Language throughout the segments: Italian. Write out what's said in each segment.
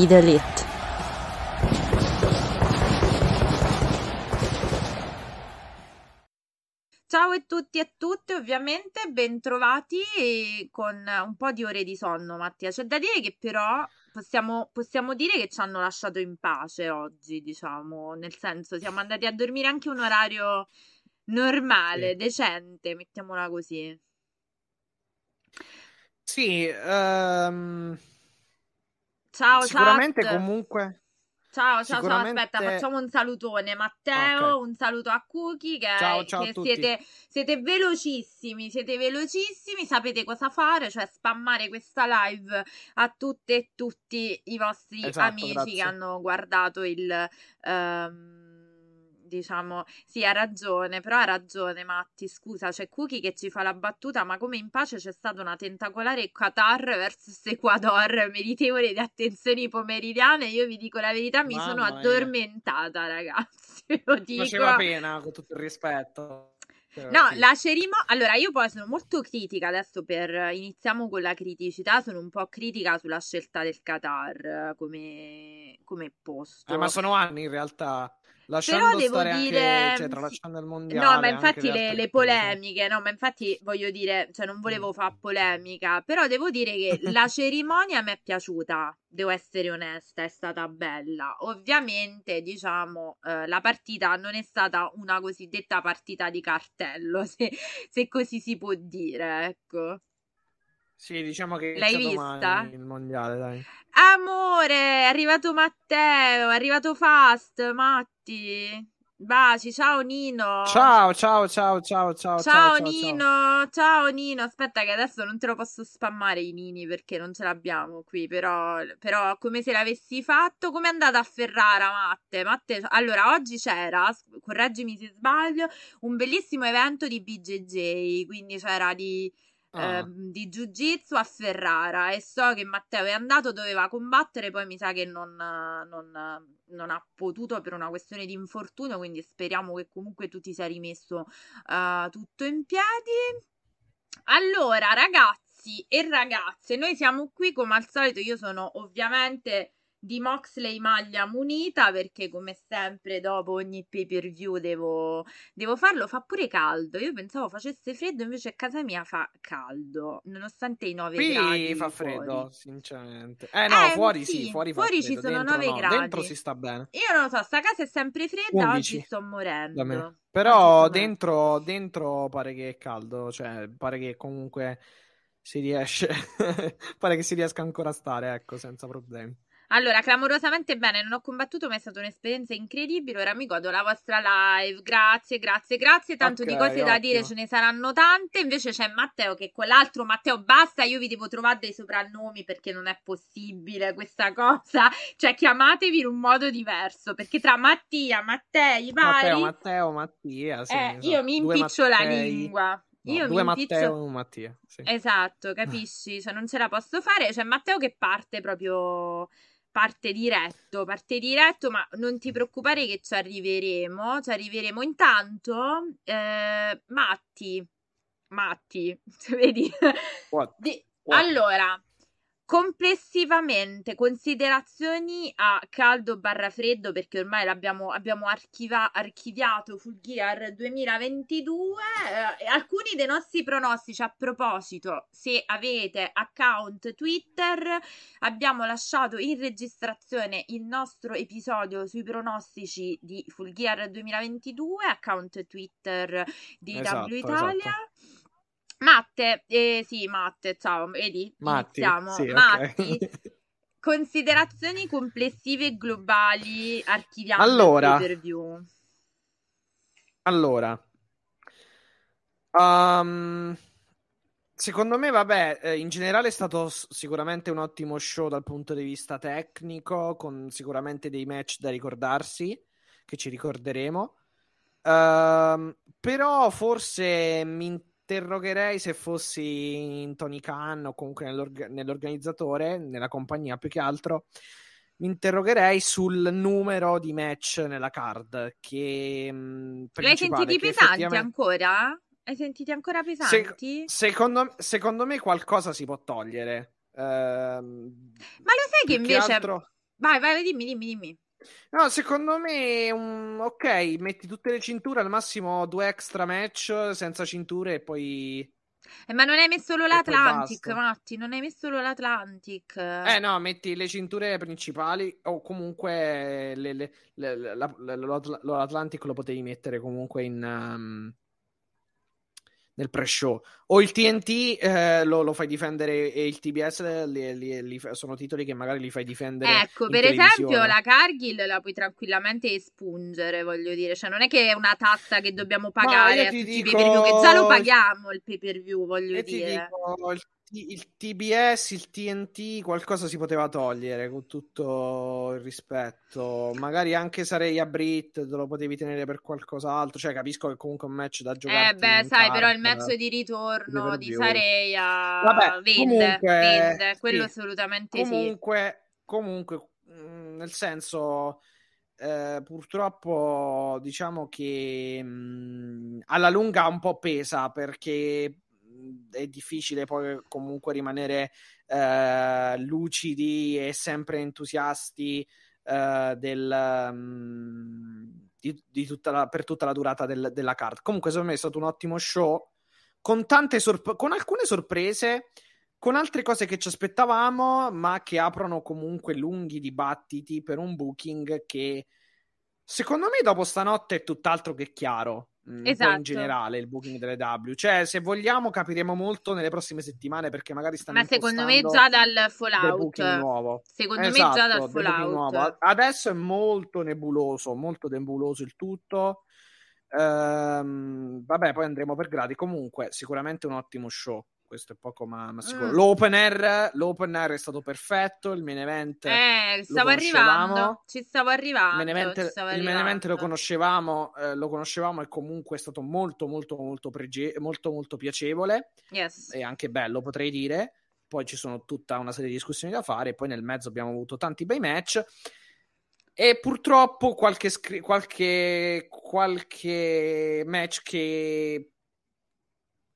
Be the elite. Ciao a tutti e a tutte, ovviamente bentrovati con un po' di ore di sonno, Mattia. C'è da dire che però possiamo, possiamo dire che ci hanno lasciato in pace oggi, diciamo, nel senso siamo andati a dormire anche un orario normale, Sì. decente, mettiamola così. Sì, ehm, Ciao, sicuramente chat. comunque Ciao, ciao, ciao, sicuramente- aspetta, facciamo un salutone. Matteo, Ok. un saluto a Cookie, che, Ciao, ciao che siete, siete velocissimi, siete velocissimi, sapete cosa fare, cioè spammare questa live a tutte e tutti i vostri Esatto, amici grazie. che hanno guardato il... ehm, Diciamo, sì, ha ragione, però ha ragione Matti, scusa, c'è Cookie che ci fa la battuta, ma come in pace c'è stata una tentacolare Qatar versus Ecuador meritevole di attenzioni pomeridiane, io vi dico la verità, mi sono Mamma mia. addormentata, ragazzi, ve lo dico. faceva pena, con tutto il rispetto. No, la cerimonia. Allora, io poi sono molto critica adesso per. Iniziamo con la criticità. Sono un po' critica sulla scelta del Qatar come, come posto. Eh, ma sono anni in realtà. Però Lasciando devo stare dire. anche, cioè, sì. tralasciando il mondiale. No, ma infatti le le, polemiche, no, ma infatti voglio dire, cioè non volevo Mm. fare polemica, però devo dire che la cerimonia mi è piaciuta, devo essere onesta, è stata bella. Ovviamente, diciamo, eh, la partita non è stata una cosiddetta partita di cartello, se, se così si può dire, ecco. Sì, diciamo che L'hai vista? il mondiale, dai. Amore, è arrivato Matteo, è arrivato Fast, Matti. Baci, ciao Nino. Ciao, ciao, ciao, ciao, ciao, Ciao, ciao, ciao, Nino, ciao Nino, aspetta che adesso non te lo posso spammare i Nini perché non ce l'abbiamo qui, però, però come se l'avessi fatto, come è andata a Ferrara Matte? Matte, allora oggi c'era, correggimi se sbaglio, un bellissimo evento di BJJ, quindi c'era di, Ah. ehm, di Jiu-Jitsu a Ferrara e so che Matteo è andato, doveva combattere, poi mi sa che non, non- non ha potuto per una questione di infortunio, quindi speriamo che comunque tu ti sia rimesso eh, tutto in piedi. Allora, ragazzi e ragazze, noi siamo qui come al solito. Io sono ovviamente di Moxley maglia munita perché, come sempre, dopo ogni pay per view devo, devo farlo. Fa pure caldo. Io pensavo facesse freddo, invece a casa mia fa caldo, nonostante i 9 Qui gradi. fa fuori. freddo, sinceramente. Eh no, Eh, fuori sì, sì, fuori fa fuori ci sono dentro 9 no. gradi. Dentro si sta bene. Io non lo so, sta casa è sempre fredda, 11 oggi sto morendo. Però dentro, dentro pare che è caldo, cioè pare che comunque si riesce, pare che si riesca ancora a stare, ecco, senza problemi. Allora, clamorosamente bene, non ho combattuto, ma è stata un'esperienza incredibile. Ora mi godo la vostra live. Grazie, grazie, grazie. Tanto di Ok, cose da dire ottimo. ce ne saranno tante. Invece c'è Matteo che quell'altro Matteo basta, io vi devo trovare dei soprannomi perché non è possibile questa cosa. Cioè, chiamatevi in un modo diverso, perché tra Mattia, Mattei, vari, Matteo, Matteo, Mattia, sì, eh, esatto. io mi impiccio la lingua. No, Io due mi impiccio... Matteo e un Mattia, sì. Esatto, capisci? Cioè non ce la posso fare. C'è Matteo che parte proprio, parte diretto, parte diretto, ma non ti preoccupare che ci arriveremo, ci arriveremo. Intanto, eh, Matti, Matti, vedi? What? What? Allora, complessivamente, considerazioni a caldo barra freddo, perché ormai l'abbiamo abbiamo archiva- archiviato Full Gear 2022. eh, alcuni dei nostri pronostici, a proposito, se avete account Twitter, abbiamo lasciato in registrazione il nostro episodio sui pronostici di Full Gear 2022, account Twitter di Esatto, W Italia. esatto. Matte, eh, sì, Matte, ciao, vedi? Matti, Iniziamo. sì. Matti, considerazioni complessive e globali archiviando Allora. il pay per view. Allora, um, secondo me, vabbè, eh, in generale è stato sicuramente un ottimo show dal punto di vista tecnico, con sicuramente dei match da ricordarsi, che ci ricorderemo. Uh, però forse mi interrogherei se fossi in Tony Khan o comunque nell'orga- nell'organizzatore, nella compagnia più che altro. Mi interrogherei sul numero di match nella card. Che mh, L'hai sentiti pesanti effettivamente... ancora? Hai sentiti ancora pesanti? Se- secondo, secondo, me qualcosa si può togliere. Uh, Ma lo sai che invece. Che altro... Vai, vai, dimmi, dimmi, dimmi. No, secondo me, um, ok, metti tutte le cinture, al massimo due extra match senza cinture e poi... Eh, ma non hai messo solo l'Atlantic, Matti, non hai messo solo l'Atlantic. Eh no, metti le cinture principali o comunque le, le, le, la, l'Atlantic lo potevi mettere comunque in... Um nel pre-show. O il TNT eh, lo, lo, fai difendere e il TBS li, li, li, sono titoli che magari li fai difendere. Ecco, per esempio la Cargill la puoi tranquillamente espungere, voglio dire. Cioè non è che è una tassa che dobbiamo pagare a tutti dico... i pay-per-view, che già lo paghiamo il pay-per-view, voglio e dire. Dico, il TBS, il TNT, qualcosa si poteva togliere con tutto il rispetto. Magari anche sarei a Brit, te lo potevi tenere per qualcos'altro. Cioè, capisco che comunque è un match da giocare. Eh, beh, sai, card, però il match di ritorno di Sareia Vabbè, vende, comunque, vende. Quello sì. assolutamente comunque, sì. Comunque, mm, nel senso. Eh, purtroppo diciamo che mh, mm, alla lunga un po' pesa perché è difficile poi comunque rimanere eh, lucidi e sempre entusiasti eh, del, um, di, di tutta la, per tutta la durata del, della card. Comunque, secondo me è stato un ottimo show con sorp- con alcune sorprese. Con altre cose che ci aspettavamo, ma che aprono comunque lunghi dibattiti per un booking che secondo me dopo stanotte è tutt'altro che chiaro esatto. in generale il booking delle W. Cioè, se vogliamo, capiremo molto nelle prossime settimane perché magari stanno Ma secondo me già dal Fallout. Nuovo. Secondo esatto, me già dal esatto, Fallout. Adesso è molto nebuloso, molto nebuloso il tutto. Ehm, vabbè, poi andremo per gradi. Comunque, sicuramente un ottimo show questo è poco ma, ma sicuro. Mm. L'open, air, l'open air è stato perfetto, il main event eh, stavo arrivando, ci stavo arrivando. Il main event, stavo il main event lo conoscevamo, eh, lo conoscevamo e comunque è stato molto molto molto, prege- molto, molto piacevole yes. e anche bello potrei dire. Poi ci sono tutta una serie di discussioni da fare, poi nel mezzo abbiamo avuto tanti bei match. E purtroppo qualche, scri- qualche, qualche match che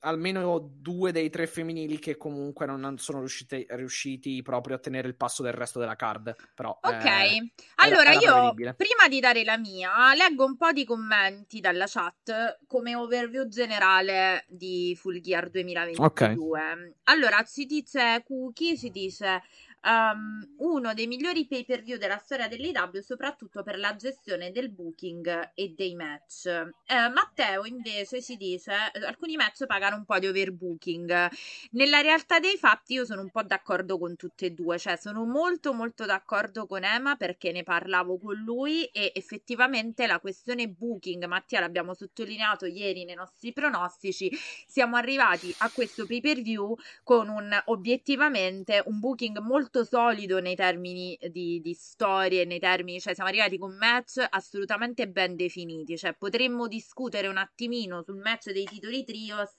almeno due dei tre femminili che comunque non sono riusciti, riusciti proprio a tenere il passo del resto della card. Però, ok, eh, allora era, era io prima di dare la mia, leggo un po' di commenti dalla chat come overview generale di Full Gear 2022. Okay. Allora ci dice Cookie, ci dice um, uno dei migliori pay per view della storia dell'IW, soprattutto per la gestione del booking e dei match. Eh, Matteo invece ci dice: alcuni match pagano un po' di overbooking. Nella realtà dei fatti, io sono un po' d'accordo con tutte e due, cioè sono molto, molto d'accordo con Emma perché ne parlavo con lui e effettivamente la questione booking, Mattia l'abbiamo sottolineato ieri nei nostri pronostici, siamo arrivati a questo pay per view con un obiettivamente un booking molto molto solido nei termini di, di storie, nei termini, cioè siamo arrivati con match assolutamente ben definiti, cioè potremmo discutere un attimino sul match dei titoli trios,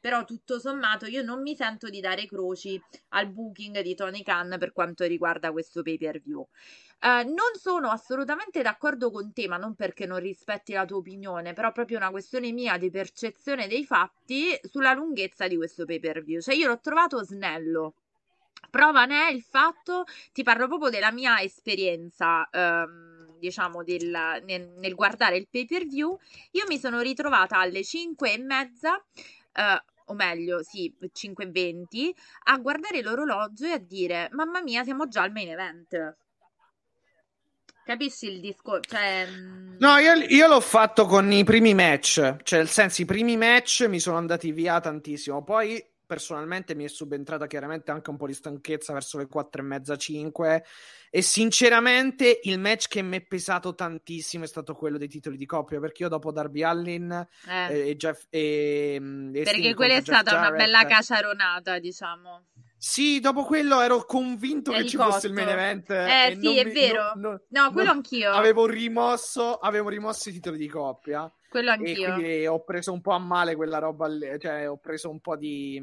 però tutto sommato io non mi sento di dare croci al booking di Tony Khan per quanto riguarda questo pay per view. Uh, non sono assolutamente d'accordo con te, ma non perché non rispetti la tua opinione, però proprio una questione mia di percezione dei fatti sulla lunghezza di questo pay per view. Cioè, io l'ho trovato snello. Prova ne è il fatto, ti parlo proprio della mia esperienza, ehm, diciamo, del, nel, nel, guardare il pay per view. Io mi sono ritrovata alle 5 e mezza, eh, o meglio, sì, 5 e 20, a guardare l'orologio e a dire, mamma mia, siamo già al main event. Capisci il discorso? Cioè... Mm, no, io, io, l'ho fatto con i primi match, cioè nel senso i primi match mi sono andati via tantissimo, poi personalmente mi è subentrata chiaramente anche un po' di stanchezza verso le 4 e mezza 5 e sinceramente il match che mi è pesato tantissimo è stato quello dei titoli di coppia perché io dopo Darby Allin Eh, e Jeff e, e perché quella è stata una Jarrett, bella caciaronata, diciamo. sì dopo quello ero convinto che ci fosse il main event Eh, sì, non è mi- vero. no- no- No, quello anch'io. avevo rimosso avevo rimosso i titoli di coppia Quello e anch'io. quindi ho preso un po' a male quella roba lì, cioè ho preso un po' di,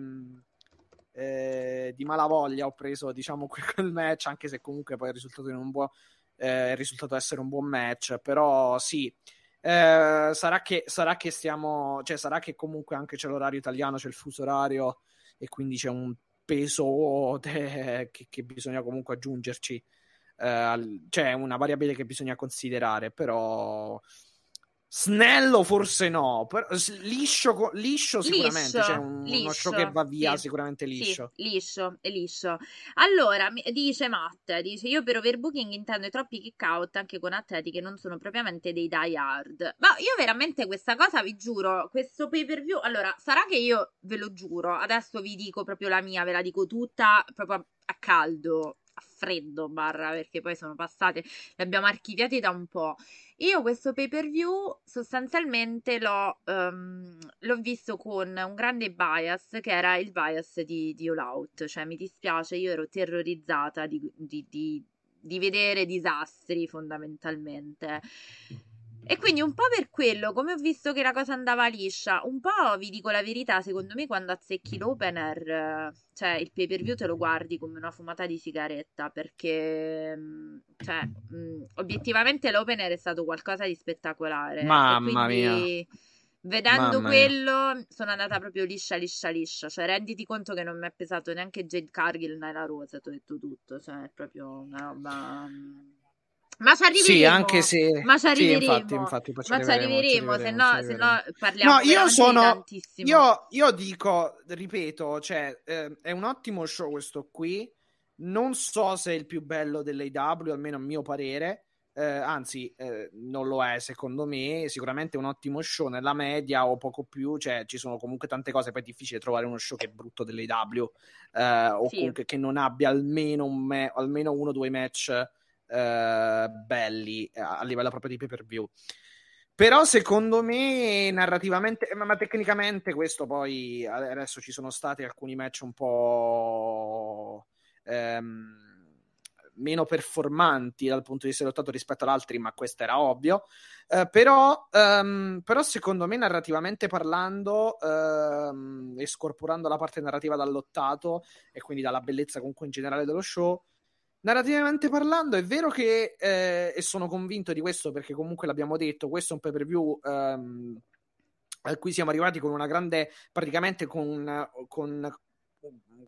eh, di malavoglia, ho preso diciamo que- quel match, anche se comunque poi è risultato, in un buon, eh, è risultato essere un buon match, però sì, eh, sarà, che, sarà che stiamo, cioè sarà che comunque anche c'è l'orario italiano, c'è il fuso orario e quindi c'è un peso de- che, che bisogna comunque aggiungerci, eh, al- c'è una variabile che bisogna considerare, però... Snello forse no, però liscio, liscio sicuramente, Liscio, c'è un- uno liscio, show che va via sì. sicuramente liscio. Sì, liscio, è liscio. Allora, dice Matt, dice io per overbooking intendo i troppi kick out anche con atleti che non sono propriamente dei die hard. Ma io veramente questa cosa vi giuro, questo pay per view, allora, sarà che io ve lo giuro, adesso vi dico proprio la mia, ve la dico tutta proprio a, a caldo, freddo barra, perché poi sono passate, le abbiamo archiviati da un po'. Io questo pay per view sostanzialmente l'ho, ehm, l'ho visto con un grande bias che era il bias di, di All Out, cioè mi dispiace, io ero terrorizzata di, di- di- di vedere disastri fondamentalmente. E quindi un po' per quello, come ho visto che la cosa andava liscia, un po' vi dico la verità, secondo me quando azzecchi l'opener, cioè il pay per view te lo guardi come una fumata di sigaretta, perché mm, cioè, mm, obiettivamente l'opener è stato qualcosa di spettacolare. Mamma quindi, Vedendo Mamma mia. quello, sono andata proprio liscia, liscia, liscia. Cioè, renditi conto che non mi è pesato neanche Jade Cargill né la Rosa, ti ho detto tutto. Cioè, è proprio una roba. Ma ci arriveremo. Sì, anche se Ma ci sì, arriveremo. infatti, infatti, poi ci Ma ci arriveremo, se arriveremo, no, se parliamo No, io sono. tantissimo. Io, io dico, ripeto, cioè, eh, è un ottimo show questo qui. Non so se è il più bello dell'AW, almeno a mio parere. Eh, anzi, eh, non lo è secondo me. Sicuramente è un ottimo show nella media o poco più. Cioè, ci sono comunque tante cose. Poi è difficile trovare uno show che è brutto dell'AW eh, o Sì. comunque che non abbia almeno, un me- almeno uno o due match eh, belli eh, a livello proprio di pay per view. Però secondo me narrativamente, ma, ma tecnicamente questo poi adesso ci sono stati alcuni match un po' ehm, meno performanti dal punto di vista lottato rispetto ad altri, ma questo era ovvio. Eh, però, ehm, però secondo me narrativamente parlando ehm, e scorporando la parte narrativa dal lottato e quindi dalla bellezza comunque in generale dello show, Narrativamente parlando, è vero che, eh, e sono convinto di questo perché comunque l'abbiamo detto, questo è un pay per view ehm, a cui siamo arrivati con una grande, praticamente con, con,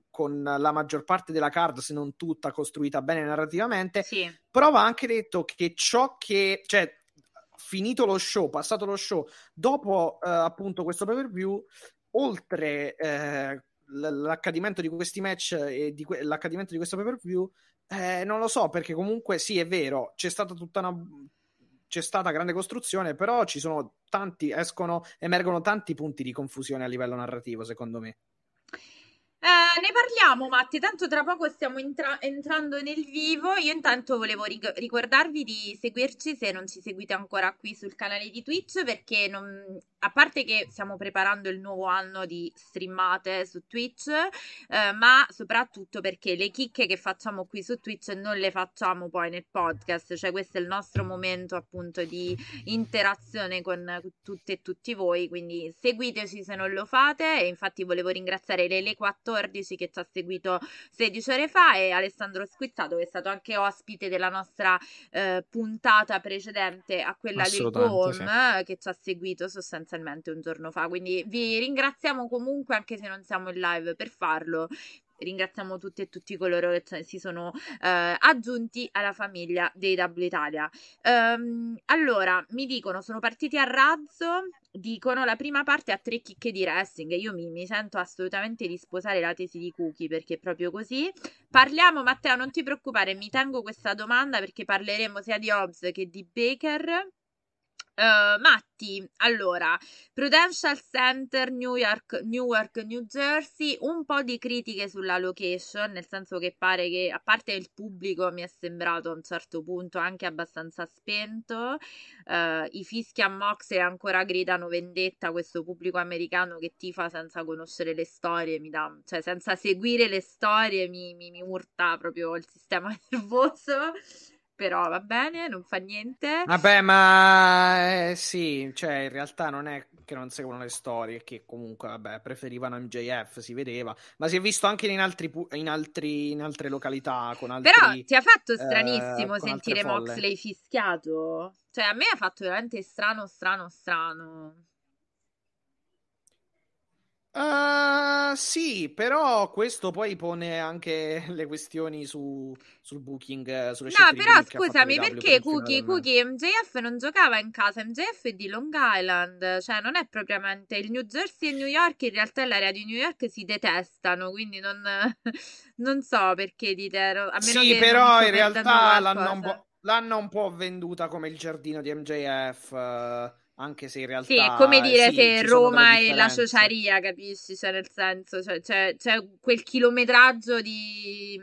con la maggior parte della card, se non tutta, costruita bene narrativamente. Sì. Però va anche detto che ciò che, cioè, finito lo show, passato lo show, dopo eh, appunto questo pay per view, oltre eh, l'accadimento di questi match e di que- l'accadimento di questo pay per view, eh, non lo so perché comunque sì, è vero, c'è stata tutta una c'è stata grande costruzione, però ci sono tanti, escono, emergono tanti punti di confusione a livello narrativo, secondo me. Eh, ne parliamo, Matti. Tanto tra poco stiamo entra- entrando nel vivo. Io intanto volevo rig- ricordarvi di seguirci se non ci seguite ancora qui sul canale di Twitch, perché non- a parte che stiamo preparando il nuovo anno di streamate su Twitch, eh, ma soprattutto perché le chicche che facciamo qui su Twitch non le facciamo poi nel podcast. Cioè, questo è il nostro momento appunto di interazione con tutte e tutti voi. Quindi seguiteci se non lo fate. E infatti volevo ringraziare Lele 14 che ci ha seguito 16 ore fa e Alessandro Squizzato che è stato anche ospite della nostra eh, puntata precedente a quella del Assolutamente, GOM eh, che ci ha seguito sostanzialmente un giorno fa. Quindi vi ringraziamo comunque anche se non siamo in live per farlo. Ringraziamo tutti e tutti coloro che si sono eh, aggiunti alla famiglia dei W Italia. Ehm, allora, mi dicono, sono partiti a razzo, dicono la prima parte a tre chicche di wrestling. Io mi, mi sento assolutamente di sposare la tesi di Cookie perché è proprio così. Parliamo, Matteo, non ti preoccupare, mi tengo questa domanda perché parleremo sia di Hobbs che di Baker. Uh, Matti, allora, Prudential Center, New York, Newark, New Jersey, un po' di critiche sulla location, nel senso che pare che, a parte il pubblico, mi è sembrato a un certo punto anche abbastanza spento, uh, i fischi a Moxley ancora gridano vendetta, questo pubblico americano che tifa senza conoscere le storie, mi dà, cioè senza seguire le storie mi, mi, mi urta proprio il sistema nervoso però va bene, non fa niente. Vabbè, ma eh, sì, cioè in realtà non è che non seguono le storie, che comunque, vabbè, preferivano MJF, si vedeva, ma si è visto anche in, altri, in, altri, in altre località con altri Però ti ha fatto stranissimo eh, sentire Moxley fischiato? Cioè a me ha fatto veramente strano, strano, strano. Uh, sì, però questo poi pone anche le questioni su, sul booking, sulle No, però scusami, perché Cookie, Cookie MJF non giocava in casa, MJF è di Long Island, cioè non è propriamente il New Jersey e New York, in realtà l'area di New York si detestano, quindi non, non so perché dite, a sì, però in realtà l'hanno un, l'hanno un, po', venduta come il giardino di MJF. Anche se in realtà... Sì, è come dire sì, se Roma è la ciociaria, capisci? Cioè, nel senso, cioè, c'è, c'è quel chilometraggio di,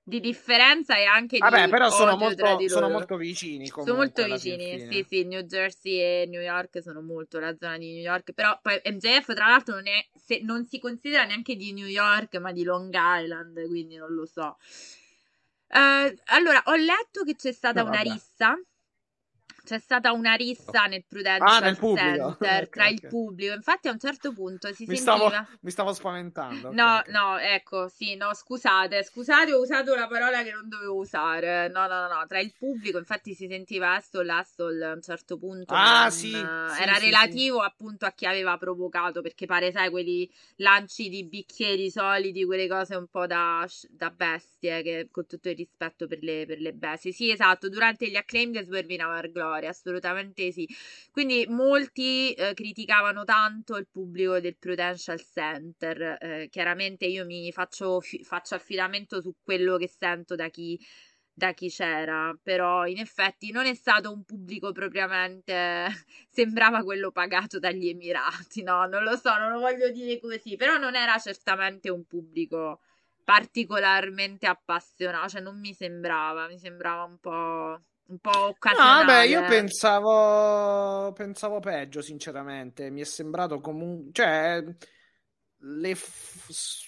di differenza e anche Vabbè, di però sono molto, sono molto, vicini. Sono molto vicini, sì, sì, New Jersey e New York sono molto la zona di New York, però poi MJF tra l'altro non, è, se, non si considera neanche di New York, ma di Long Island, quindi non lo so. Uh, allora, ho letto che c'è stata no, una rissa c'è stata una rissa nel Prudential ah, nel Center okay, tra okay. il pubblico. Infatti, a un certo punto si mi sentiva. Stavo, mi stavo spaventando. No, okay, no, ecco, sì, no, scusate, scusate, ho usato la parola che non dovevo usare. No, no, no, no. tra il pubblico, infatti, si sentiva Astol, Astol a un certo punto. Ah, non, sì, Era sì, relativo sì. appunto a chi aveva provocato, perché pare, sai, quelli lanci di bicchieri solidi, quelle cose un po' da, da bestie, che con tutto il rispetto per le, per le bestie. Sì, esatto, durante gli acclaimed swervinava il gloria, assolutamente sì. Quindi molti eh, criticavano tanto il pubblico del Prudential Center. Eh, chiaramente io mi faccio, faccio affidamento su quello che sento da chi da chi c'era, però in effetti non è stato un pubblico propriamente sembrava quello pagato dagli Emirati, no, non lo so, non lo voglio dire così, però non era certamente un pubblico particolarmente appassionato, cioè non mi sembrava, mi sembrava un po' un po' occasionale. No, vabbè, io pensavo, pensavo peggio, sinceramente. Mi è sembrato comunque, cioè, le f...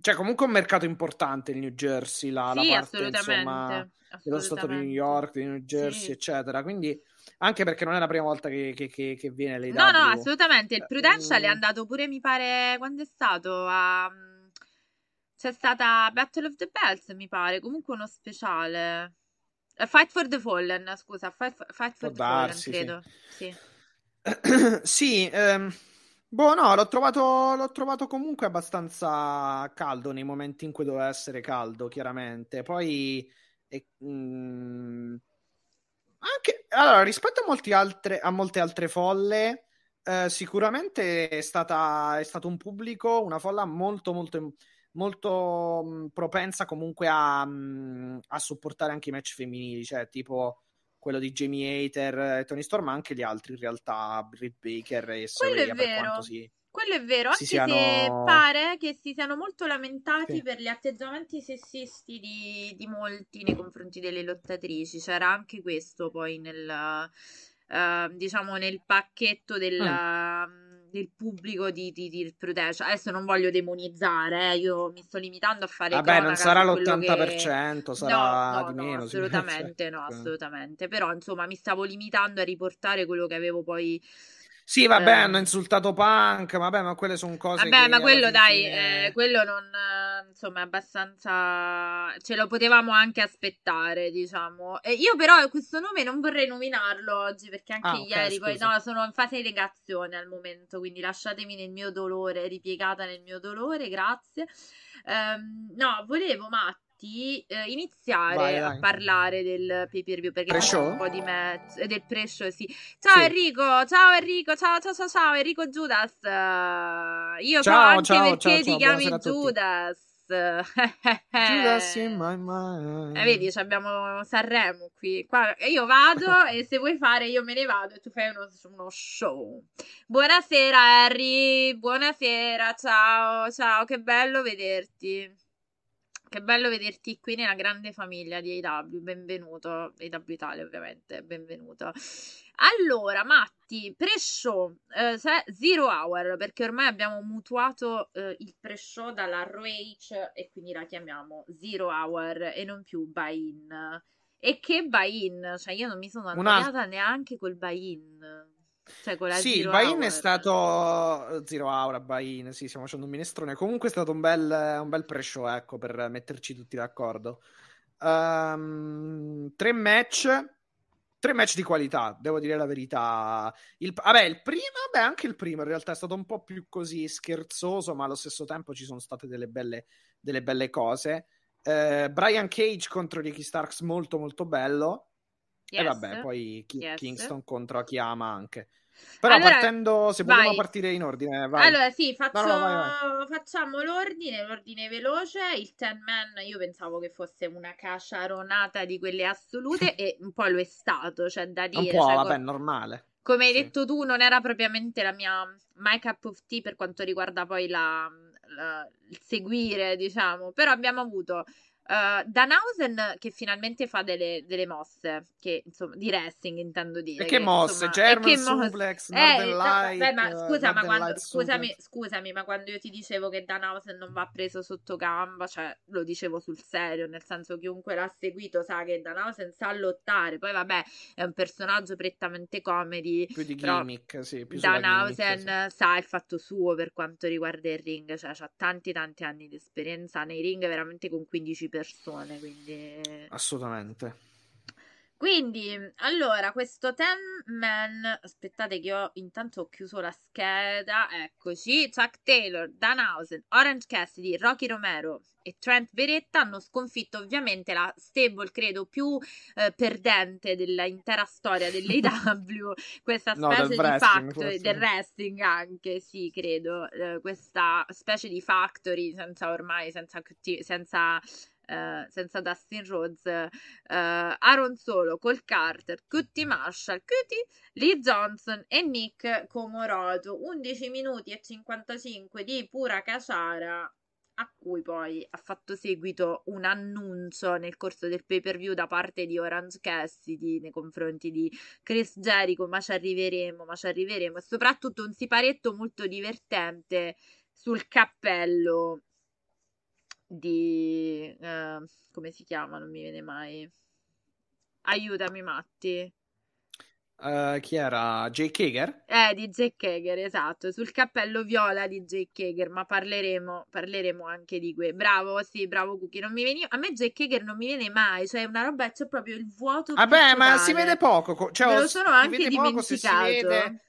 cioè, comunque un mercato importante il New Jersey, la, sì, la parte, insomma, dello stato di New York, di New Jersey, sì. eccetera. Quindi anche perché non è la prima volta che, che, che, che viene l'AW. No, no, assolutamente. Il Prudential è andato pure, mi pare, quando è stato a... C'è stata Battle of the Bells, mi pare, comunque uno speciale. Fight for the Fallen, scusa, Fight, Fight for the darsi, Fallen, credo. Sì, sì. ehm, boh, no, l'ho trovato, l'ho trovato comunque abbastanza caldo nei momenti in cui doveva essere caldo, chiaramente. Poi, e, mh, mm, anche, allora, rispetto a, altre, a molte altre folle, eh, sicuramente è, stata, è stato un pubblico, una folla molto, molto molto mh, mm, propensa comunque a, mh, mm, a, supportare anche i match femminili, cioè tipo quello di Jamie Hater e Tony Storm, ma anche gli altri in realtà, Britt Baker e Soraya, per quanto si... Quello è vero, anche siano... se pare che si siano molto lamentati sì. per gli atteggiamenti sessisti di, di, molti nei confronti delle lottatrici. C'era anche questo poi nel, uh, diciamo, nel pacchetto della... Mm del pubblico di, di, di Prudential. Adesso non voglio demonizzare, eh, io mi sto limitando a fare Vabbè, non sarà l'80%, che... sarà no, di meno. assolutamente no, assolutamente. Però, insomma, mi stavo limitando a riportare quello che avevo poi sì, vabbè, eh, hanno insultato Punk, vabbè, ma quelle sono cose Vabbè, ma quello dai, fine... eh, quello non insomma, è abbastanza ce lo potevamo anche aspettare, diciamo. E io però questo nome non vorrei nominarlo oggi perché anche ah, ieri okay, poi no, sono in fase di negazione al momento, quindi lasciatemi nel mio dolore, ripiegata nel mio dolore, grazie. Um, no, volevo Matt infatti eh, iniziare vai, vai. a parlare del pay per view perché pre-show? un po' di match del pre-show sì ciao sì. Enrico ciao Enrico ciao ciao ciao ciao Enrico Judas uh, io ciao, so anche ciao, perché ti chiami Judas Judas in my mind. Eh, vedi, abbiamo Sanremo qui. Qua, io vado e se vuoi fare io me ne vado e tu fai uno, uno show. Buonasera Harry, buonasera, ciao, ciao, che bello vederti. Che bello vederti qui nella grande famiglia di AW, benvenuto, AW Italia ovviamente, benvenuto. Allora, Matti, pre-show, eh, Zero Hour, perché ormai abbiamo mutuato eh, il pre-show dalla ROH e quindi la chiamiamo Zero Hour e non più buy-in. E che buy-in? Cioè io non mi sono annoiata Una... neanche col buy-in. Cioè, sì, il buy-in è stato Zero Hour, buy-in, sì, stiamo facendo un minestrone. Comunque è stato un bel, un bel pre-show, ecco, per metterci tutti d'accordo. Um, tre match, tre match di qualità, devo dire la verità. Il, vabbè, il primo, beh, anche il primo in realtà è stato un po' più così scherzoso, ma allo stesso tempo ci sono state delle belle, delle belle cose. Uh, Brian Cage contro Ricky Starks, molto molto bello. Yes. E vabbè, poi Ki- yes. Kingston contro Akiyama anche. Però allora, partendo, se vogliamo partire in ordine, vai. Allora, sì, faccio, no, no, vai, vai. facciamo l'ordine, l'ordine veloce. Il Ten Man, io pensavo che fosse una caciaronata di quelle assolute e un po' lo è stato, cioè da dire. Un po', cioè, vabbè, normale. Come hai sì. detto tu, non era propriamente la mia my cup of tea per quanto riguarda poi la, la, il seguire, diciamo. Però abbiamo avuto Uh, Danhausen che finalmente fa delle, delle, mosse che, insomma, di wrestling intendo dire e che, che mosse? Insomma, German che suplex mo- eh, Light, beh, ma scusa, ma quando, scusami, scusami, ma quando io ti dicevo che Danhausen non va preso sotto gamba cioè lo dicevo sul serio nel senso chiunque l'ha seguito sa che Danhausen sa lottare poi vabbè è un personaggio prettamente comedy più di gimmick sì, più Danhausen gimmick, sì. sa il fatto suo per quanto riguarda il ring cioè ha tanti tanti anni di esperienza nei ring veramente con 15 persone, quindi... Assolutamente. Quindi, allora, questo Ten Man, aspettate che ho intanto ho chiuso la scheda, eccoci, Chuck Taylor, Danhausen, Orange Cassidy, Rocky Romero e Trent Beretta hanno sconfitto ovviamente la stable, credo, più eh, perdente dell'intera storia dell'AW, questa specie no, di factory, del wrestling anche, sì, credo, eh, questa specie di factory senza ormai, senza, senza Uh, senza Dustin Rhodes, uh, Aaron Solo, Cole Carter, Cutie Marshall, Cutie, Lee Johnson e Nick Comoroto. 11 minuti e 55 di pura caciara a cui poi ha fatto seguito un annuncio nel corso del pay per view da parte di Orange Cassidy nei confronti di Chris Jericho, ma ci arriveremo, ma ci arriveremo, e soprattutto un siparetto molto divertente sul cappello di... Uh, come si chiama? Non mi viene mai. Aiutami Matti. Uh, chi era? Jake Hager? Eh, di Jake Hager, esatto, sul cappello viola di Jake Hager, ma parleremo, parleremo anche di quello. Bravo, sì, bravo Cookie, non mi veniva... A me Jake Hager non mi viene mai, cioè una roba, c'è proprio il vuoto Vabbè, ma si vede poco, cioè, Me lo sono anche dimenticato. Se si vede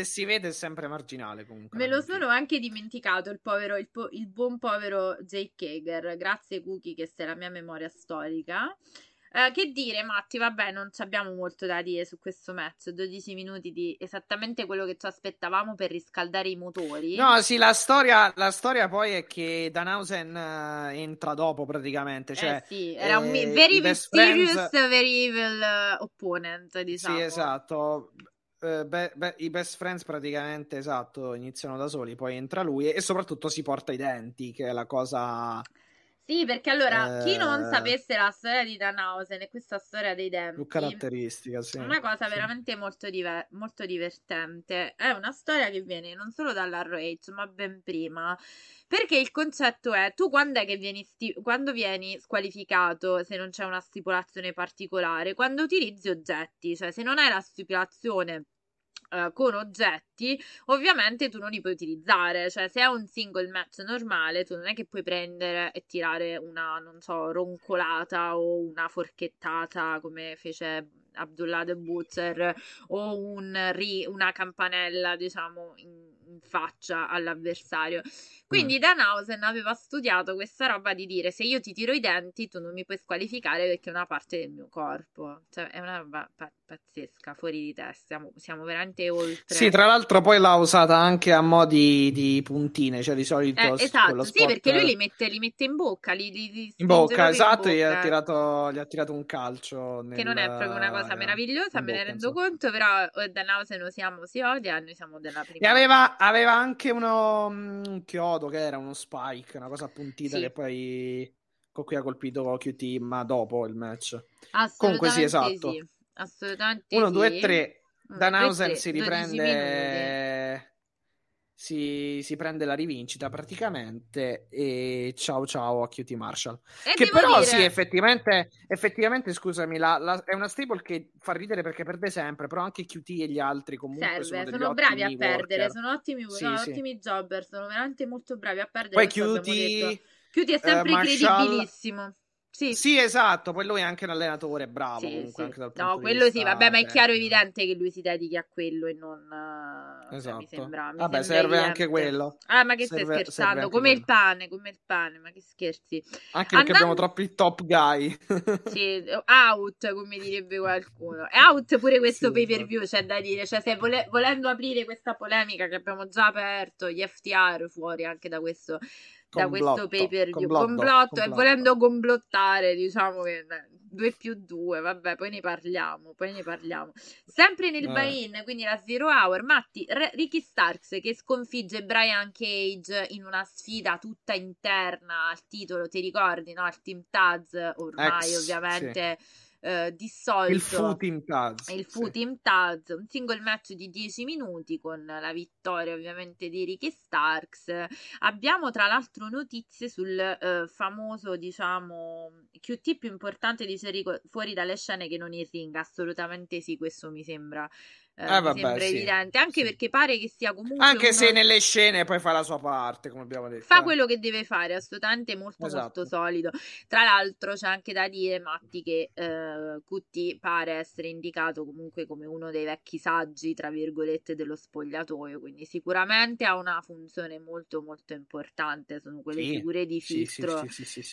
è sempre marginale comunque. Me lo sono anche dimenticato il, povero, il, po- il buon povero Jake Hager. Grazie Cookie che sei la mia memoria storica. Uh, che dire, Matti, vabbè, non abbiamo molto da dire su questo match. 12 minuti di esattamente quello che ci aspettavamo per riscaldare i motori. No, sì, la storia, la storia poi è che Danhausen uh, entra dopo praticamente. Cioè, eh sì, era un eh, very mysterious, friends... very evil uh, opponent, diciamo. Sì, esatto. Uh, be- be- i best friends praticamente esatto iniziano da soli poi entra lui e, e soprattutto si porta i denti che è la cosa sì perché allora eh... chi non eh. sapesse la storia di Danhausen e questa storia dei denti più caratteristica sì è una cosa sì. veramente molto, diver- molto divertente è una storia che viene non solo dalla ROH ma ben prima perché il concetto è, tu quando è che vieni, sti- quando vieni squalificato se non c'è una stipulazione particolare? Quando utilizzi oggetti, cioè se non hai la stipulazione uh, con oggetti, ovviamente tu non li puoi utilizzare. Cioè, se è un single match normale, tu non è che puoi prendere e tirare una, non so, roncolata o una forchettata come fece Abdullah the Butcher o un ri- una campanella, diciamo, in faccia all'avversario. Quindi mm. Danhausen aveva studiato questa roba di dire se io ti tiro i denti tu non mi puoi squalificare perché è una parte del mio corpo. Cioè è una roba pa- pazzesca, fuori di testa, siamo, siamo, veramente oltre. Sì, tra l'altro poi l'ha usata anche a mo' di, di puntine, cioè di solito... Eh, esatto, sì, perché lui li mette, li mette in bocca, li, li, li in bocca, esatto, in bocca. Gli, ha tirato, gli ha tirato un calcio. Nel, che non è proprio una cosa meravigliosa, me ne rendo insomma. conto, però eh, Danhausen usiamo si odia, noi siamo della prima. E aveva, aveva anche uno, mm, un chiodo chiodo che era uno spike, una cosa appuntita sì. che poi con cui ha colpito QT, ma dopo il match. Comunque sì, esatto. Sì. Assolutamente 1, 2, 3. Danhausen si riprende si, si, prende la rivincita praticamente e ciao ciao a QT Marshall. E che però dire... sì, effettivamente, effettivamente scusami, la, la, è una stable che fa ridere perché perde sempre, però anche QT e gli altri comunque Serve, sono, sono bravi a perdere, sono ottimi, sì, no, sì. ottimi jobber, sono veramente molto bravi a perdere. Poi QT... QT è sempre uh, Marshall... credibilissimo. Sì. sì. esatto. Poi lui è anche un allenatore bravo. Sì, comunque, sì. no, quello sì, vabbè, ma è chiaro e evidente che lui si dedichi a quello e non. Esatto. Cioè, mi esatto. sembra, mi vabbè, serve evidente. anche quello. Ah, ma che serve, stai scherzando? Come quello. il pane, come il pane, ma che scherzi. Anche perché abbiamo troppi top guy. sì, out, come direbbe qualcuno. È out pure questo pay per view, c'è da dire. Cioè, se vole- volendo aprire questa polemica che abbiamo già aperto, gli FTR fuori anche da questo da questo pay per view. Complotto, complotto, e volendo complottare, diciamo che 2 più 2, vabbè, poi ne parliamo, poi ne parliamo. Sempre nel eh. buy-in, quindi la Zero Hour, Matti, R- Ricky Starks che sconfigge Brian Cage in una sfida tutta interna al titolo, ti ricordi, no? Al Team Taz, ormai Ex, ovviamente... Sì eh, dissolto il Fu Team Taz il Fu sì. Taz un single match di 10 minuti con la vittoria ovviamente di Ricky Starks abbiamo tra l'altro notizie sul eh, famoso diciamo QT più importante di serie fuori dalle scene che non il ring assolutamente sì questo mi sembra eh, eh, vabbè, sembra sì, evidente, anche sì. perché pare che sia comunque. Anche uno... se nelle scene poi fa la sua parte, come abbiamo detto. Fa quello che deve fare, assolutamente molto, esatto. molto solido. Tra l'altro, c'è anche da dire, Matti, che eh, pare essere indicato comunque come uno dei vecchi saggi, tra virgolette, dello spogliatoio. Quindi, sicuramente ha una funzione molto, molto importante. Sono quelle sì, figure di filtro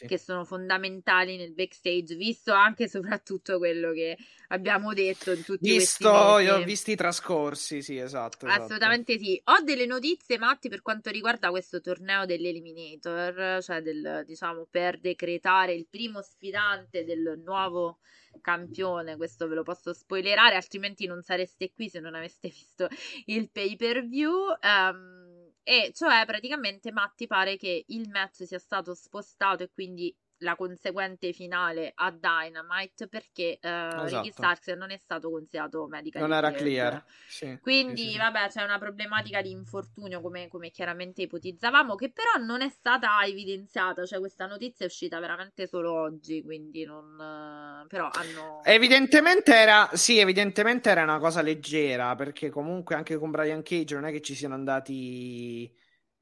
che sono fondamentali nel backstage, visto anche e soprattutto quello che abbiamo detto in tutti visto, questi mesi. Ho visto i trascorsi, sì, esatto, esatto. Assolutamente sì. Ho delle notizie, Matti, per quanto riguarda questo torneo dell'Eliminator, cioè del, diciamo, per decretare il primo sfidante del nuovo campione, questo ve lo posso spoilerare, altrimenti non sareste qui se non aveste visto il pay per view. Um, e cioè praticamente Matti pare che il match sia stato spostato e quindi la conseguente finale a Dynamite perché uh, esatto. Ricky Starks non è stato considerato medical non era clear. Sì, quindi sì, sì, vabbè c'è una problematica di infortunio come, come, chiaramente ipotizzavamo che però non è stata evidenziata. Cioè questa notizia è uscita veramente solo oggi quindi non però hanno evidentemente era sì evidentemente era una cosa leggera perché comunque anche con Brian Cage non è che ci siano andati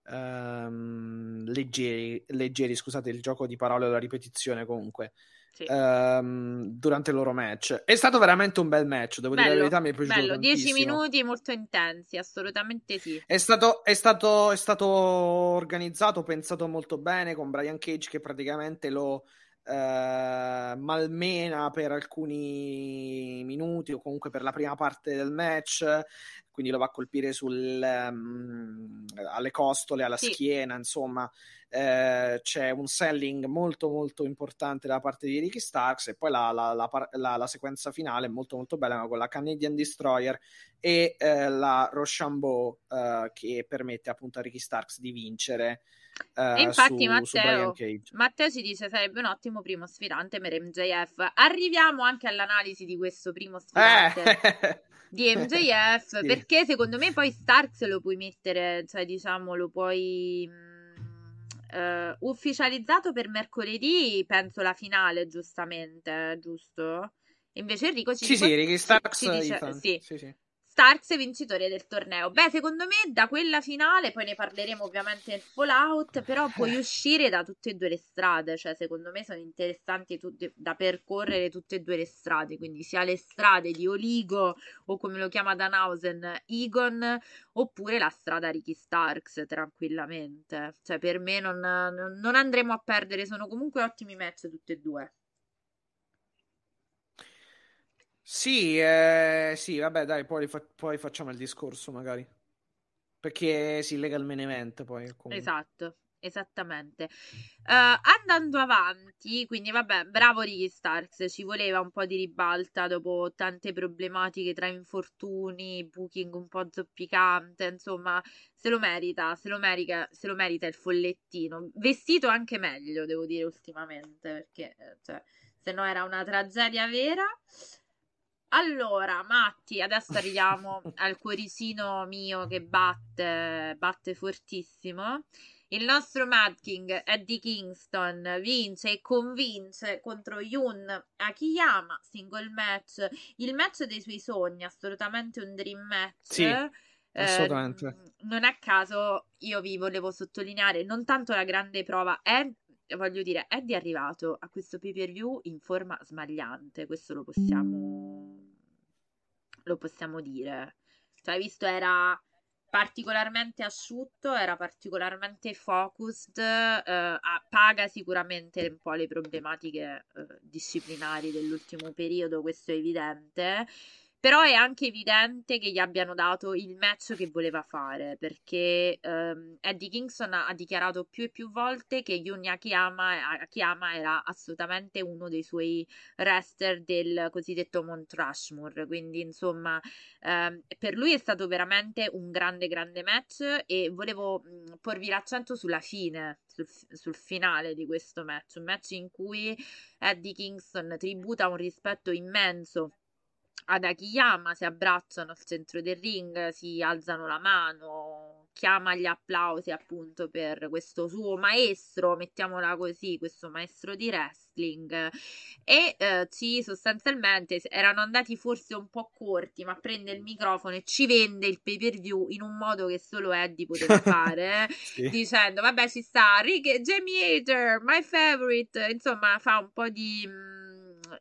um, leggeri, leggeri, scusate il gioco di parole o la ripetizione comunque. Sì. Um, durante il loro match è stato veramente un bel match. Devo bello, dire la verità, mi è piaciuto. Bello, 10 minuti molto intensi, assolutamente sì. È stato, è, stato, è stato organizzato, pensato molto bene con Brian Cage che praticamente lo eh, malmena per alcuni minuti o comunque per la prima parte del match, quindi lo va a colpire sul, um, alle costole, alla sì. schiena, insomma. Eh, c'è un selling molto molto importante da parte di Ricky Starks e poi la, la, la, la sequenza finale è molto molto bella con la Canadian Destroyer e eh, la Rochambeau eh, che permette appunto a Ricky Starks di vincere Uh, infatti su, Matteo, su Matteo ci dice sarebbe un ottimo primo sfidante per MJF arriviamo anche all'analisi di questo primo sfidante eh. di MJF sì. perché secondo me poi Starks lo puoi mettere cioè diciamo lo puoi uh, ufficializzato per mercoledì penso la finale giustamente giusto invece Enrico ci sì, dice, sì, Ricky Starks ci dice, sì. sì, sì Starks vincitore del torneo. Beh, secondo me da quella finale, poi ne parleremo ovviamente nel Fallout, però puoi uscire da tutte e due le strade, cioè secondo me sono interessanti tutte- da percorrere tutte e due le strade, quindi sia le strade di Oligo o come lo chiama Danhausen, Egon, oppure la strada Ricky Starks tranquillamente. Cioè per me non, non- andremo a perdere, sono comunque ottimi match tutti e due. Sì, eh, sì, vabbè, dai, poi, poi facciamo il discorso magari. Perché si lega al main poi comunque. Esatto, esattamente. Eh, andando avanti, quindi vabbè, bravo Ricky Starks, ci voleva un po' di ribalta dopo tante problematiche tra infortuni, booking un po' zoppicante, insomma, se lo merita, se lo merita, se lo merita il follettino. Vestito anche meglio, devo dire, ultimamente, perché eh, cioè, se no era una tragedia vera. Allora, Matti, adesso arriviamo al cuoricino mio che batte, batte fortissimo. Il nostro Mad King, Eddie Kingston, vince e convince contro Yun Akiyama, single match, il match dei suoi sogni, assolutamente un dream match. Sì, Eh, assolutamente. non a caso io vi volevo sottolineare non tanto la grande prova, è, voglio dire, Eddie è arrivato a questo pay per view in forma smagliante, questo lo possiamo, lo possiamo dire. Cioè, hai visto, era particolarmente asciutto, era particolarmente focused, eh, paga sicuramente un po' le problematiche eh, disciplinari dell'ultimo periodo, questo è evidente. Però è anche evidente che gli abbiano dato il match che voleva fare, perché ehm, Eddie Kingston ha, dichiarato più e più volte che Yun Akiyama, Akiyama era assolutamente uno dei suoi wrestler del cosiddetto Mount Rushmore, quindi insomma ehm, per lui è stato veramente un grande grande match e volevo mh, porvi l'accento sulla fine, sul, sul finale di questo match, un match in cui Eddie Kingston tributa un rispetto immenso ad Akiyama, si abbracciano al centro del ring, si alzano la mano, chiama gli applausi appunto per questo suo maestro, mettiamola così, questo maestro di wrestling e eh, ci sostanzialmente erano andati forse un po' corti, ma prende il microfono e ci vende il pay per view in un modo che solo Eddie poteva fare, Sì. dicendo vabbè ci sta Rick, Jamie Hater, my favorite, insomma fa un po' di...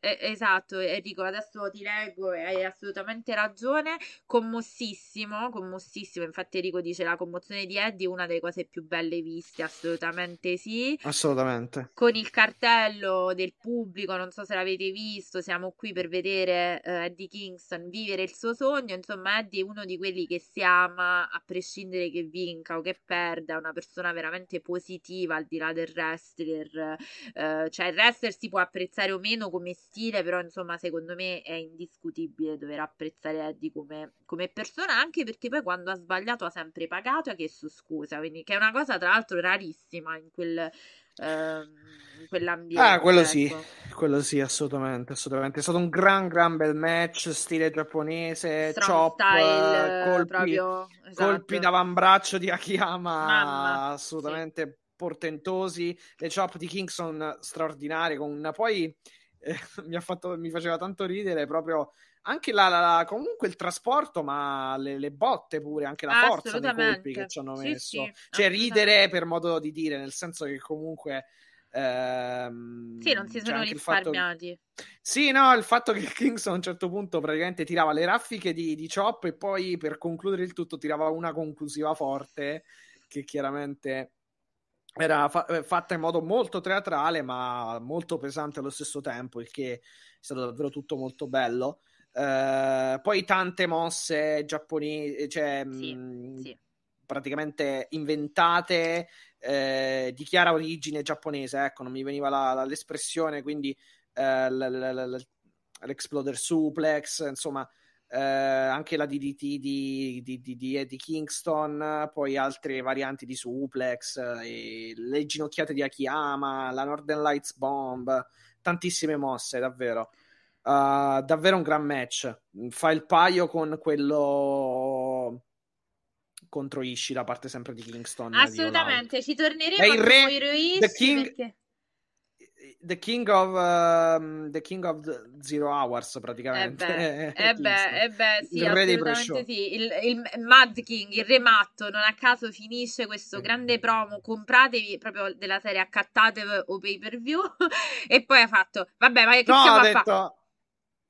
esatto Enrico, adesso ti leggo e hai assolutamente ragione, commossissimo, commossissimo, infatti Enrico dice la commozione di Eddie è una delle cose più belle viste, assolutamente sì. Assolutamente. con il cartello del pubblico, non so se l'avete visto, siamo qui per vedere eh, Eddie Kingston vivere il suo sogno, insomma Eddie è uno di quelli che si ama a prescindere che vinca o che perda, una persona veramente positiva al di là del wrestler, eh, cioè il wrestler si può apprezzare o meno come stile, però insomma secondo me è indiscutibile dover apprezzare Eddie come, come persona, anche perché poi quando ha sbagliato ha sempre pagato e ha chiesto scusa, quindi che è una cosa tra l'altro rarissima in quel ehm, in quell'ambiente. Ah, quello sì, ecco. quello sì, assolutamente, assolutamente. È stato un gran, gran bel match, stile giapponese, Strong chop, style, colpi, proprio esatto. colpi d'avambraccio di Akiyama Mamma, assolutamente portentosi, le chop di Kingston straordinarie, con poi eh, mi ha fatto, mi faceva tanto ridere proprio anche la, la- la- comunque il trasporto, ma le, le botte pure, anche la forza dei colpi che ci hanno Sì, messo. sì, Cioè, ridere per modo di dire, nel senso che comunque. ehm, Sì, non si c'è sono il fatto- risparmiati. Sì, no, il fatto che Kingston a un certo punto praticamente tirava le raffiche di, di Chop e poi per concludere il tutto tirava una conclusiva forte che chiaramente era fa- eh, fatta in modo molto teatrale ma molto pesante allo stesso tempo, il che è stato davvero tutto molto bello. Eh, poi tante mosse giapponesi, cioè Sì, mh, sì. praticamente inventate eh, di chiara origine giapponese, ecco, non mi veniva la- la- l'espressione, quindi eh, l- l- l- l'Exploder Suplex, insomma, eh, anche la DDT di, di, di, di Eddie Kingston, poi altre varianti di Suplex, eh, le ginocchiate di Akiyama, la Northern Lights Bomb, tantissime mosse, davvero. Uh, davvero un gran match. Fa il paio con quello contro Ishii da parte sempre di Kingston. di Out. Assolutamente, ci torneremo È il re- The King- perché The King of um, The King of the Zero Hours praticamente. E eh beh, eh beh, sì, il assolutamente sì. Il, il, Mad King, il re matto, non a caso finisce questo grande promo. Compratevi proprio della serie accattate o pay per view. e poi ha fatto, vabbè, ma che no, stiamo ha detto... a fare?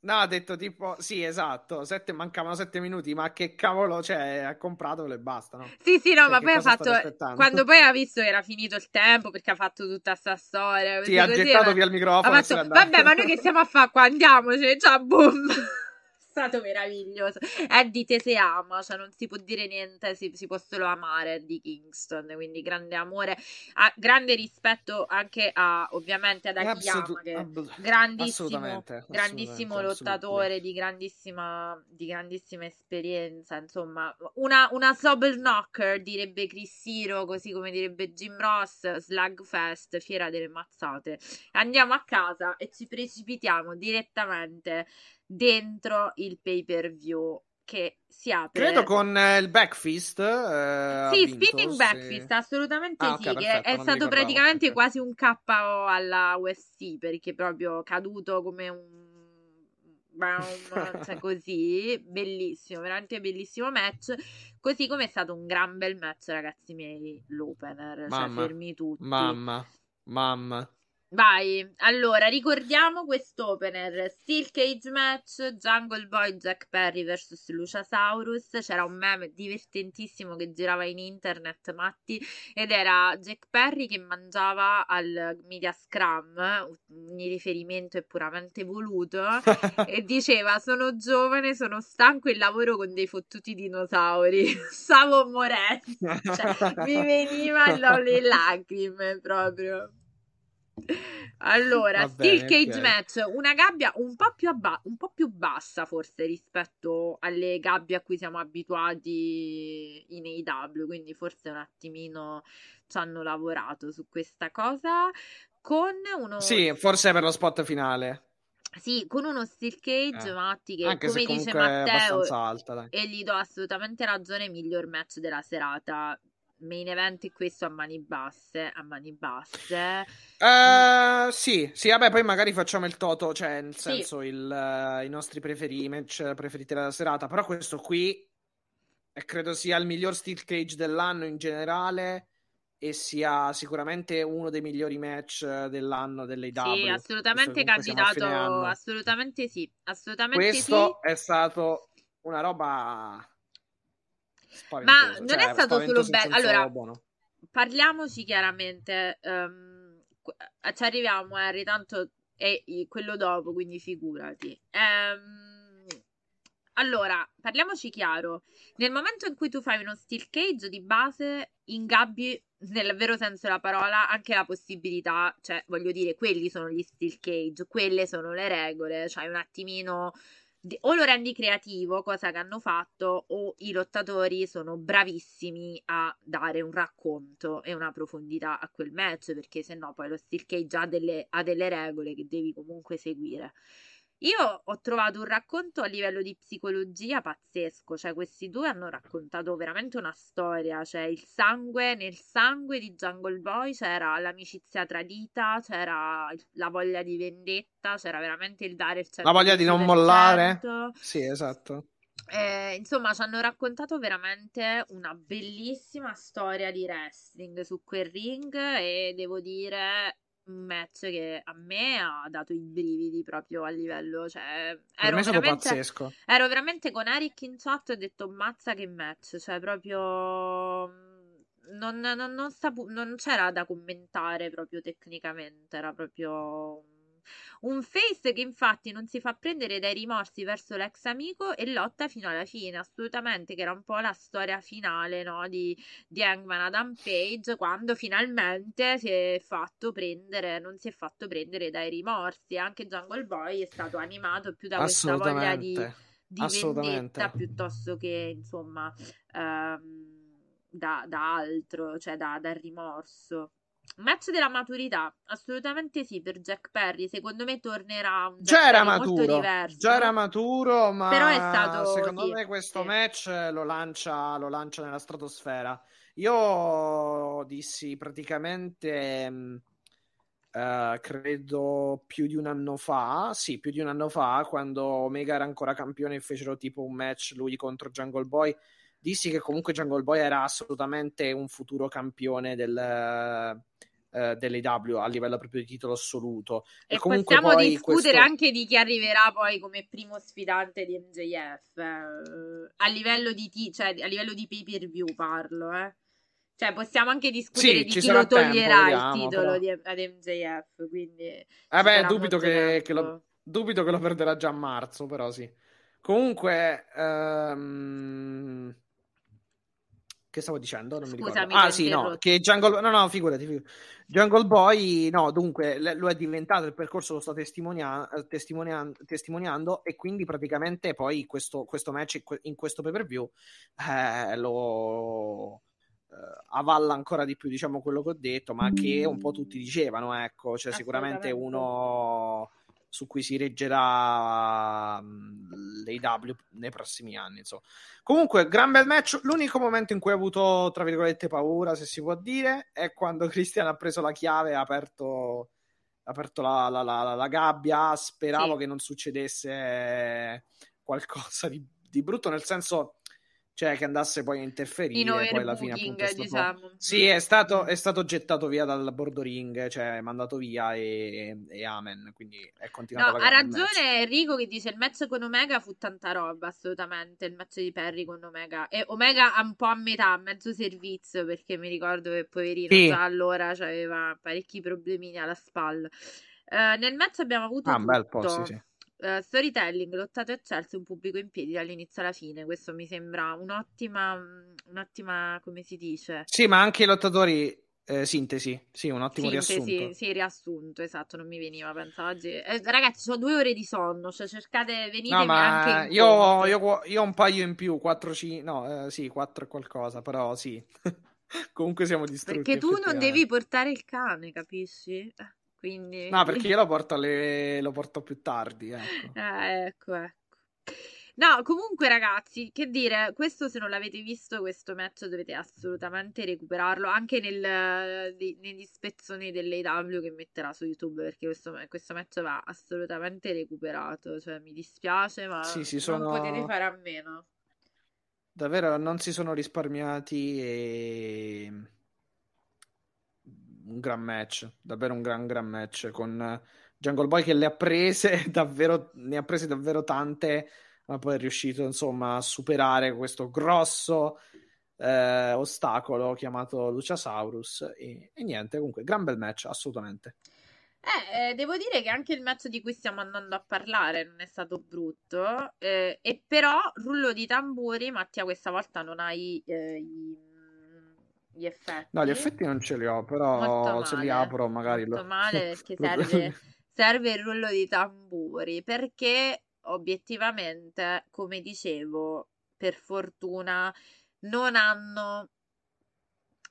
No, ha detto tipo, sì, esatto, sette, mancavano sette minuti, ma che cavolo, cioè, ha comprato e basta, no? Sì, sì, no, cioè, ma poi ha fatto, quando poi ha visto che era finito il tempo, perché ha fatto tutta sta storia. Sì, ha gettato via il microfono. Ha fatto, vabbè, ma noi che stiamo a fare qua? Andiamoci, ciao, boom stato meraviglioso. Eddie te se ama, cioè non si può dire niente, si, si può solo amare di Kingston, quindi grande amore, a, grande rispetto anche a ovviamente ad Akiyama Absolut- che ab- grandissimo, assolutamente, grandissimo assolutamente, lottatore di grandissima, di grandissima esperienza, insomma, una, una Sobel Knocker direbbe Chris Hero, così come direbbe Jim Ross, Slugfest, fiera delle mazzate. Andiamo a casa e ci precipitiamo direttamente dentro il pay per view che si apre. Credo con eh, il backfist. Eh, sì, spinning backfist, sì. assolutamente ah, sì. Okay, che è stato praticamente quasi un KO alla UFC perché proprio caduto come un. cioè così, bellissimo, veramente bellissimo match. Così come è stato un gran bel match, ragazzi miei. L'opener, cioè, mamma, cioè fermi tutti. Mamma, mamma. Vai, allora ricordiamo quest'opener Steel Cage Match Jungle Boy Jack Perry vs Luciasaurus c'era un meme divertentissimo che girava in internet Matti ed era Jack Perry che mangiava al Media Scrum un riferimento è puramente voluto e diceva sono giovane sono stanco e lavoro con dei fottuti dinosauri. Stavo morendo cioè, mi venivano le lacrime proprio allora, bene, Steel Cage okay. Match, una gabbia un po, più abba- un po' più bassa forse rispetto alle gabbie a cui siamo abituati in AW, quindi forse un attimino ci hanno lavorato su questa cosa con uno... Sì, forse per lo spot finale. Sì, con uno steel cage, eh. Matti, che Anche come dice Matteo, alta, e gli do assolutamente ragione, miglior match della serata main event questo a mani basse, a mani basse. Uh, sì, sì, vabbè, poi magari facciamo il toto, cioè nel senso sì. il, uh, i nostri preferiti, match preferiti della serata, però questo qui credo sia il miglior steel cage dell'anno in generale e sia sicuramente uno dei migliori match dell'anno dell'AW. Sì, assolutamente candidato, assolutamente sì, assolutamente Questo sì. è stato una roba ma non cioè, è stato solo bello. Allora, buono. parliamoci chiaramente. Um, ci arriviamo, Harry. Tanto è quello dopo, quindi figurati. Um, allora, parliamoci chiaro. Nel momento in cui tu fai uno steel cage di base, ingabbi nel vero senso della parola anche la possibilità, cioè voglio dire, quelli sono gli steel cage, quelle sono le regole, cioè un attimino o lo rendi creativo, cosa che hanno fatto, o i lottatori sono bravissimi a dare un racconto e una profondità a quel match, perché se no poi lo steel cage ha delle, ha delle regole che devi comunque seguire. Io ho trovato un racconto a livello di psicologia pazzesco, cioè questi due hanno raccontato veramente una storia, cioè il sangue, nel sangue di Jungle Boy c'era l'amicizia tradita, c'era la voglia di vendetta, c'era veramente il dare il 100%. La voglia di non mollare. Sì, esatto. Eh, insomma, ci hanno raccontato veramente una bellissima storia di wrestling su quel ring e devo dire un match che a me ha dato i brividi proprio a livello, cioè ero veramente, pazzesco. ero veramente con Eric in chat e ho detto mazza che match, cioè proprio non, non, non, sta, non c'era da commentare proprio tecnicamente, era proprio un face che infatti non si fa prendere dai rimorsi verso l'ex amico e lotta fino alla fine, assolutamente, che era un po' la storia finale no, di, di Hangman Adam Page quando finalmente si è fatto prendere, non si è fatto prendere dai rimorsi. Anche Jungle Boy è stato animato più da questa voglia di, di vendetta piuttosto che insomma ehm, da, da altro, cioè da, dal rimorso. Match della maturità, assolutamente sì per Jack Perry. Secondo me tornerà un già era maturo, già era maturo, ma Però è stato secondo sì, me questo sì. match lo lancia, lo lancia nella stratosfera. Io dissi praticamente. Uh, credo più di un anno fa, sì, più di un anno fa, quando Omega era ancora campione e fecero tipo un match lui contro Jungle Boy, dissi che comunque Jungle Boy era assolutamente un futuro campione del, uh, dell'AW a livello proprio di titolo assoluto. E, e possiamo discutere questo... anche di chi arriverà poi come primo sfidante di MJF, eh, a livello di, t- cioè, a livello di pay per view parlo, eh. Cioè, possiamo anche discutere sì, di chi lo toglierà tempo, vediamo, il titolo però... di, ad MJF. Quindi. Vabbè, eh dubito che, che lo, dubito che lo perderà già a marzo, però sì. Comunque. Um... Che stavo dicendo? Non mi Scusami, ricordo. Ah, sì, no, che Jungle... No, no, figurati, figurati. Jungle Boy, no, dunque, lo è diventato, il percorso lo sta testimonia... testimonian... testimoniando e quindi praticamente poi questo, questo match in questo pay-per-view eh, lo uh, avalla ancora di più, diciamo, quello che ho detto, ma che un po' tutti dicevano, ecco, cioè sicuramente uno su cui si reggerà l'AW nei prossimi anni, insomma. Comunque, gran bel match, l'unico momento in cui ho avuto, tra virgolette, paura, se si può dire, è quando Cristian ha preso la chiave e ha aperto ha aperto la, la, la, la, gabbia, speravo sì. che non succedesse qualcosa di, di, brutto, nel senso cioè che andasse poi a interferire In poi alla fine appunto diciamo. sì è stato, è stato, gettato via dal bordo ring cioè mandato via e, e amen quindi è continuato no, ha ragione Enrico che dice il match con Omega fu tanta roba assolutamente il match di Perry con Omega e Omega un po' a metà mezzo servizio perché mi ricordo che poverino sì. già allora aveva parecchi problemini alla spalla uh, nel match abbiamo avuto ah, tutto. un bel po' sì sì Uh, storytelling, lottato eccelso, un pubblico in piedi dall'inizio alla fine. Questo mi sembra un'ottima, mm, un'ottima come si dice? Sì, ma anche i lottatori. Eh, sintesi, sì, un ottimo sintesi, riassunto. Sì, riassunto, esatto, non mi veniva, penso oggi. Eh, ragazzi, ho due ore di sonno, cioè cercate, venite no, anche io, io, io, ho un paio in più, 4, 5, no, eh, sì, 4 e qualcosa, però sì. Comunque siamo distrutti. Perché tu non devi portare il cane, capisci? Quindi... No, perché io lo porto, alle... lo porto più tardi. Ecco. Ah, ecco, ecco. No, comunque ragazzi, che dire, questo se non l'avete visto, questo match dovete assolutamente recuperarlo anche nel, negli spezzoni dell'AW che metterà su YouTube perché questo, questo, match va assolutamente recuperato, cioè mi dispiace ma sì, sì, sono... non potete fare a meno. Davvero non si sono risparmiati e un gran match, davvero un gran gran match con Jungle Boy che le ha prese davvero, ne ha prese davvero tante, ma poi è riuscito insomma a superare questo grosso eh, ostacolo chiamato Luciasaurus e, e, niente, comunque gran bel match assolutamente. Eh, eh, devo dire che anche il match di cui stiamo andando a parlare non è stato brutto, eh, e però rullo di tamburi, Mattia questa volta non hai eh, i gli effetti. No, gli effetti non ce li ho, però se li apro magari molto lo... male perché serve, serve il rullo di tamburi, perché obiettivamente, come dicevo, per fortuna non hanno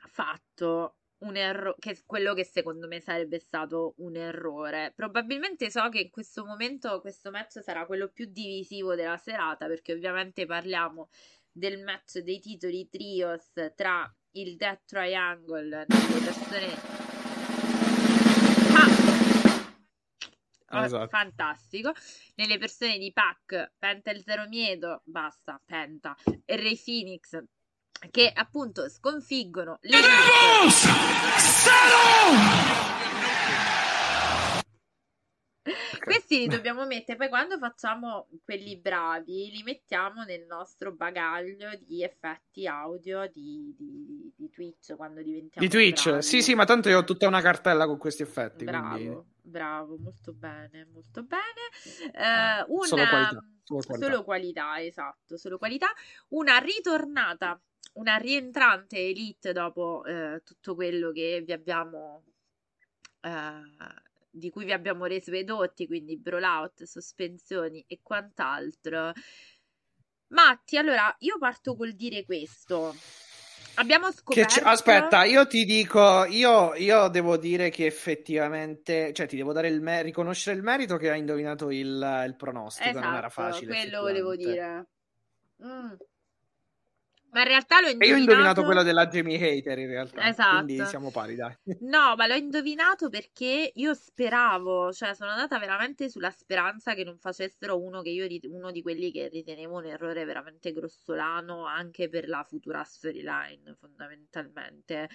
fatto un errore, che quello che secondo me sarebbe stato un errore. Probabilmente so che in questo momento questo match sarà quello più divisivo della serata, perché ovviamente parliamo del match dei titoli trios tra il Death Triangle nelle persone. Ah! esatto. fantastico. Nelle persone di Pac, Penta il Zero Miedo, basta, Penta. E Ray Phoenix che appunto sconfiggono le Questi li dobbiamo mettere, poi quando facciamo quelli bravi, li mettiamo nel nostro bagaglio di effetti audio di, di, di Twitch quando diventiamo Di Twitch, bravi. sì, sì, ma tanto io ho tutta una cartella con questi effetti. Bravo, quindi... bravo, molto bene, molto bene. Eh, una... Solo qualità, solo qualità. Solo qualità, esatto, solo qualità. Una ritornata, una rientrante elite dopo eh, tutto quello che vi abbiamo... Uh, di cui vi abbiamo reso edotti, quindi rollout, sospensioni e quant'altro. Matti, allora io parto col dire questo. Abbiamo scoperto. aspetta, io ti dico, io, io, devo dire che effettivamente, cioè ti devo dare il mer- riconoscere il merito che hai indovinato il, il pronostico, esatto, non era esatto, facile. Quello volevo dire. Mm. Ma in realtà l'ho indovinato. E io ho indovinato quello della Jamie Hater in realtà. Esatto. Quindi siamo pari, dai. No, ma l'ho indovinato perché io speravo, cioè sono andata veramente sulla speranza che non facessero uno, che io, uno di quelli che ritenevo un errore veramente grossolano anche per la futura storyline, fondamentalmente.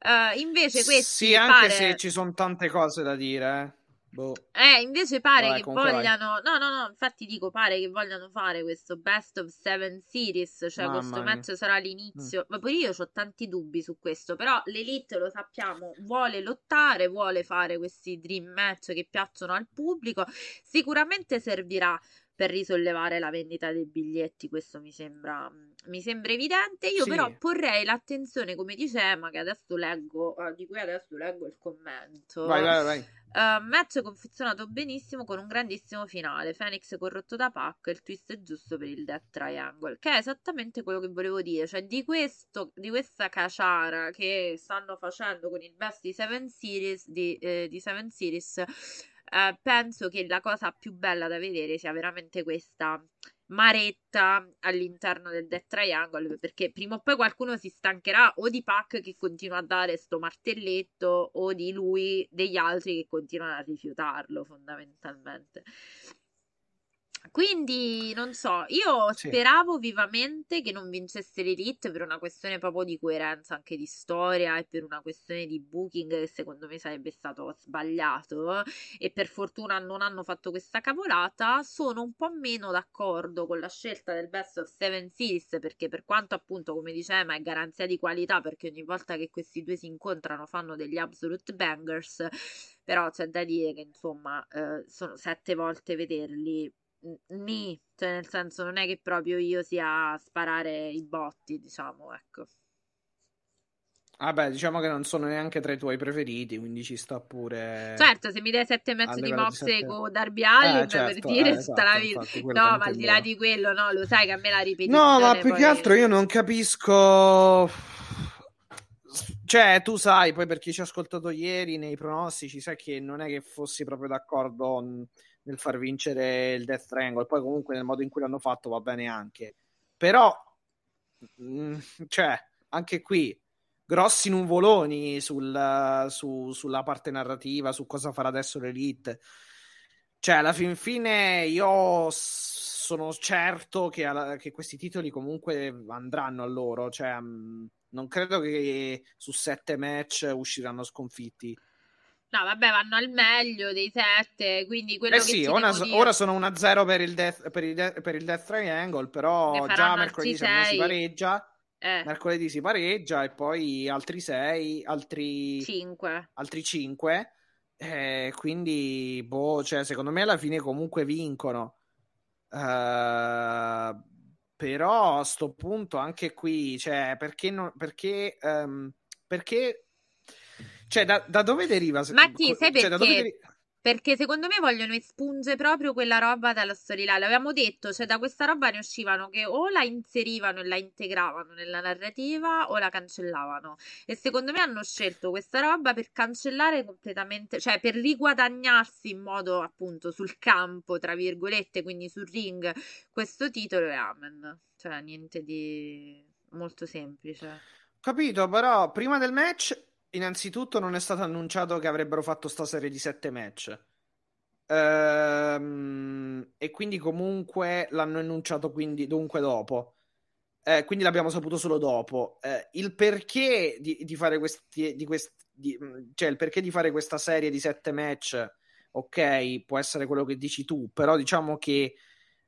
Uh, invece questi Sì, anche pare... se ci sono tante cose da dire, eh. Boh. Eh, invece pare Vabbè, che vogliano. No, no, no, infatti dico, pare che vogliano fare questo best of seven series. Cioè, Mamma questo mia. match sarà l'inizio. Mm. Ma poi io ho tanti dubbi su questo. Però l'Elite lo sappiamo, vuole lottare, vuole fare questi dream match che piacciono al pubblico. Sicuramente servirà per risollevare la vendita dei biglietti, questo mi sembra, mi sembra evidente. Io Sì. però porrei l'attenzione, come dice Emma, che adesso leggo, eh, di cui adesso leggo il commento. Vai, vai, vai. Uh, match confezionato benissimo con un grandissimo finale. Phoenix corrotto da Pac, il twist giusto per il Death Triangle, che è esattamente quello che volevo dire. Cioè, di, questo, di questa caciara che stanno facendo con il best di Seven Series, di, eh, di Seven Series eh, penso che la cosa più bella da vedere sia veramente questa maretta all'interno del Death Triangle perché prima o poi qualcuno si stancherà o di Pac che continua a dare sto martelletto o di lui degli altri che continuano a rifiutarlo fondamentalmente quindi non so, io Sì. speravo vivamente che non vincesse l'Elite per una questione proprio di coerenza anche di storia e per una questione di booking che secondo me sarebbe stato sbagliato e per fortuna non hanno fatto questa cavolata. Sono un po' meno d'accordo con la scelta del Best of Seven Series perché per quanto appunto come dice Emma è garanzia di qualità perché ogni volta che questi due si incontrano fanno degli absolute bangers però c'è da dire che insomma eh, sono sette volte vederli Ni, cioè nel senso non è che proprio io sia a sparare i botti, diciamo, ecco. Vabbè, diciamo che non sono neanche tra i tuoi preferiti, quindi ci sta pure. Certo, se mi dai sette match a di sette- con Darby Allin Eh, certo, per dire eh, tutta esatto, la vita. infatti, No, ma al di là di quello, no, lo sai che a me la ripetizione No, ma più poi- che altro io non capisco. Cioè, tu sai, poi per chi ci ha ascoltato ieri nei pronostici, sai che non è che fossi proprio d'accordo nel far vincere il Death Triangle. Poi, comunque, nel modo in cui l'hanno fatto va bene anche. Però, mm, cioè, anche qui, grossi nuvoloni sul- su- sulla parte narrativa, su cosa farà adesso l'Elite. Cioè, alla fin fine io sono certo che, alla- che questi titoli comunque andranno a loro. Cioè, mh, non credo che su sette match usciranno sconfitti. No, vabbè, vanno al meglio dei sette, quindi quello Eh che sì, ora, dire- ora sono 1-0 per il, death, per, il de- per il Death Triangle, però già mercoledì si sei. pareggia. Eh, Mercoledì si pareggia e poi altri 6, altri, cinque. altri 5. quindi, boh, cioè, secondo me alla fine comunque vincono. Eh, però a sto punto anche qui, cioè, perché, non, perché, ehm, perché cioè, da, da dove deriva? Matti, sai cioè, perché? deri- Perché secondo me vogliono espungere proprio quella roba dalla storyline. L'avevamo detto, cioè da questa roba ne uscivano che o la inserivano e la integravano nella narrativa o la cancellavano. E secondo me hanno scelto questa roba per cancellare completamente, cioè per riguadagnarsi in modo appunto sul campo, tra virgolette, quindi sul ring, questo titolo e amen. Cioè niente di molto semplice. Capito, però prima del match, innanzitutto non è stato annunciato che avrebbero fatto sta serie di sette match. Ehm, e quindi comunque l'hanno annunciato quindi dunque dopo. Eh, quindi l'abbiamo saputo solo dopo. Eh, il perché di, di fare questi, di questi di- cioè il perché di fare questa serie di sette match, ok, può essere quello che dici tu, però diciamo che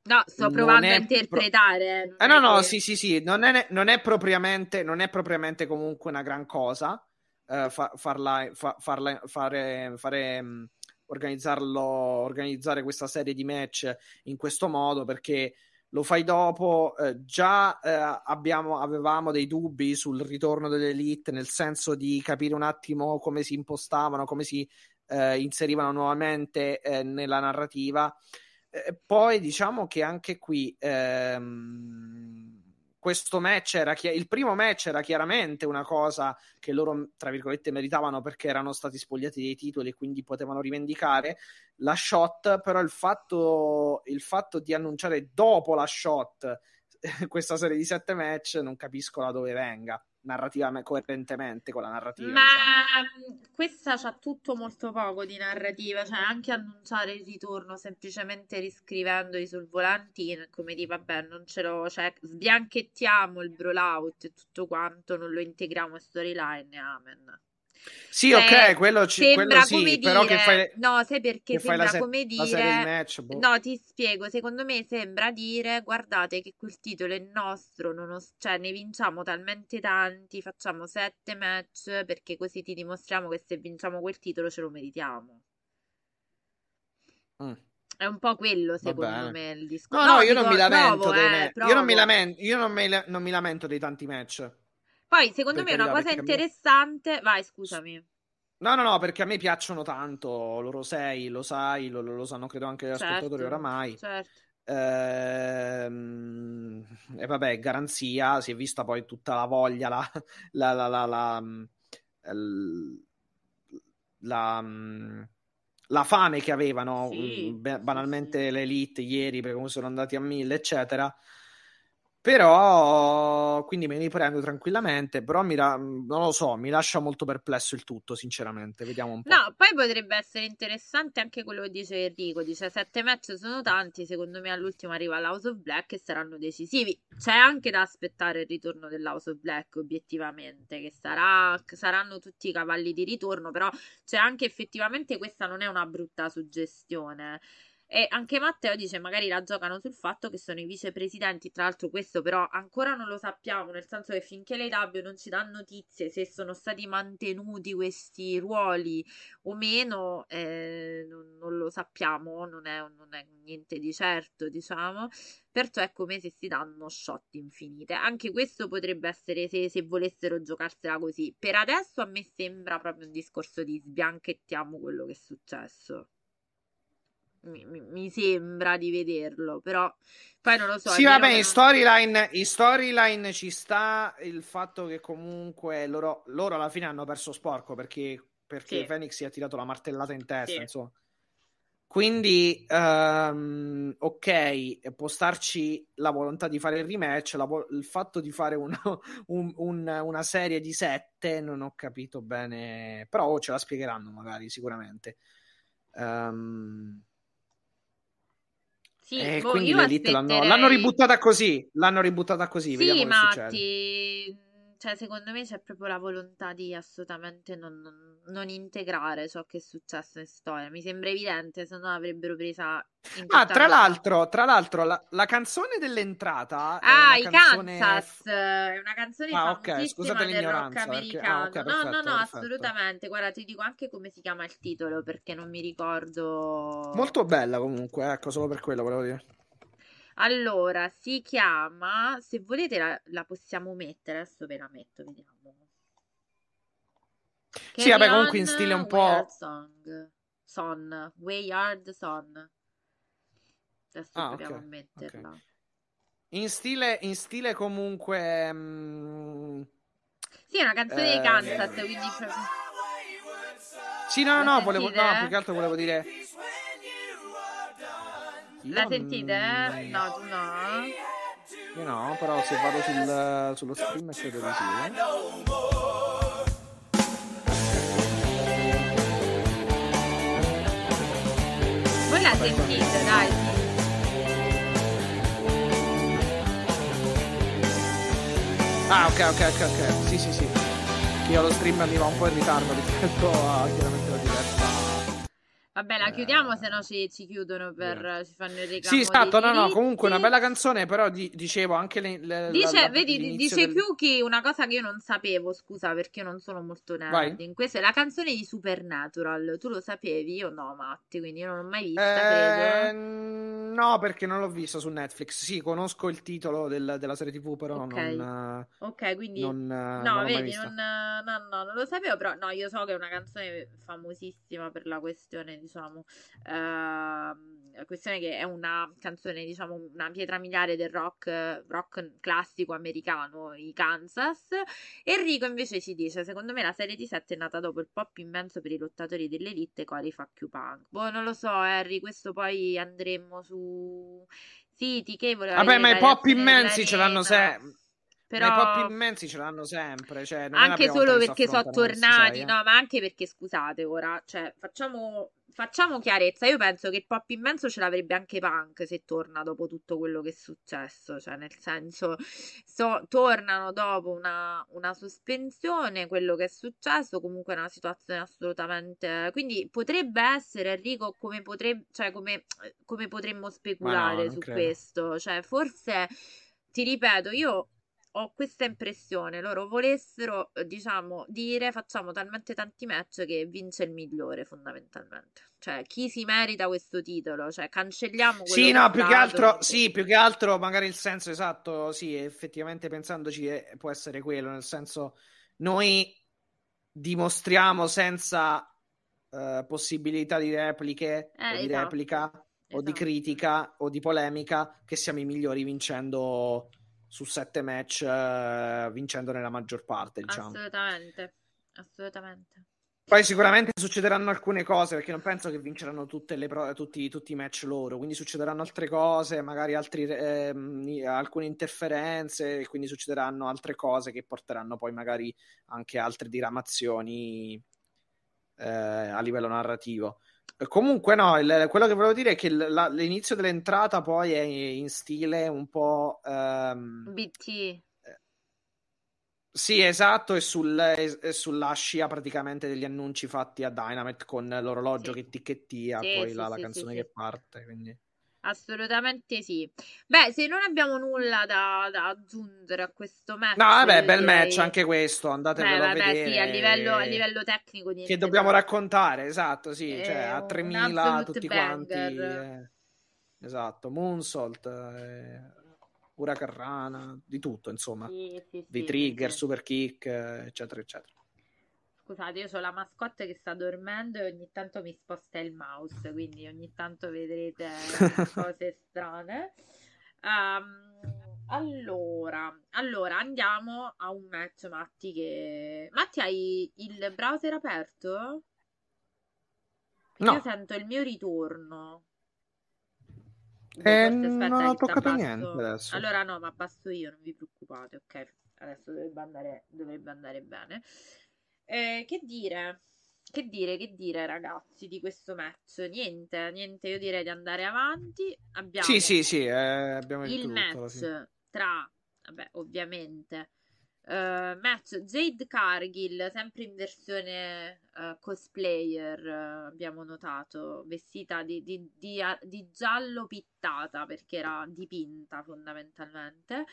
No, sto provando a pro- interpretare. non eh no, no, che- sì, sì, sì, non è, non è propriamente, non è propriamente comunque una gran cosa eh, fa- farla, fa- farla- fare, fare, organizzarlo, organizzare questa serie di match in questo modo perché lo fai dopo. eh, già eh, abbiamo, avevamo dei dubbi sul ritorno dell'Elite, nel senso di capire un attimo come si impostavano, come si eh, inserivano nuovamente eh, nella narrativa. Poi diciamo che anche qui ehm, questo match era chi- il primo match era chiaramente una cosa che loro tra virgolette meritavano perché erano stati spogliati dei titoli e quindi potevano rivendicare la shot però il fatto, il fatto di annunciare dopo la shot questa serie di sette match non capisco da dove venga narrativamente, coerentemente con la narrativa. Ma diciamo. questa c'ha tutto molto poco di narrativa, cioè anche annunciare il ritorno semplicemente riscrivendoli sul volantino, come di vabbè, non ce l'ho, cioè sbianchettiamo il brawlout e tutto quanto, non lo integriamo in storyline, amen. Sì, cioè, ok, quello, ci, quello sì, dire, però che fai... No, sai perché sembra se- come dire... Match, boh. No, ti spiego, secondo me sembra dire, guardate che quel titolo è nostro, os- cioè ne vinciamo talmente tanti, facciamo sette match, perché così ti dimostriamo che se vinciamo quel titolo ce lo meritiamo. Mm. È un po' quello, secondo me, il discorso. No, no, io non mi lamento. Provo, eh, io non mi lamento, io non mi, non mi lamento dei tanti match. Poi, secondo me, una cosa interessante. Me... Vai, scusami. No, no, no, perché a me piacciono tanto. Loro sei, lo sai, lo, lo sanno, credo anche gli certo, ascoltatori oramai. Certo. Ehm, e vabbè, garanzia, si è vista poi tutta la voglia, la, la, la, la, la, la, la fame che avevano, sì, banalmente sì. l'elite ieri, perché come sono andati a mille, eccetera. Però, quindi me li prendo tranquillamente, però mi ra- non lo so, mi lascia molto perplesso il tutto, sinceramente, vediamo un po'. No, poi potrebbe essere interessante anche quello che dice Enrico, dice sette match sono tanti, secondo me all'ultimo arriva l'House of Black e saranno decisivi. C'è anche da aspettare il ritorno dell'House of Black, obiettivamente, che sarà, saranno tutti i cavalli di ritorno, però c'è anche effettivamente questa non è una brutta suggestione. E anche Matteo dice magari la giocano sul fatto che sono i vicepresidenti, tra l'altro questo però ancora non lo sappiamo, nel senso che finché le W non ci danno notizie se sono stati mantenuti questi ruoli o meno, eh, non, non, lo sappiamo, non è, non è, niente di certo, diciamo. Perciò è come se si danno shot infinite. Anche questo potrebbe essere se, se volessero giocarsela così. Per adesso a me sembra proprio un discorso di sbianchettiamo quello che è successo mi, mi, sembra di vederlo, però poi non lo so. Sì, vabbè, in storyline, in storyline ci sta il fatto che comunque loro, loro alla fine hanno perso sporco perché, perché sì. Phoenix si è tirato la martellata in testa, sì. insomma. Quindi, um, ok, può starci la volontà di fare il rematch, la, il fatto di fare una, un, un, una serie di sette, non ho capito bene, però ce la spiegheranno magari, sicuramente. Um, sì, e boh, quindi l'Elite l'hanno, l'hanno, ributtata così. L'hanno ributtata così. Sì, Matti. Cioè, secondo me c'è proprio la volontà di assolutamente non, non, non, integrare ciò che è successo in storia. Mi sembra evidente, se no avrebbero presa. Ah, tra l'altro, tra l'altro, la, la canzone dell'entrata. Ah, i canzone... Kansas. È una canzone ah, okay, scusate del rock americano. Ah, okay, perfetto, no, no, no, perfetto. assolutamente. Guarda, ti dico anche come si chiama il titolo perché non mi ricordo. Molto bella comunque, ecco, solo per quello volevo dire. Allora, si chiama, se volete la, la possiamo mettere, adesso ve la metto, vediamo. Sì, vabbè, comunque in stile un po'... Song. Son, Way Hard Son. Adesso ah, proviamo okay, a metterla. Okay. In stile, in stile comunque... Mm, sì, è una canzone eh, di Kansas, quindi... Sì, no, no, no, volevo, no, più che altro volevo dire... La sentite? Eh? No, tu no. Io no, però se vado sul, sullo stream credo di sì. Voi la sentite, dai. Ah, ok, ok, ok, ok. Sì, sì, sì. Io lo stream mi va un po' in ritardo rispetto a chiaramente la diversa Vabbè, la chiudiamo, se no ci, ci chiudono per. ci fanno il reclamo. Sì, esatto. No, no, comunque una bella canzone, però di, dicevo anche le, le, dice, la, vedi, dice del... Kyuki una cosa che io non sapevo, scusa, perché io non sono molto nerd. In questo è la canzone di Supernatural. Tu lo sapevi? Io no, Matti, quindi io non l'ho mai vista, eh, No, perché non l'ho vista su Netflix. Sì, conosco il titolo del, della serie TV, però okay. non. Ok, quindi. Non, no, non vedi, non, no, no, non lo sapevo, però no, io so che è una canzone famosissima per la questione di diciamo, eh, questione che è una canzone, diciamo, una pietra miliare del rock, rock classico americano, i Kansas. Enrico invece ci dice, secondo me la serie di 7 è nata dopo il pop immenso per i lottatori dell'elite quali fa Q-Punk. Boh, non lo so, Harry, questo poi andremo su Sì, TK voleva Vabbè, vedere ma i pop immensi ce l'hanno sempre. Però... Ma i pop immensi ce l'hanno sempre. Cioè, non anche solo perché sono tornati, eh. no, ma anche perché scusate ora, cioè facciamo, facciamo chiarezza. Io penso che il pop immenso ce l'avrebbe anche Punk se torna dopo tutto quello che è successo, cioè nel senso, so- tornano dopo una, una sospensione, quello che è successo, comunque è una situazione assolutamente. Quindi potrebbe essere Enrico come, potreb- cioè, come, come potremmo speculare non su credo. questo, cioè forse ti ripeto, io ho questa impressione, loro volessero, eh, diciamo, dire facciamo talmente tanti match che vince il migliore fondamentalmente. Cioè, chi si merita questo titolo? Cioè, cancelliamo quello Sì, no, più che altro, perché- sì, più che altro magari il senso esatto, sì, effettivamente pensandoci eh, può essere quello, nel senso noi dimostriamo senza eh, possibilità di repliche Eh, o di esatto, replica o di esatto. critica o di polemica che siamo i migliori vincendo su sette match, eh, vincendo nella maggior parte, diciamo. Assolutamente, assolutamente. Poi sicuramente succederanno alcune cose perché non penso che vinceranno tutte le pro- tutti, tutti i match loro, quindi succederanno altre cose, magari altri, i- alcune interferenze, e quindi succederanno altre cose che porteranno poi magari anche altre diramazioni eh, a livello narrativo. Eh, Comunque, no, il- quello che volevo dire è che la- l'inizio dell'entrata poi è in stile un po'. ehm, BT, sì, esatto, e, sul- e- e sulla scia praticamente degli annunci fatti a Dynamite con l'orologio Sì. che ticchettia, Sì, poi sì, la, la canzone che parte. Quindi... assolutamente sì. Beh, se non abbiamo nulla da, da aggiungere a questo match, No, vabbè, bel direi- match anche questo, Beh, andatevelo a vabbè, vedere. sì, a livello, a livello tecnico niente Che dobbiamo da- raccontare, esatto, sì, È cioè a un 3000 absolute tutti banger. quanti. eh, esatto, Moonsault, eh, Huracan Rana, di tutto, insomma. Sì, sì, Di sì, trigger, super kick, eh, eccetera, eccetera. Scusate, io ho la mascotte che sta dormendo e ogni tanto mi sposta il mouse, quindi ogni tanto vedrete cose strane. Ehm, allora, allora, andiamo a un match, Matti, che... Matti, hai il browser aperto? No. Io sento il mio ritorno. Eh, non ho toccato niente adesso. Allora no, ma abbasso io, non vi preoccupate, ok? Adesso dovrebbe andare, dovrebbe andare bene. Eh, che dire? Che dire, che dire, ragazzi, di questo match? Niente, niente, io direi di andare avanti. Abbiamo Sì, sì, sì, eh, abbiamo il tutto match tra, vabbè, ovviamente, eh, match Jade Cargill, sempre in versione eh, cosplayer, eh, abbiamo notato, vestita di, di- di- di giallo pittata perché era dipinta fondamentalmente.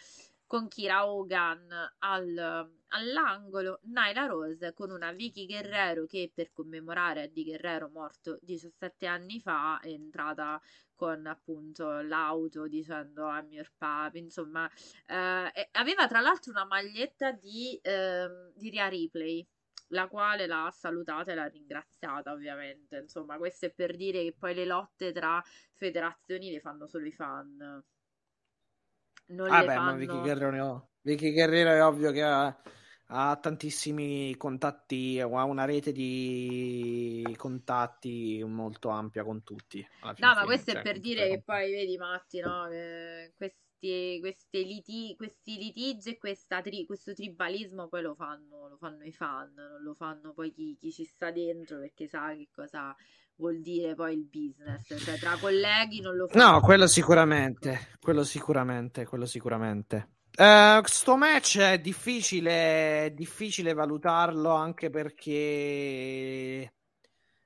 Con Kira Hogan al- all'angolo, Nyla Rose con una Vicky Guerrero che per commemorare Eddie Guerrero morto 17 anni fa è entrata con appunto l'auto dicendo I'm your papi, insomma, eh, aveva tra l'altro una maglietta di, ehm, di Rhea Ripley, la quale l'ha salutata e l'ha ringraziata, ovviamente. Insomma, questo è per dire che poi le lotte tra federazioni le fanno solo i fan. Non le Vabbè, ma Vicky fanno. Guerrero, Vicky Guerrero è ovvio che ha, ha tantissimi contatti, ha una rete di contatti molto ampia con tutti. No, ma fine, questo è cioè, per con dire tutte che poi vedi, Matti, no? che questi, queste liti- questi litigi e questa tri- questo tribalismo poi lo fanno, lo fanno i fan, non lo fanno poi chi, chi ci sta dentro perché sa che cosa vuol dire poi il business. Cioè, tra colleghi non lo fanno. No, quello sicuramente, quello sicuramente, quello sicuramente. Eh, sto match è difficile, è difficile valutarlo anche perché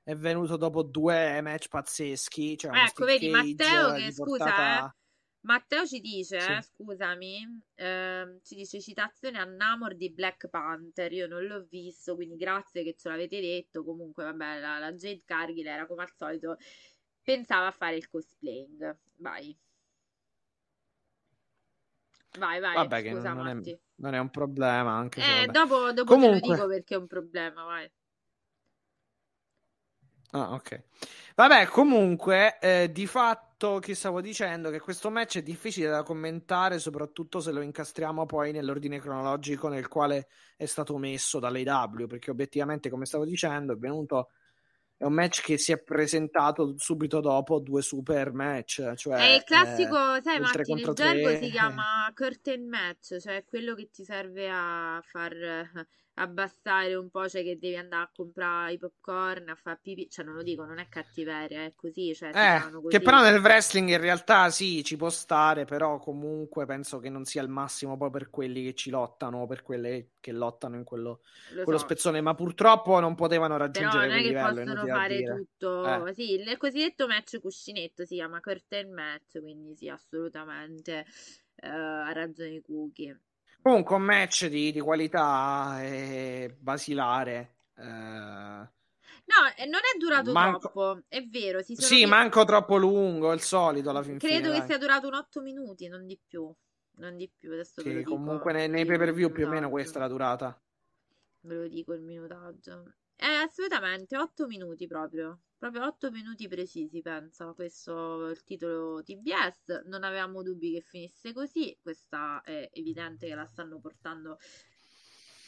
è venuto dopo due match pazzeschi. Cioè Ecco, vedi, Matteo di che scusa, portata- eh. Matteo ci dice, Sì. eh, scusami, ehm, ci dice citazione a Namor di Black Panther. Io non l'ho visto, quindi grazie che ce l'avete detto. Comunque, vabbè, la, la Jade Cargill era come al solito, pensava a fare il cosplaying. Vai. Vai, vai, Vabbè, che scusa non è, Matti. non è un problema, anche Eh, dopo, dopo te lo Comunque- dico perché è un problema, vai. Ah, ok. Vabbè, comunque, eh, di fatto che stavo dicendo che questo match è difficile da commentare, soprattutto se lo incastriamo poi nell'ordine cronologico nel quale è stato messo dall'AW, perché obiettivamente, come stavo dicendo, è venuto è un match che si è presentato subito dopo due super match. Cioè, è il classico, eh, sai Martin, il gergo si chiama curtain match, cioè quello che ti serve a far abbassare un po', cioè che devi andare a comprare i popcorn, a fare pipì, cioè non lo dico, non è cattiveria, è così, cioè eh, così. Che però nel wrestling in realtà sì, ci può stare, però comunque penso che non sia il massimo poi per quelli che ci lottano, per quelle che lottano in quello, quello so. spezzone, ma purtroppo non potevano raggiungere però non è che livello, possono fare tutto, eh. sì, il cosiddetto match cuscinetto si chiama curtain match, quindi sì, assolutamente uh, ha ragione Cookie. Comunque un match di, di qualità e basilare. Eh... No, non è durato manco... troppo, è vero. Si sì, visto... manco troppo lungo, il solito alla fin Credo fine, che dai. sia durato un 8 minuti, non di più. Non di più, adesso sì, comunque nei, nei pay per view più o meno questa è la durata. Ve lo dico il minutaggio. Eh, assolutamente, 8 minuti proprio. Proprio 8 minuti precisi, penso. Questo è il titolo TBS. Non avevamo dubbi che finisse così. Questa è evidente che la stanno portando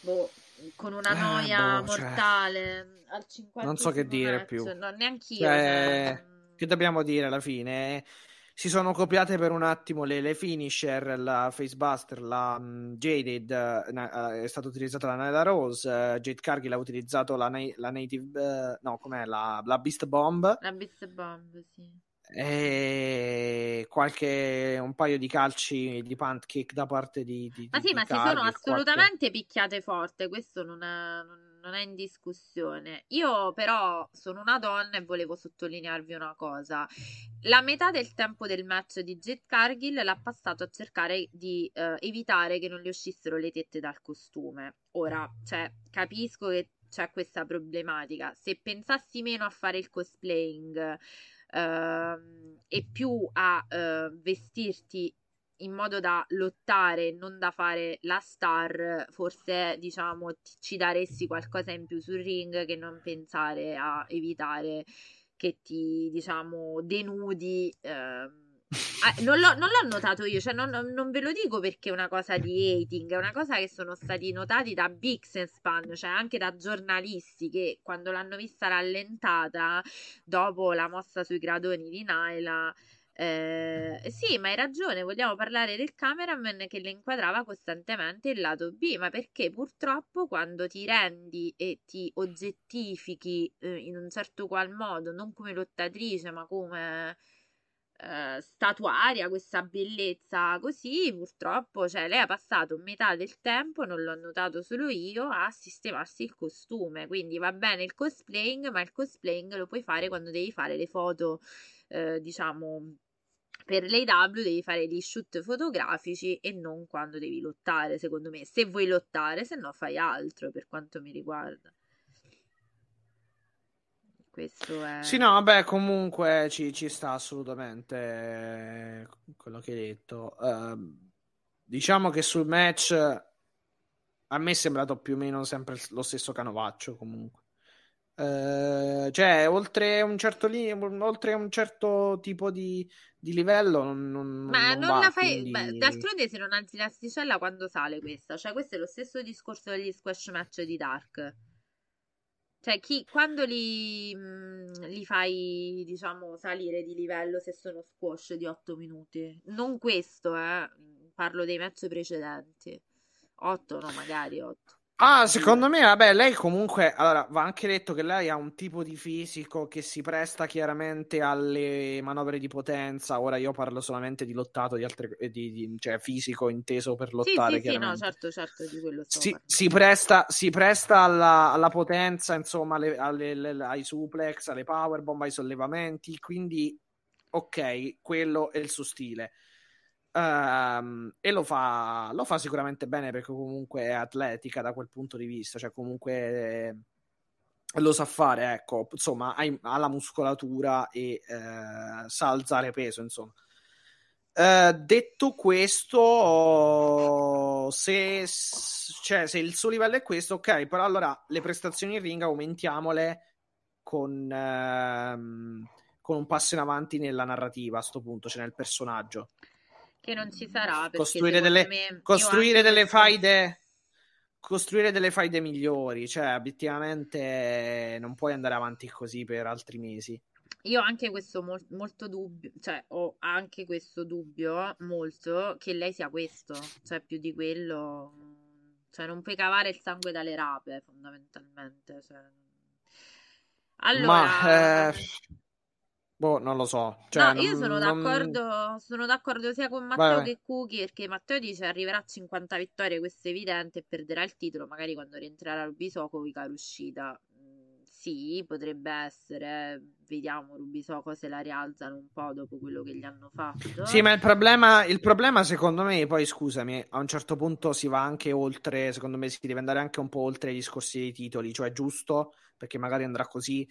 boh, con una eh, noia boh, cioè, mortale al 50 Non so che dire match. più. No, neanch'io. Cioè, cioè... Che dobbiamo dire alla fine? Si sono copiate per un attimo le, le finisher, la Facebuster, la um, Jaded, uh, è stata utilizzata la Nyla Rose, uh, Jade Cargill ha utilizzato la, la Native, uh, no, com'è, la, la Beast Bomb. La Beast Bomb, sì. E qualche un paio di calci di punt kick da parte di, di ma sì di ma Cargill, si sono assolutamente qualche... picchiate forte questo non è, non, non è in discussione. Io però sono una donna e volevo sottolinearvi una cosa. La metà del tempo del match di Jet Cargill l'ha passato a cercare di uh, evitare che non le uscissero le tette dal costume. Ora cioè capisco che c'è questa problematica. Se pensassi meno a fare il cosplaying uh, e più a uh, vestirti in modo da lottare, non da fare la star, forse diciamo ci daresti qualcosa in più sul ring che non pensare a evitare che ti diciamo denudi. Uh, Ah, non, l'ho, non, l'ho, notato io, cioè non, non, ve lo dico perché è una cosa di hating, è una cosa che sono stati notati da Bixenspan, cioè anche da giornalisti che quando l'hanno vista rallentata dopo la mossa sui gradoni di Naila. Eh, sì, ma hai ragione, vogliamo parlare del cameraman che le inquadrava costantemente il lato B, ma perché purtroppo quando ti rendi e ti oggettifichi eh, in un certo qual modo, non come lottatrice, ma come eh, statuaria, questa bellezza così, purtroppo, cioè lei ha passato metà del tempo, non l'ho notato solo io, a sistemarsi il costume. Quindi va bene il cosplaying, ma il cosplaying lo puoi fare quando devi fare le foto, eh, diciamo, per l'AW devi fare gli shoot fotografici e non quando devi lottare, secondo me. Se vuoi lottare, se no fai altro per quanto mi riguarda. Questo è... Sì, no, vabbè, comunque ci, ci sta assolutamente eh, quello che hai detto. Uh, diciamo che sul match a me è sembrato più o meno sempre lo stesso canovaccio comunque. Uh, cioè, oltre un certo, li- oltre un certo tipo di, di livello, non, non, Ma non, non va, la fai. quindi... Beh, d'altronde, se non alzi l'asticella, quando sale questa? Cioè, questo è lo stesso discorso degli squash match di Dark. Cioè, chi, quando li, mh, mm, li, fai, diciamo, salire di livello se sono squash di 8 minuti? Non questo, eh. Parlo dei match precedenti. 8, no, magari 8. Ah, secondo me, vabbè, lei comunque, allora, va anche detto che lei ha un tipo di fisico che si presta chiaramente alle manovre di potenza. Ora io parlo solamente di lottato, di altre, di, di, cioè fisico inteso per lottare. Sì, sì, sì no, certo, certo, di quello si, si, presta, si presta alla, alla potenza, insomma, alle, alle, alle, ai suplex, alle powerbomb, ai sollevamenti, quindi, ok, quello è il suo stile. Um, e lo fa, lo fa sicuramente bene perché comunque è atletica da quel punto di vista, cioè comunque eh, lo sa fare, ecco, insomma, ha, ha la muscolatura e eh, sa alzare peso, insomma. Uh, detto questo, se, cioè, se il suo livello è questo, ok, però allora le prestazioni in ring aumentiamole con, uh, con un passo in avanti nella narrativa a questo punto, cioè nel personaggio che non ci sarà. Costruire delle, me, costruire delle faide. costruire delle faide migliori, cioè obiettivamente non puoi andare avanti così per altri mesi. Io ho anche questo mol- molto dubbio, cioè ho anche questo dubbio molto che lei sia questo, cioè più di quello, cioè non puoi cavare il sangue dalle rape fondamentalmente. Cioè. Allora, Ma, eh, boh, non lo so. Cioè, no, io sono non- d'accordo, sono d'accordo sia con Matteo Vai, vai. che Cookie, perché Matteo dice arriverà a 50 vittorie, questo è evidente, e perderà il titolo magari quando rientrerà Hikaru Shida. Mm, Sì, potrebbe essere, vediamo Rubisoco se la rialzano un po' dopo quello che gli hanno fatto. Sì, ma il problema, il problema secondo me, poi scusami, a un certo punto si va anche oltre, secondo me si deve andare anche un po' oltre i discorsi dei titoli, cioè giusto, perché magari andrà così,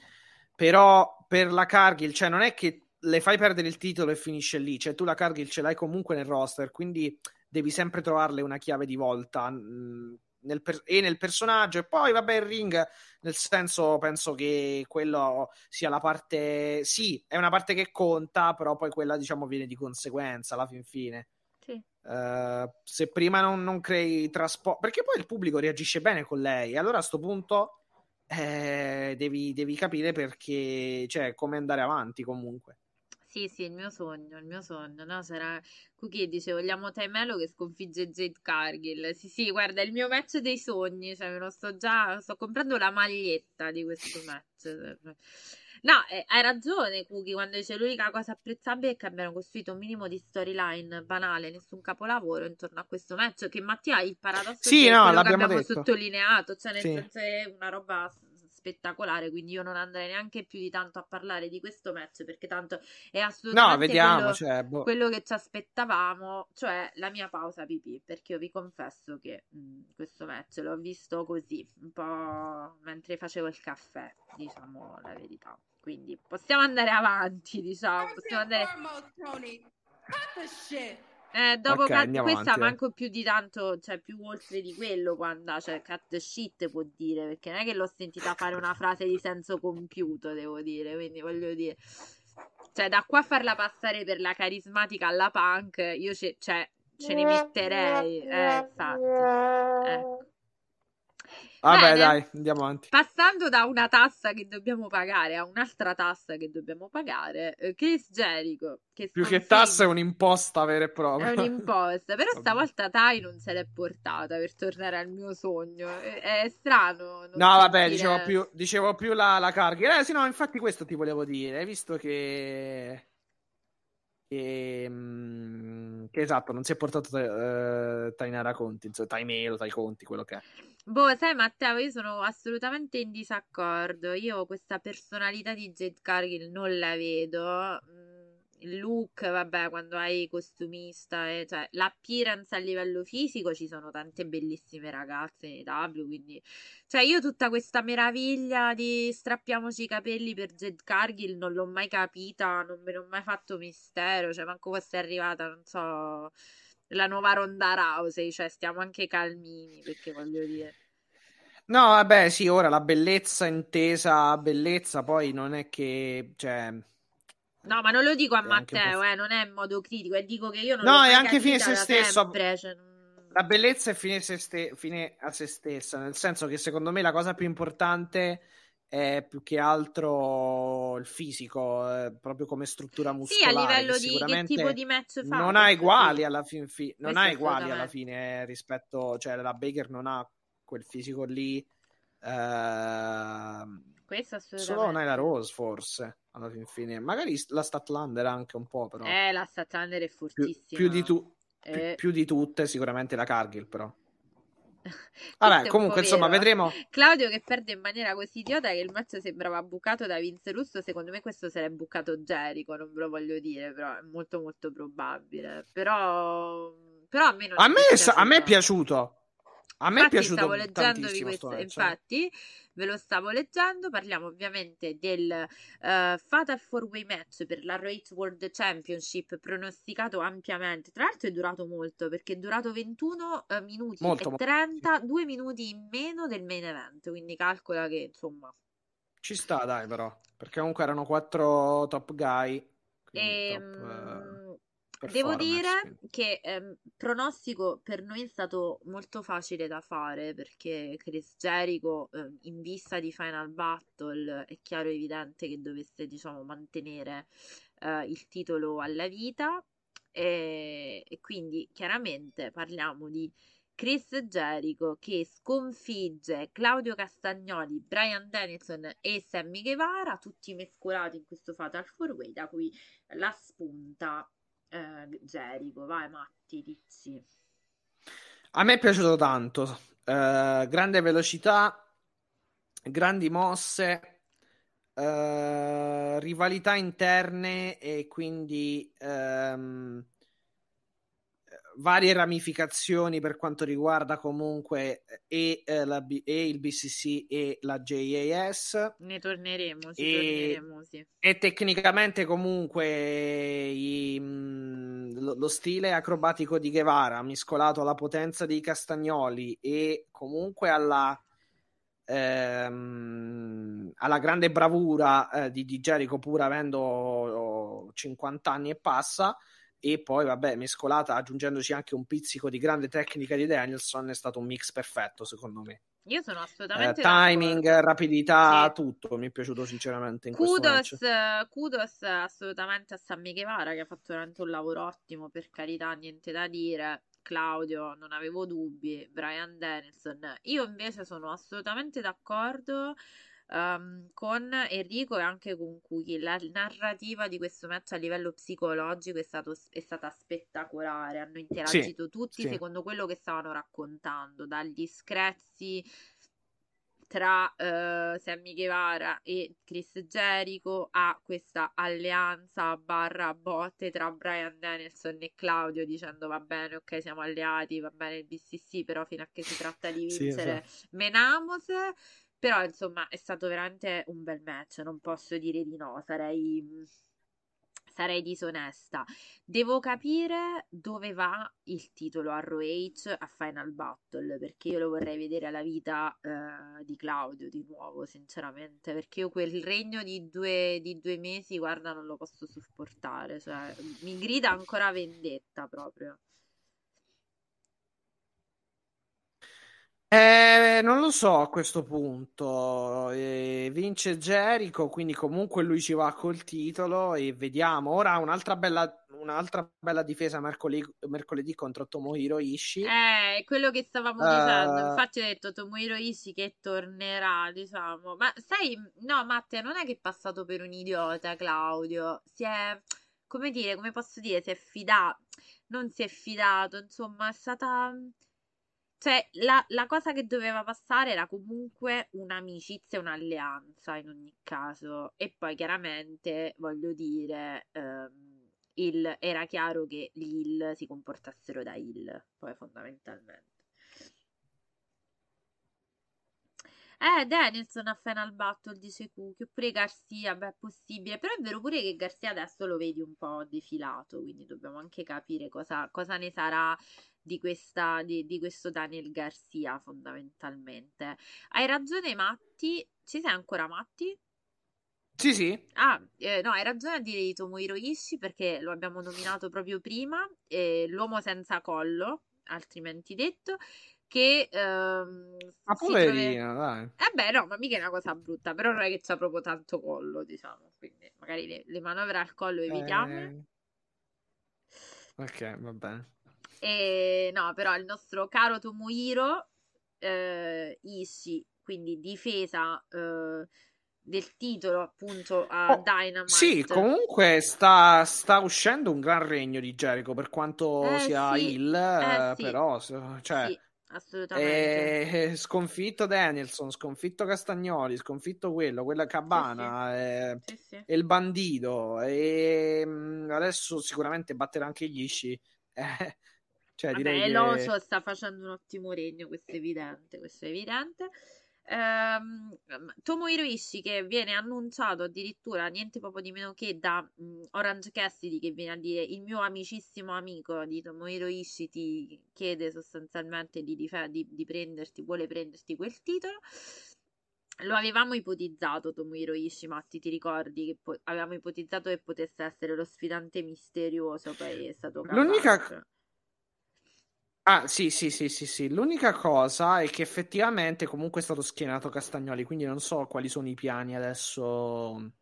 però per la Cargill, cioè non è che le fai perdere il titolo e finisce lì, cioè tu la Cargill ce l'hai comunque nel roster, quindi devi sempre trovarle una chiave di volta mh, nel per- e nel personaggio e poi vabbè il ring nel senso penso che quello sia la parte sì è una parte che conta però poi quella diciamo viene di conseguenza alla fin fine Sì. Eh, se prima non, non crei trasporto perché poi il pubblico reagisce bene con lei allora a sto punto eh, devi, devi capire perché cioè come andare avanti comunque Sì, sì, il mio sogno, il mio sogno, no? Sarà Cookie dice vogliamo Taimelo che sconfigge Jade Cargill. Sì, sì, guarda, il mio match dei sogni, cioè me lo sto già, sto comprando la maglietta di questo match. No, eh, hai ragione Cookie quando dice l'unica cosa apprezzabile è che abbiano costruito un minimo di storyline banale, nessun capolavoro intorno a questo match, che Mattia il paradosso Sì, è no, l'abbiamo abbiamo detto. sottolineato, cioè nel Sì. senso è una roba spettacolare, quindi io non andrei neanche più di tanto a parlare di questo match perché tanto è no assolutamente vediamo quello, cioè, boh. quello che ci aspettavamo, cioè la mia pausa pipì, perché io vi confesso che mh, questo match l'ho visto così, un po' mentre facevo il caffè, diciamo la verità. Quindi possiamo andare avanti, diciamo, possiamo andare... Eh, dopo Ok, cut- questa avanti, eh. manco più di tanto, cioè più oltre di quello quando cioè cut the shit può dire, perché non è che l'ho sentita fare una frase di senso compiuto, devo dire, quindi voglio dire, cioè da qua a farla passare per la carismatica alla punk, io ce, cioè, ce ne metterei, eh, infatti. Ecco. Vabbè Bene. dai andiamo avanti Passando da una tassa che dobbiamo pagare a un'altra tassa che dobbiamo pagare, eh, Chris Jericho, che più che tassa è un'imposta vera e propria È un'imposta, però Vabbè. stavolta Tai non se l'è portata per tornare al mio sogno. È, è strano. No, vabbè, dicevo più, dicevo più la, la Cargill. Eh sì, no, infatti questo ti volevo dire, hai visto che... Che, mm, che esatto, non si è portato eh, Tainara Conti, insomma, Taimelo, Tai Conti, quello che è. Boh, sai Matteo, io sono assolutamente in disaccordo. Io questa personalità di Jade Cargill non la vedo. Il look, vabbè, quando hai costumista, e, cioè l'appearance a livello fisico, ci sono tante bellissime ragazze in W, quindi... Cioè io tutta questa meraviglia di strappiamoci i capelli per Jade Cargill non l'ho mai capita, non me l'ho mai fatto mistero, cioè manco fosse arrivata, non so, la nuova Ronda Rousey, cioè stiamo anche calmini, perché voglio dire... No, vabbè, sì, ora la bellezza intesa bellezza, poi non è che, cioè... No, ma non lo dico a Matteo, eh, non è in modo critico, e dico che io non No, l'ho è anche fine capita se stesso. sempre, cioè, La bellezza è fine, se ste- fine a se stessa, nel senso che secondo me la cosa più importante è più che altro il fisico, eh, proprio come struttura Sì, a muscolare. livello che di che tipo di match fa. non ha uguali alla fin fi- non ha uguali alla fine rispetto, cioè la Baker non ha quel fisico lì. ehm, Questo solo assolutamente. Nyla Rose forse alla fin fine, magari la Statlander anche un po', però Eh, la Statlander è più, fortissima. più di tu- più- Eh, più di tutte sicuramente la Cargill però. Vabbè, è un comunque, insomma, vero. vedremo. Claudio che perde in maniera così idiota che il match sembrava bucato da Vince Russo, secondo me questo sarebbe bucato Jericho, non ve lo voglio dire, però è molto molto probabile. Però, però a me non A è me, sa- a me è piaciuto. A me è Infatti piaciuto stavo leggendovi questo, eh. infatti ve lo stavo leggendo, parliamo ovviamente del eh, Fatal 4-Way match per la Raw World Championship pronosticato ampiamente, tra l'altro è durato molto perché è durato 21 eh, minuti Molto, e molto. 30, due minuti in meno del main event, quindi calcola che insomma... Ci sta, dai, però. Perché comunque erano quattro top guy. E, top, eh, Devo dire che ehm, pronostico per noi è stato molto facile da fare perché Chris Jericho eh, in vista di Final Battle è chiaro e evidente che dovesse diciamo mantenere eh, il titolo alla vita. E, e quindi chiaramente parliamo di Chris Jericho che sconfigge Claudio Castagnoli, Brian Dennison e Sammy Guevara, tutti mescolati in questo Fatal 4-Way da cui la spunta eh, Jericho. Vai Matti, dici. A me è piaciuto tanto, uh, grande velocità, grandi mosse, uh, rivalità interne e quindi um, varie ramificazioni per quanto riguarda comunque e, eh, la, e, il BCC e la JAS. Ne torneremo, e, torneremo sì. e tecnicamente comunque i, mh, lo, lo, stile acrobatico di Guevara miscolato alla potenza dei Castagnoli e comunque alla, ehm, alla grande bravura eh, di, di Jericho pur avendo oh, 50 anni e passa e poi vabbè mescolata aggiungendoci anche un pizzico di grande tecnica di Danielson è stato un mix perfetto secondo me. Io sono assolutamente eh, timing, d'accordo. rapidità, sì. tutto mi è piaciuto sinceramente in kudos, kudos assolutamente a Sammy Guevara che ha fatto veramente un lavoro ottimo per carità niente da dire. Claudio non avevo dubbi. Brian Dennison io invece sono assolutamente d'accordo um, con Enrico e anche con Cookie. La narrativa di questo match a livello psicologico è, stato, è stata spettacolare. Hanno interagito sì, tutti sì. secondo quello che stavano raccontando, dagli screzi tra uh, Sammy Guevara e Chris Jericho a questa alleanza barra botte tra Brian Danielson e Claudio dicendo va bene ok siamo alleati va bene il BCC però fino a che si tratta di vincere sì, esatto. menamos però, insomma, è stato veramente un bel match, non posso dire di no, sarei, sarei disonesta. Devo capire dove va il titolo a ROH a Final Battle, perché io lo vorrei vedere alla vita eh, di Claudio di nuovo, sinceramente, perché io quel regno di due, di due mesi, guarda, non lo posso sopportare, cioè, mi grida ancora vendetta proprio. Eh, non lo so a questo punto. Eh, vince Jericho, quindi comunque lui ci va col titolo e vediamo. Ora un'altra bella, un'altra bella difesa mercoledì, mercoledì contro Tomohiro Ishii. Eh, quello che stavamo uh... dicendo. Infatti ho detto Tomohiro Ishii che tornerà, diciamo. Ma sai, no Matteo, non è che è passato per un idiota Claudio. Si è, come dire, come posso dire, si è fidato. Non si è fidato, insomma, è stata cioè, la, la, cosa che doveva passare era comunque un'amicizia un'alleanza in ogni caso. E poi chiaramente, voglio dire, ehm, il, era chiaro che gli Hill si comportassero da Hill, poi fondamentalmente. Eh, Danielson a Final Battle dice Cookie, oppure Garcia, beh, è possibile, però è vero pure che Garcia adesso lo vedi un po' defilato, quindi dobbiamo anche capire cosa, cosa ne sarà di, questa, di, di questo Daniel Garcia fondamentalmente. Hai ragione Matti, ci sei ancora Matti? Sì, sì. Ah, eh, no, hai ragione a dire di Tomohiro Ishii perché lo abbiamo nominato proprio prima, eh, l'uomo senza collo, altrimenti detto, che... Ehm, ma poverina, trove... dai. Eh beh, no, ma mica è una cosa brutta, però non è che c'ha proprio tanto collo, diciamo, quindi magari le, le manovre al collo evitiamole. Eh... Ok, va bene. E, no, però il nostro caro Tomohiro eh, Ishii, quindi difesa eh, del titolo appunto a oh, Dynamite. Sì, comunque sta, sta, uscendo un gran regno di Jericho per quanto eh, sia sì. il, eh, sì. però cioè, sì, assolutamente. sconfitto Danielson, sconfitto Castagnoli, sconfitto quello, quella cabana e il bandito e mm, adesso sicuramente batterà anche gli Ishii. Cioè, Vabbè, che... sta facendo un ottimo regno, questo è evidente, questo è evidente. Um, Tomohiro Ishii che viene annunciato addirittura niente proprio di meno che da um, Orange Cassidy che viene a dire il mio amicissimo amico di Tomohiro Ishii ti chiede sostanzialmente di, dif- di, di prenderti, vuole prenderti quel titolo lo avevamo ipotizzato Tomohiro Ishimatti, ti ricordi che po- avevamo ipotizzato che potesse essere lo sfidante misterioso, poi è stato L'unica Kazak. Ah, sì, sì, sì, sì, sì. L'unica cosa è che effettivamente comunque è stato schienato Castagnoli, quindi non so quali sono i piani adesso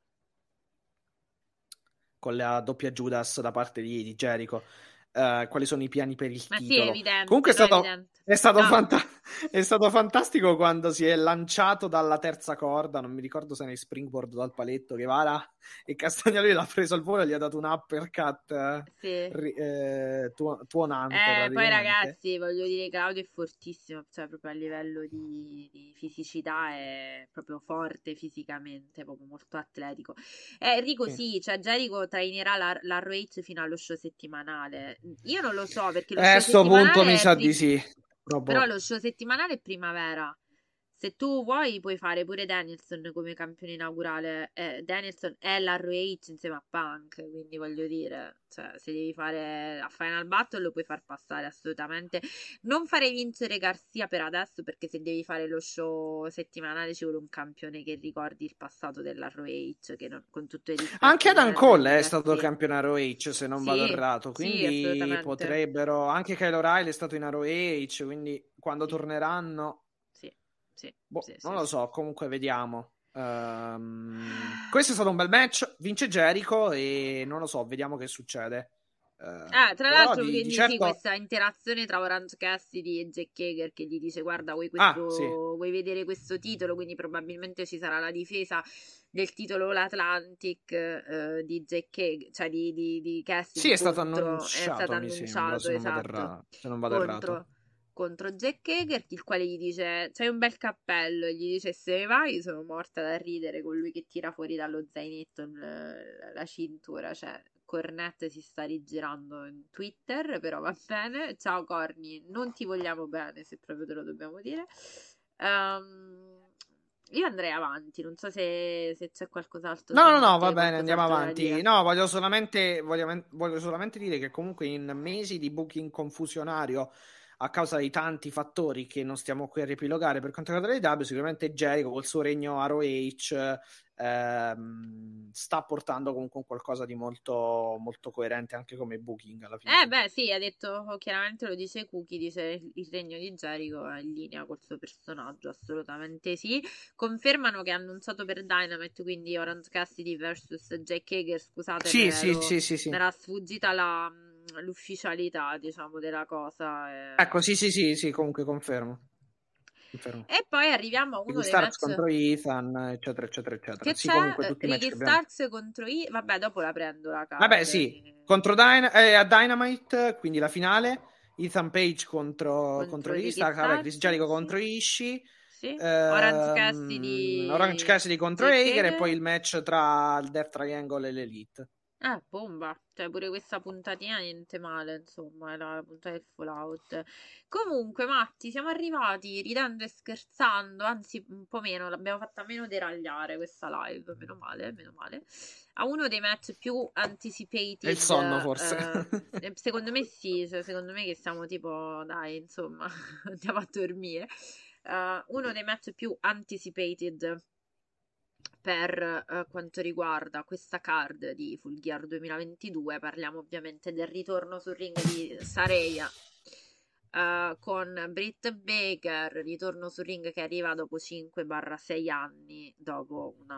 con la doppia Judas da parte di, di Jericho. Eh, quali sono i piani per il Ma sì, è titolo? evidente, Comunque è è stato, è stato No, fanta- è stato fantastico quando si è lanciato dalla terza corda, non mi ricordo se nei springboard o dal paletto, che va là e Castagnoli l'ha preso al volo e gli ha dato un uppercut sì. ri- eh, tuo- tuonante Eh, poi ragazzi, voglio dire, Claudio è fortissimo, cioè proprio a livello di, di fisicità è proprio forte fisicamente, proprio molto atletico. Eh, Enrico, Sì. sì, cioè Jericho trainerà la, la ROH fino allo show settimanale. Io non lo so perché lo Eh, a show sto punto settimanale mi sa di sì. Proprio. però lo show settimanale è primavera. Se tu vuoi, puoi fare pure Danielson come campione inaugurale. Eh, Danielson è la ROH insieme a Punk, quindi voglio dire, cioè, se devi fare a Final Battle lo puoi far passare assolutamente. Non farei vincere Garcia per adesso, perché se devi fare lo show settimanale ci vuole un campione che ricordi il passato della ROH, che non- con tutto il rispetto Anche Adam Cole di è stato campione ROH, se non vado Sì, errato, sì, quindi assolutamente. potrebbero... Anche Kyle O'Reilly è stato in ROH, quindi quando Sì. torneranno... Sì, Boh, sì, non sì, lo so, comunque vediamo. Ehm, questo è stato un bel match, vince Jericho e non lo so, vediamo che succede. Eh, Ah, tra l'altro, di, di certo... questa interazione tra Orange Cassidy e Jack Hager che gli dice guarda vuoi, Ah, questo, sì. vuoi vedere questo titolo, quindi probabilmente ci sarà la difesa del titolo All-Atlantic eh, di Jack Hager, cioè di, di, di Cassidy Sì, è stato contro, è annunciato, stato mi sembra, annunciato, se non vado, esatto, erra- se non vado errato. Contro, Jack Hager, il quale gli dice c'hai un bel cappello, e gli dice se ne vai sono morta da ridere con lui che tira fuori dallo zainetto la cintura, cioè Cornette si sta rigirando in Twitter, però va bene. Ciao Corny, non ti vogliamo bene, se proprio te lo dobbiamo dire. Ehm, io andrei avanti, non so se, se c'è qualcos'altro. No, no, no, va bene, andiamo avanti. No, voglio solamente, voglio, voglio solamente dire che comunque in mesi di booking confusionario a causa di tanti fattori che non stiamo qui a riepilogare per quanto riguarda le W, sicuramente Jericho col suo regno ROH ehm, sta portando comunque un qualcosa di molto, molto coerente anche come booking alla fine. Eh beh sì, ha detto chiaramente lo dice Cookie, dice il regno di Jericho è in linea col suo personaggio, assolutamente sì. Confermano che ha annunciato per Dynamite, quindi Orange Cassidy vs Jack Hager, scusate, Sì, sì, ero- sì, sì, sì. era sfuggita la, l'ufficialità, diciamo, della cosa. eh. Ecco, sì, sì, sì, sì, comunque confermo. Confermo. E poi arriviamo a uno Ricky dei Starks match... contro Ethan, eccetera, eccetera, eccetera. Che Sì, c'è? comunque tutti i match Ricky che abbiamo. Starks contro I... Vabbè, dopo la prendo la card. Vabbè, sì, contro Dyna- eh, a Dynamite, quindi la finale. Ethan Page contro, Contro contro Ricky Ricky Starks, Starks, Chris Jericho sì. contro Ishii. Sì. ehm, Orange Cassidy... Orange Cassidy contro Hager e poi il match tra il Death Triangle e l'Elite. Eh, bomba. Cioè, pure questa puntatina niente male, insomma, era la puntata del Fallout. Comunque, Matti, siamo arrivati ridendo e scherzando, anzi un po' meno, l'abbiamo fatta meno deragliare questa live, meno male, meno male. A uno dei match più anticipated. È il sonno, forse. eh, secondo me sì, cioè, secondo me che siamo tipo, dai, insomma, andiamo a dormire. Eh, uno dei match più anticipated per eh, quanto riguarda questa card di Full Gear 2022 parliamo ovviamente del ritorno sul ring di Sareia eh, con Britt Baker ritorno sul ring che arriva dopo 5-6 anni dopo un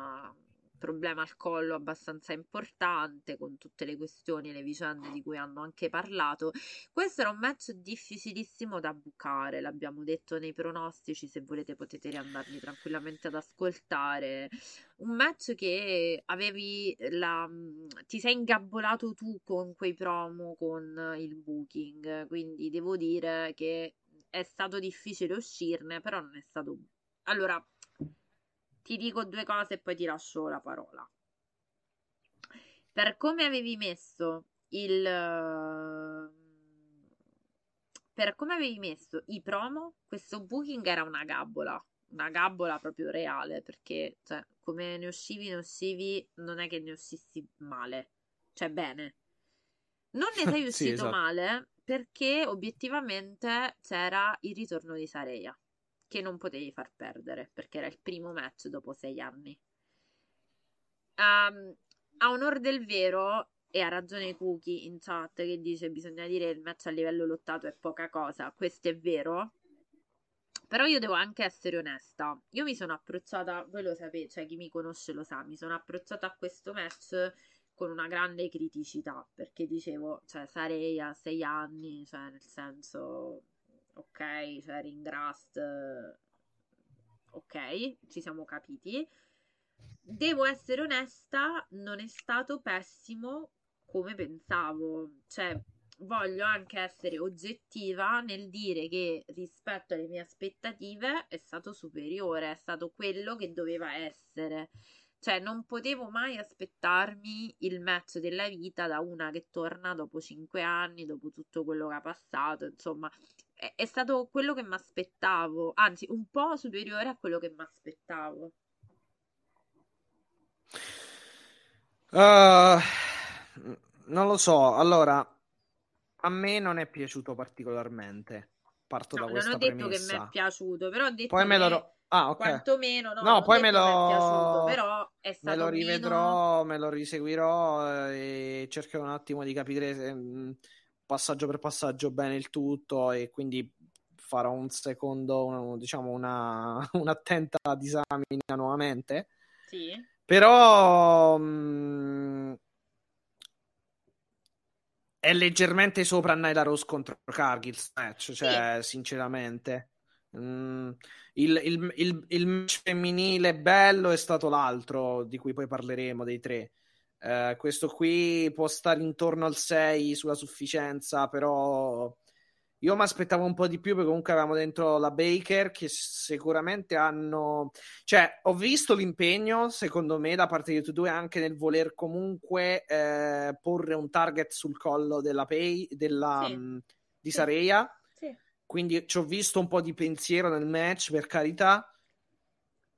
problema al collo abbastanza importante con tutte le questioni e le vicende di cui hanno anche parlato. Questo era un match difficilissimo da bucare l'abbiamo detto nei pronostici se volete potete riandarli tranquillamente ad ascoltare. Un match che avevi la ti sei ingabbolato tu con quei promo con il booking quindi devo dire che è stato difficile uscirne però non è stato allora ti dico due cose e poi ti lascio la parola. Per come avevi messo il per come avevi messo i promo questo booking era una gabbola una gabbola proprio reale perché cioè, come ne uscivi ne uscivi non è che ne uscissi male cioè bene. Non ne sei Sì, uscito esatto. male perché obiettivamente c'era il ritorno di Sareia che non potevi far perdere perché era il primo match dopo sei anni. Um, a onor del vero, e ha ragione Cookie in chat che dice bisogna dire che il match a livello lottato è poca cosa, questo è vero. Però io devo anche essere onesta. Io mi sono approcciata, voi lo sapete, cioè chi mi conosce lo sa, mi sono approcciata a questo match con una grande criticità perché dicevo, cioè sarei a sei anni, cioè nel senso, ok, cioè Ringrust, ok, ci siamo capiti. Devo essere onesta, non è stato pessimo come pensavo, cioè voglio anche essere oggettiva nel dire che rispetto alle mie aspettative è stato superiore, è stato quello che doveva essere. Cioè, non potevo mai aspettarmi il match della vita da una che torna dopo cinque anni, dopo tutto quello che ha passato. Insomma, è, è stato quello che mi aspettavo, anzi, un po' superiore a quello che mi aspettavo. Uh, non lo so, allora a me non è piaciuto particolarmente. Parto no, da questa. Non ho detto premessa. che mi è piaciuto, però ho detto Poi me lo... Ah, ok. Quantomeno, no, no poi me lo... Piaciuto, però è stato me lo rivedrò, meno... me lo riseguirò eh, e cercherò un attimo di capire se, mm, passaggio per passaggio bene il tutto e quindi farò un secondo, diciamo una, un'attenta disamina nuovamente. Sì. Però mh, mm, è leggermente sopra Nyla Rose contro Cargill match, cioè sì. sinceramente. Mm, il, il, il, il, match femminile bello è stato l'altro di cui poi parleremo dei tre. Uh, questo qui può stare intorno al 6 sulla sufficienza, però io mi aspettavo un po' di più perché comunque avevamo dentro la Baker che sicuramente hanno... Cioè, ho visto l'impegno, secondo me, da parte di tutti e due anche nel voler comunque eh, porre un target sul collo della Pay, della, sì. mh, di Sareia. Sì. Quindi ci ho visto un po' di pensiero nel match, per carità.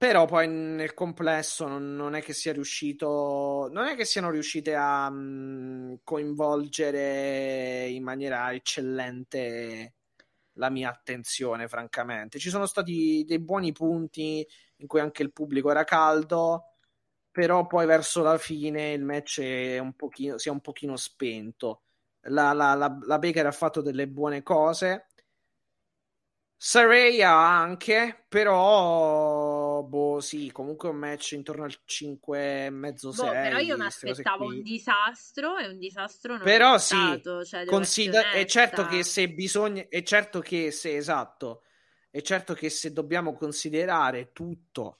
Però poi nel complesso non, non, è che sia riuscito, non è che siano riuscite a um, coinvolgere in maniera eccellente la mia attenzione, francamente. Ci sono stati dei buoni punti in cui anche il pubblico era caldo, però poi verso la fine il match un pochino, si è un pochino spento. La, la, la, la Baker ha fatto delle buone cose. Saraya anche, però boh, sì, comunque un match intorno al 5 e mezzo 6. Boh, però io mi aspettavo un disastro e un disastro non però è sì, stato, cioè, consider- è certo che se bisogna è certo che se esatto, è certo che se dobbiamo considerare tutto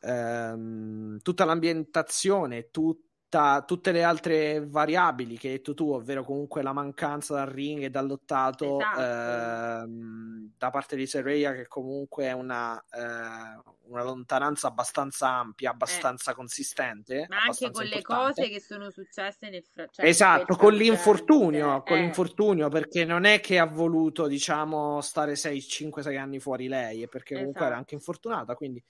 ehm, tutta l'ambientazione, tutto tutta, tutte le altre variabili che hai detto tu, ovvero comunque la mancanza dal ring e dal lottato esatto. ehm, da parte di Serreia, che comunque è una, eh, una lontananza abbastanza ampia, abbastanza eh. consistente. Ma abbastanza anche con importante. le cose che sono successe nel frattempo. Cioè, esatto, con l'infortunio, eh. con l'infortunio, perché non è che ha voluto, diciamo, stare 5-6 anni fuori lei, perché comunque esatto. era anche infortunata, quindi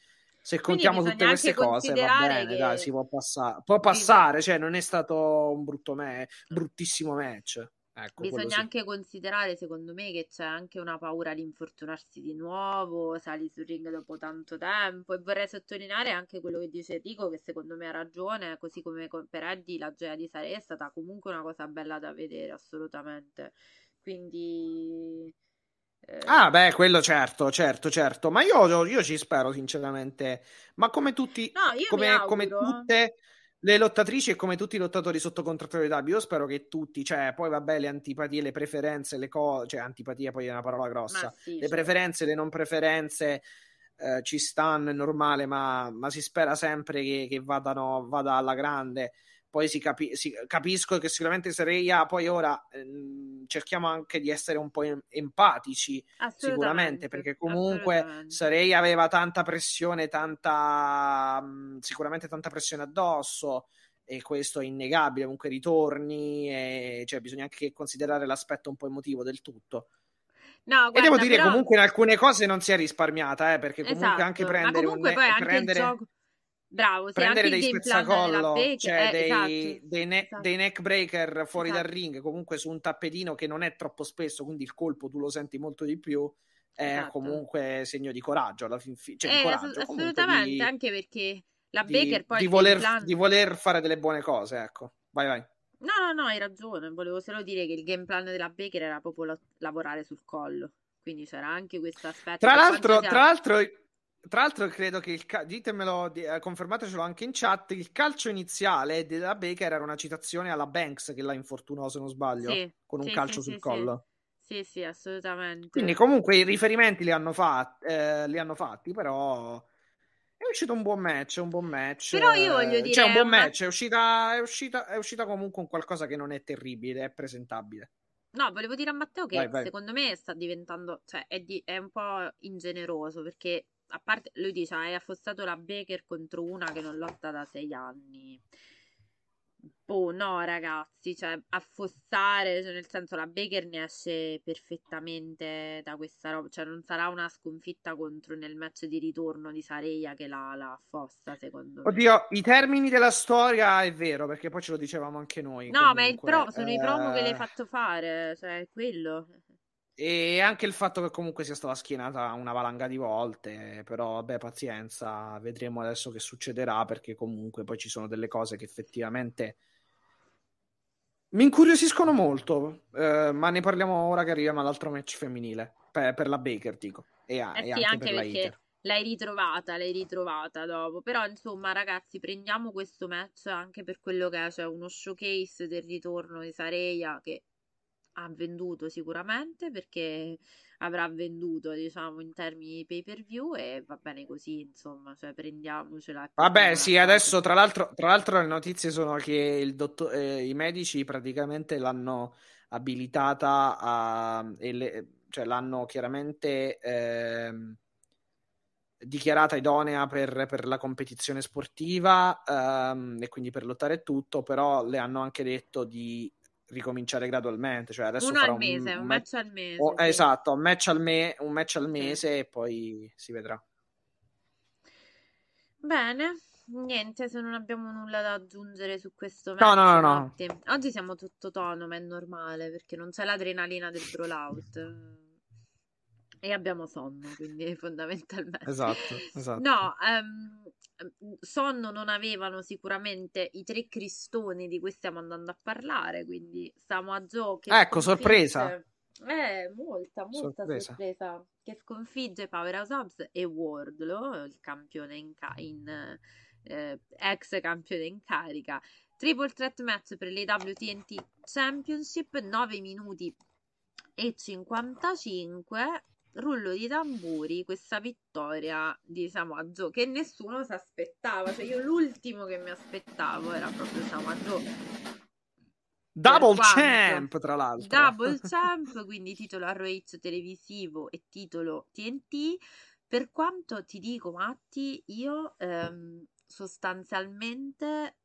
se contiamo tutte queste cose, va bene, che... dai, si può passare. Può passare, cioè non è stato un brutto me- bruttissimo match. Ecco, Bisogna sì. anche considerare, secondo me, che c'è anche una paura di infortunarsi di nuovo, sali sul ring dopo tanto tempo. E vorrei sottolineare anche quello che dice Rico, che secondo me ha ragione, così come per Eddie la gioia di Sare è stata comunque una cosa bella da vedere, assolutamente. Quindi eh, ah, beh, quello certo, certo, certo. Ma io, io ci spero, sinceramente. Ma come tutti, no, come, come, tutte le lottatrici e come tutti i lottatori sotto contratto di W, io spero che tutti, cioè, poi vabbè, le antipatie, le preferenze, le cose, cioè, antipatia poi è una parola grossa. Sì, le certo. preferenze, le non preferenze. Eh, ci stanno, è normale, ma, ma si spera sempre che, che vadano, vada alla grande poi si, capi- si capisco che sicuramente Sereia poi ora ehm, cerchiamo anche di essere un po' empatici sicuramente perché comunque Sereia aveva tanta pressione tanta mh, sicuramente tanta pressione addosso e questo è innegabile comunque ritorni e cioè bisogna anche considerare l'aspetto un po' emotivo del tutto No, guarda, e devo dire però... comunque in alcune cose non si è risparmiata eh, perché comunque esatto. anche prendere Ma comunque un poi anche prendere... il gioco Bravo, sì, prendere dei spezzacollo, cioè eh, dei, esatto, dei, ne- esatto. dei, neck breaker fuori esatto. dal ring, comunque su un tappetino che non è troppo spesso, quindi il colpo tu lo senti molto di più. è Esatto. comunque segno di coraggio alla fin fine. Cioè, Eh, coraggio, ass- assolutamente, di- anche perché la di, Baker poi di voler, plan... di voler fare delle buone cose, ecco. Vai, vai. No, no, no, hai ragione. Volevo solo dire che il game plan della Baker era proprio la- lavorare sul collo. Quindi c'era anche questo aspetto. Tra l'altro, tra l'altro, tra l'altro, credo che il ca- ditemelo, di- eh, confermatecelo anche in chat. Il calcio iniziale della Baker era una citazione alla Banks che la infortunò, se non sbaglio, Sì, con un sì, calcio sì, sul collo. Sì, sì, assolutamente. Quindi, comunque, i riferimenti li hanno, fat- eh, li hanno fatti, però. È uscito un buon match, un buon match. Però io voglio dire, Cioè, un buon match. È uscita, è, uscita, è uscita comunque un qualcosa che non è terribile, è presentabile. No, volevo dire a Matteo che Vai, vai. secondo me sta diventando, cioè è, di- è un po' ingeneroso perché a parte lui dice hai affossato la Baker contro una che non lotta da sei anni. Boh, no, ragazzi, cioè affossare, cioè, nel senso la Baker ne esce perfettamente da questa roba, cioè non sarà una sconfitta contro nel match di ritorno di Sareia che la, la affossa, secondo me. Oddio, i termini della storia è vero, perché poi ce lo dicevamo anche noi. No, ma comunque, pro, sono i promo che le hai eh, fatto fare, cioè è quello. E anche il fatto che comunque sia stata schienata una valanga di volte, però vabbè, pazienza, vedremo adesso che succederà perché comunque poi ci sono delle cose che effettivamente mi incuriosiscono molto, eh, ma ne parliamo ora che arriviamo all'altro match femminile, per, per la Baker dico, e, a- Eh e sì, anche, anche per la perché Hater. l'hai ritrovata, l'hai ritrovata dopo. Però, insomma, ragazzi, prendiamo questo match anche per quello che è, cioè uno showcase del ritorno di Sareia che ha venduto sicuramente perché avrà venduto, diciamo, in termini di pay-per-view e va bene così, insomma, cioè prendiamocela. Vabbè, sì, adesso tra l'altro, tra l'altro le notizie sono che il dotto- eh, i medici praticamente l'hanno abilitata a, e le- cioè l'hanno chiaramente ehm, dichiarata idonea per, per la competizione sportiva ehm, e quindi per lottare tutto, però le hanno anche detto di ricominciare gradualmente, cioè adesso Uno al mese, un un match al mese, oh, sì. esatto, un match al, me- un match al Sì. mese e poi si vedrà. Bene, niente, se non abbiamo nulla da aggiungere su questo No, no, match, no, no. Matti. Oggi siamo tutto tono, ma è normale perché non c'è l'adrenalina del brawlout e abbiamo sonno, quindi fondamentalmente. Esatto, esatto. No, ehm, sonno non avevano sicuramente i tre cristoni di cui stiamo andando a parlare, quindi stiamo a Joe che Ecco, sorpresa. Eh, molta, molta Sorpresa. sorpresa. Che sconfigge Powerhouse Hobbs e Wardlow, il campione in, ca- in eh, ex campione in carica. Triple threat match per le WTNT Championship, 9 minuti e 55. Rullo di tamburi, questa vittoria di Joe che nessuno si aspettava. Cioè, io l'ultimo che mi aspettavo era proprio Joe. Double champ, tra l'altro. Double champ, quindi titolo ROH televisivo e titolo TNT. Per quanto ti dico, Matti, io ehm, sostanzialmente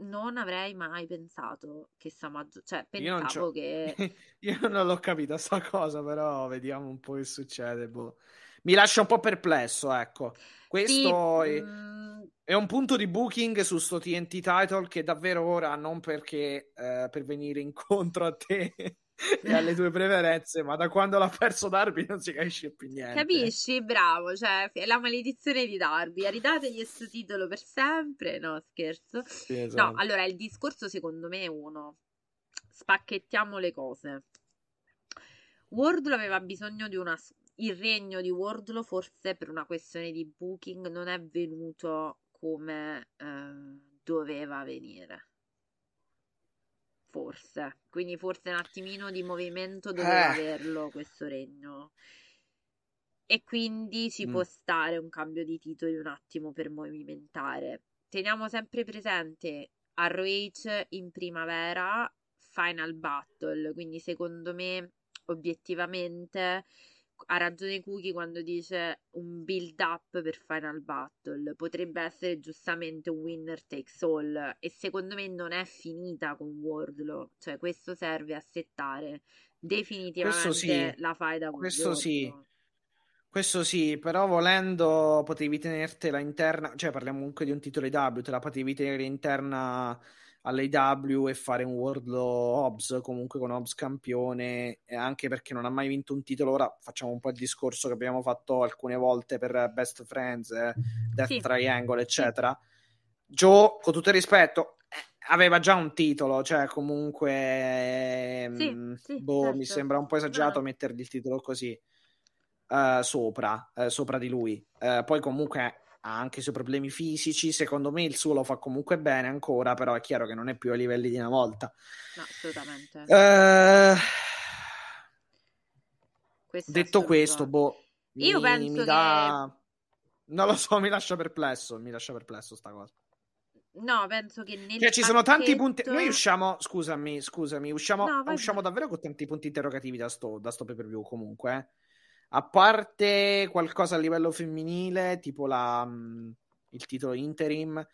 non avrei mai pensato che Joe, cioè Io non pensavo c'ho- che Io non l'ho capita sta cosa, però vediamo un po' che succede. boh. Mi lascia un po' perplesso, ecco. Questo Sì, è, mm, è un punto di booking su sto TNT title che davvero ora non perché eh, per venire incontro a te e alle tue preferenze, ma da quando l'ha perso Darby non si capisce più niente. Capisci? Bravo, cioè è la maledizione di Darby. Ridategli questo titolo per sempre. No, scherzo. Sì, No, esatto. allora il discorso secondo me è uno. Spacchettiamo le cose. Wardlow aveva bisogno di una... Il regno di Wardlow forse per una questione di booking non è venuto come eh, doveva venire. Forse. Quindi forse un attimino di movimento doveva Eh. averlo questo regno. E quindi ci Mm. può stare un cambio di titoli un attimo per movimentare. Teniamo sempre presente ROH in primavera, Final Battle, quindi secondo me obiettivamente ha ragione Cookie quando dice un build up per Final Battle, potrebbe essere giustamente un winner takes all e secondo me non è finita con Wardlow, cioè questo serve a settare definitivamente sì, la faida con questo sì. Wardlow. Questo sì, però volendo potevi tenertela interna, cioè parliamo comunque di un titolo di W, te la potevi tenere interna all'AW e fare un Wardlow Hobbs, comunque con Hobbs campione, anche perché non ha mai vinto un titolo. Ora facciamo un po' il discorso che abbiamo fatto alcune volte per Best Friends, eh, Death sì. Triangle, eccetera. Joe, con tutto il rispetto, eh, aveva già un titolo, cioè comunque sì, mh, sì, boh, certo. mi sembra un po' esagerato no. mettergli il titolo così uh, sopra, uh, sopra di lui. Uh, poi comunque ha anche i suoi problemi fisici. Secondo me il suo lo fa comunque bene ancora, però è chiaro che non è più a livelli di una volta. No, assolutamente. Questo detto questo, boh, io mi, penso mi dà... che... Non lo so, mi lascia perplesso, mi lascia perplesso sta cosa. No, penso che nel cioè, ci sono tanti punti. Noi usciamo, scusami, scusami, usciamo, no, usciamo davvero con tanti punti interrogativi da sto, da sto pay per view. Comunque, eh. A parte qualcosa a livello femminile, tipo la, mm, il titolo interim,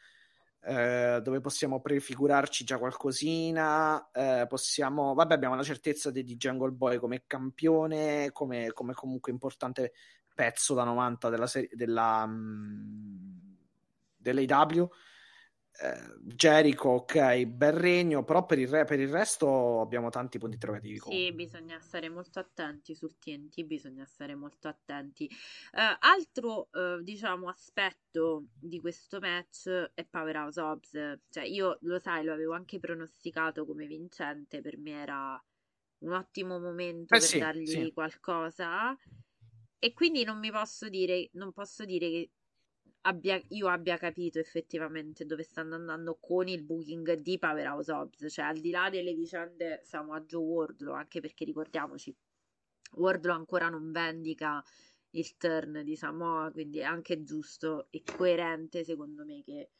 eh, dove possiamo prefigurarci già qualcosina, eh, possiamo, vabbè, abbiamo la certezza di, di Jungle Boy come campione, come, come, comunque importante pezzo da 90 della serie della, um, dell'AW eh, Jericho, ok, bel regno, però per il, re, per il, resto abbiamo tanti punti interrogativi. Sì, bisogna stare molto attenti sul TNT, bisogna stare molto attenti. Uh, altro, uh, diciamo, aspetto di questo match è Powerhouse Hobbs. Cioè, io, lo sai, lo avevo anche pronosticato come vincente, per me era un ottimo momento eh, per sì, dargli sì. qualcosa. E quindi non mi posso dire, non posso dire che abbia, io abbia capito effettivamente dove stanno andando con il booking di Powerhouse Hobbs, cioè al di là delle vicende siamo a Joe Wardlow, anche perché ricordiamoci, Wardlow ancora non vendica il turn di Samoa, quindi è anche giusto e coerente secondo me che,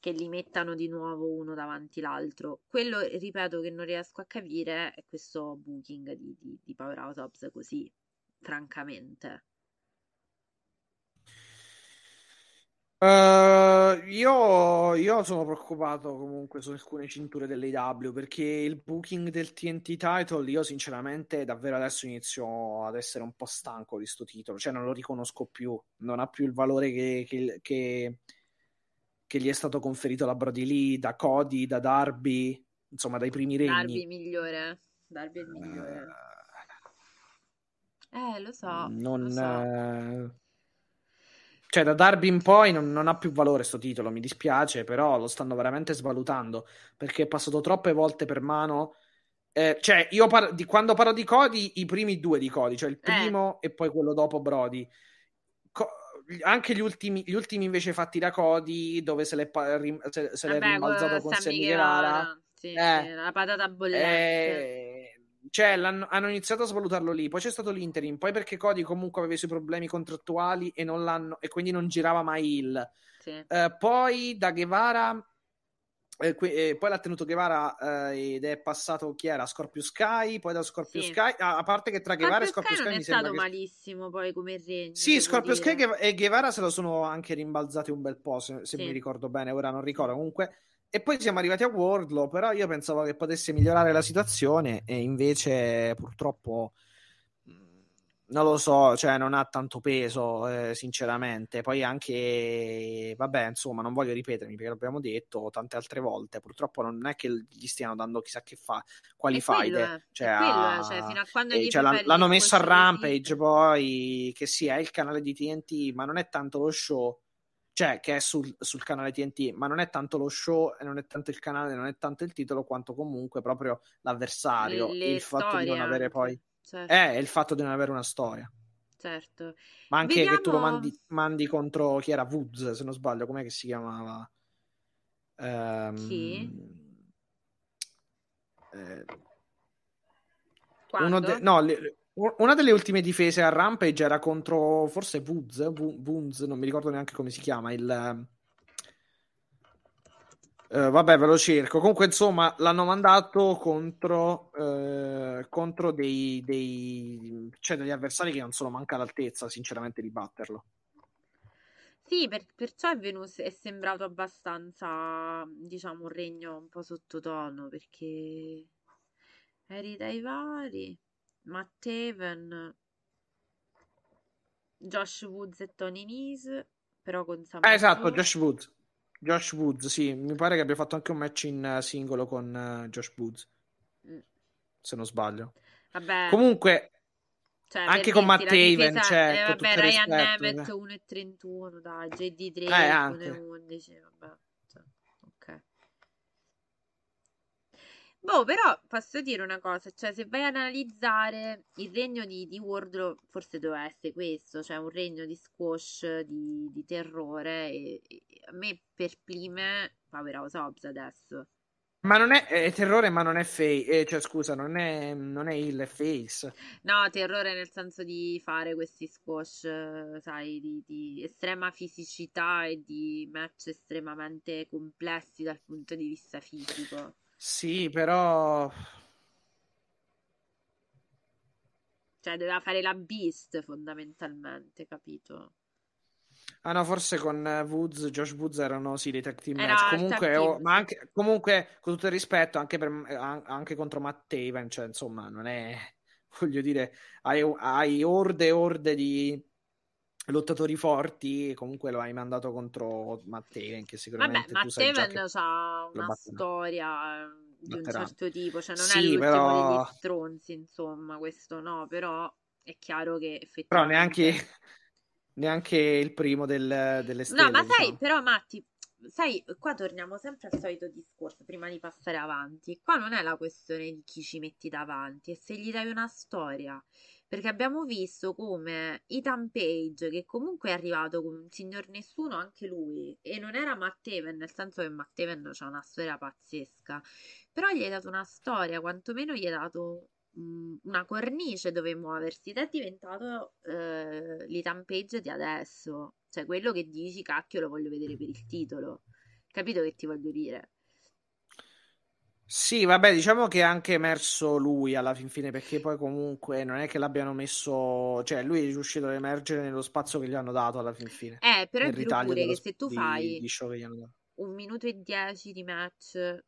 che li mettano di nuovo uno davanti l'altro. Quello, ripeto, che non riesco a capire è questo booking di, di, di Powerhouse Hobbs così, francamente. Uh, io, io, sono preoccupato comunque su alcune cinture dell'AW perché il booking del TNT title io sinceramente davvero adesso inizio ad essere un po' stanco di sto titolo, cioè non lo riconosco più, non ha più il valore che, che, che, che gli è stato conferito da Brody Lee, da Cody, da Darby, insomma dai primi regni. Darby migliore, Darby è il migliore. Uh, eh, lo so. Non... Lo so. Uh cioè, da Darby in poi non, non ha più valore sto titolo, mi dispiace, però lo stanno veramente svalutando perché è passato troppe volte per mano. Eh, cioè, io par- di, quando parlo di Cody, i primi due di Cody, cioè il eh. primo eh. e poi quello dopo Brody. Co- anche gli ultimi, gli ultimi invece fatti da Cody, dove se l'è, pa- rim- se, se Vabbè, l'è rimbalzato con Sammy Guevara. Sì, eh, sì, la patata bollente. Eh, cioè, hanno iniziato a svalutarlo lì. Poi c'è stato l'interim. Poi perché Cody comunque aveva i suoi problemi contrattuali e, non l'hanno, e quindi non girava mai il. Sì. Uh, poi da Guevara. Eh, que- eh, poi l'ha tenuto Guevara eh, ed è passato chi era? Scorpio Sky. Poi da Scorpio sì. Sky, a-, a parte che tra Guevara Scorpio e Scorpio Sky, non mi è stato malissimo poi come regno. Sì, Scorpio Sky e Guevara se lo sono anche rimbalzati un bel po'. Se, se sì. mi ricordo bene, ora non ricordo. Comunque e poi siamo arrivati a Wardlow, però io pensavo che potesse migliorare la situazione e invece purtroppo mm, non lo so, cioè non ha tanto peso, eh, sinceramente. Poi anche, vabbè, insomma, non voglio ripetermi perché l'abbiamo detto tante altre volte. Purtroppo non è che gli stiano dando chissà che fa, quali fide. Cioè, a, cioè, fino a quando eh, cioè, l'hanno messo a Rampage, poi che sia il canale di TNT, ma non è tanto lo show cioè che è sul, sul, canale TNT, ma non è tanto lo show non è tanto il canale, non è tanto il titolo, quanto comunque proprio l'avversario, Le il fatto di non avere poi... Certo. Eh, il fatto di non avere una storia. Certo. Ma anche Vediamo... che tu lo mandi, mandi, contro chi era Woods, se non sbaglio, com'è che si chiamava? Um, chi? Eh, uno de- no, le, una delle ultime difese a Rampage era contro forse Woods, Woods, non mi ricordo neanche come si chiama. Il, uh, vabbè, ve lo cerco. Comunque, insomma, l'hanno mandato contro, uh, contro dei, dei, cioè degli avversari che non sono manca all'altezza, sinceramente, di batterlo. Sì, per, perciò è, venuto, è sembrato abbastanza, diciamo, un regno un po' sottotono perché eri dai vari. Matt Haven, Josh Woods e Tony Nese, però con Samoa eh, esatto, Josh Woods. Josh Woods, sì, mi pare che abbia fatto anche un match in singolo con uh, Josh Woods. Mm. Se non sbaglio. Vabbè. Comunque, cioè, anche con Matt Haven, cioè, eh, vabbè, Ryan Nemeth 1,31, dai, JD3 eh, 1,11, vabbè. Cioè, ok. Boh, però posso dire una cosa, cioè se vai ad analizzare il regno di, di Wardlow, forse doveva essere questo, cioè un regno di squash, di, di terrore, e, e a me perplime Powerhouse Hobbs adesso. Ma non è, è, terrore, ma non è face. Eh, cioè, scusa, non è, non è il face. No, terrore nel senso di fare questi squash, sai, di, di, estrema fisicità e di match estremamente complessi dal punto di vista fisico. Sì, però. Cioè, doveva fare la Beast fondamentalmente, capito? Ah no, forse con Woods, Josh Woods erano sì dei tag team match. Comunque. Oh, ma anche, comunque, con tutto il rispetto, anche, per, anche contro Matt Taven, cioè insomma, non è, voglio dire, hai, hai orde e orde di lottatori forti, comunque lo hai mandato contro Matt Taven, che sicuramente Vabbè, Matt Taven ha una storia di un certo tipo, cioè non sì, è l'ultimo però... degli stronzi, insomma, questo no, però è chiaro che effettivamente... Però neanche neanche il primo del, delle stelle. No, ma diciamo. sai, però Matti, sai, qua torniamo sempre al solito discorso prima di passare avanti. Qua non è la questione di chi ci metti davanti, è se gli dai una storia. Perché abbiamo visto come Ethan Page, che comunque è arrivato come un signor nessuno, anche lui, e non era Matt Even, nel senso che Matt Even ha una storia pazzesca, però gli hai dato una storia, quantomeno gli hai dato una cornice dove muoversi. Ed è diventato eh, l'Ethan Page di adesso, cioè quello che dici cacchio lo voglio vedere per il titolo, capito che ti voglio dire? Sì, vabbè, diciamo che è anche emerso lui alla fin fine, perché poi comunque non è che l'abbiano messo, cioè lui è riuscito ad emergere nello spazio che gli hanno dato alla fin fine. Eh, però è pure che se tu di, fai di un minuto e dieci di match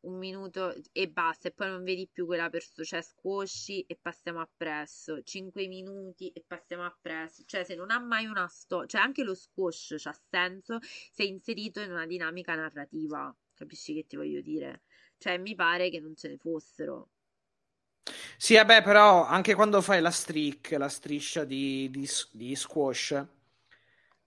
un minuto e basta, e poi non vedi più quella persona, cioè squosci e passiamo appresso, 5 minuti e passiamo appresso, cioè se non ha mai una storia, cioè anche lo squash c'ha senso se è inserito in una dinamica narrativa, capisci che ti voglio dire? Cioè mi pare che non ce ne fossero. Sì, vabbè, però anche quando fai la streak, la striscia di, di, di squash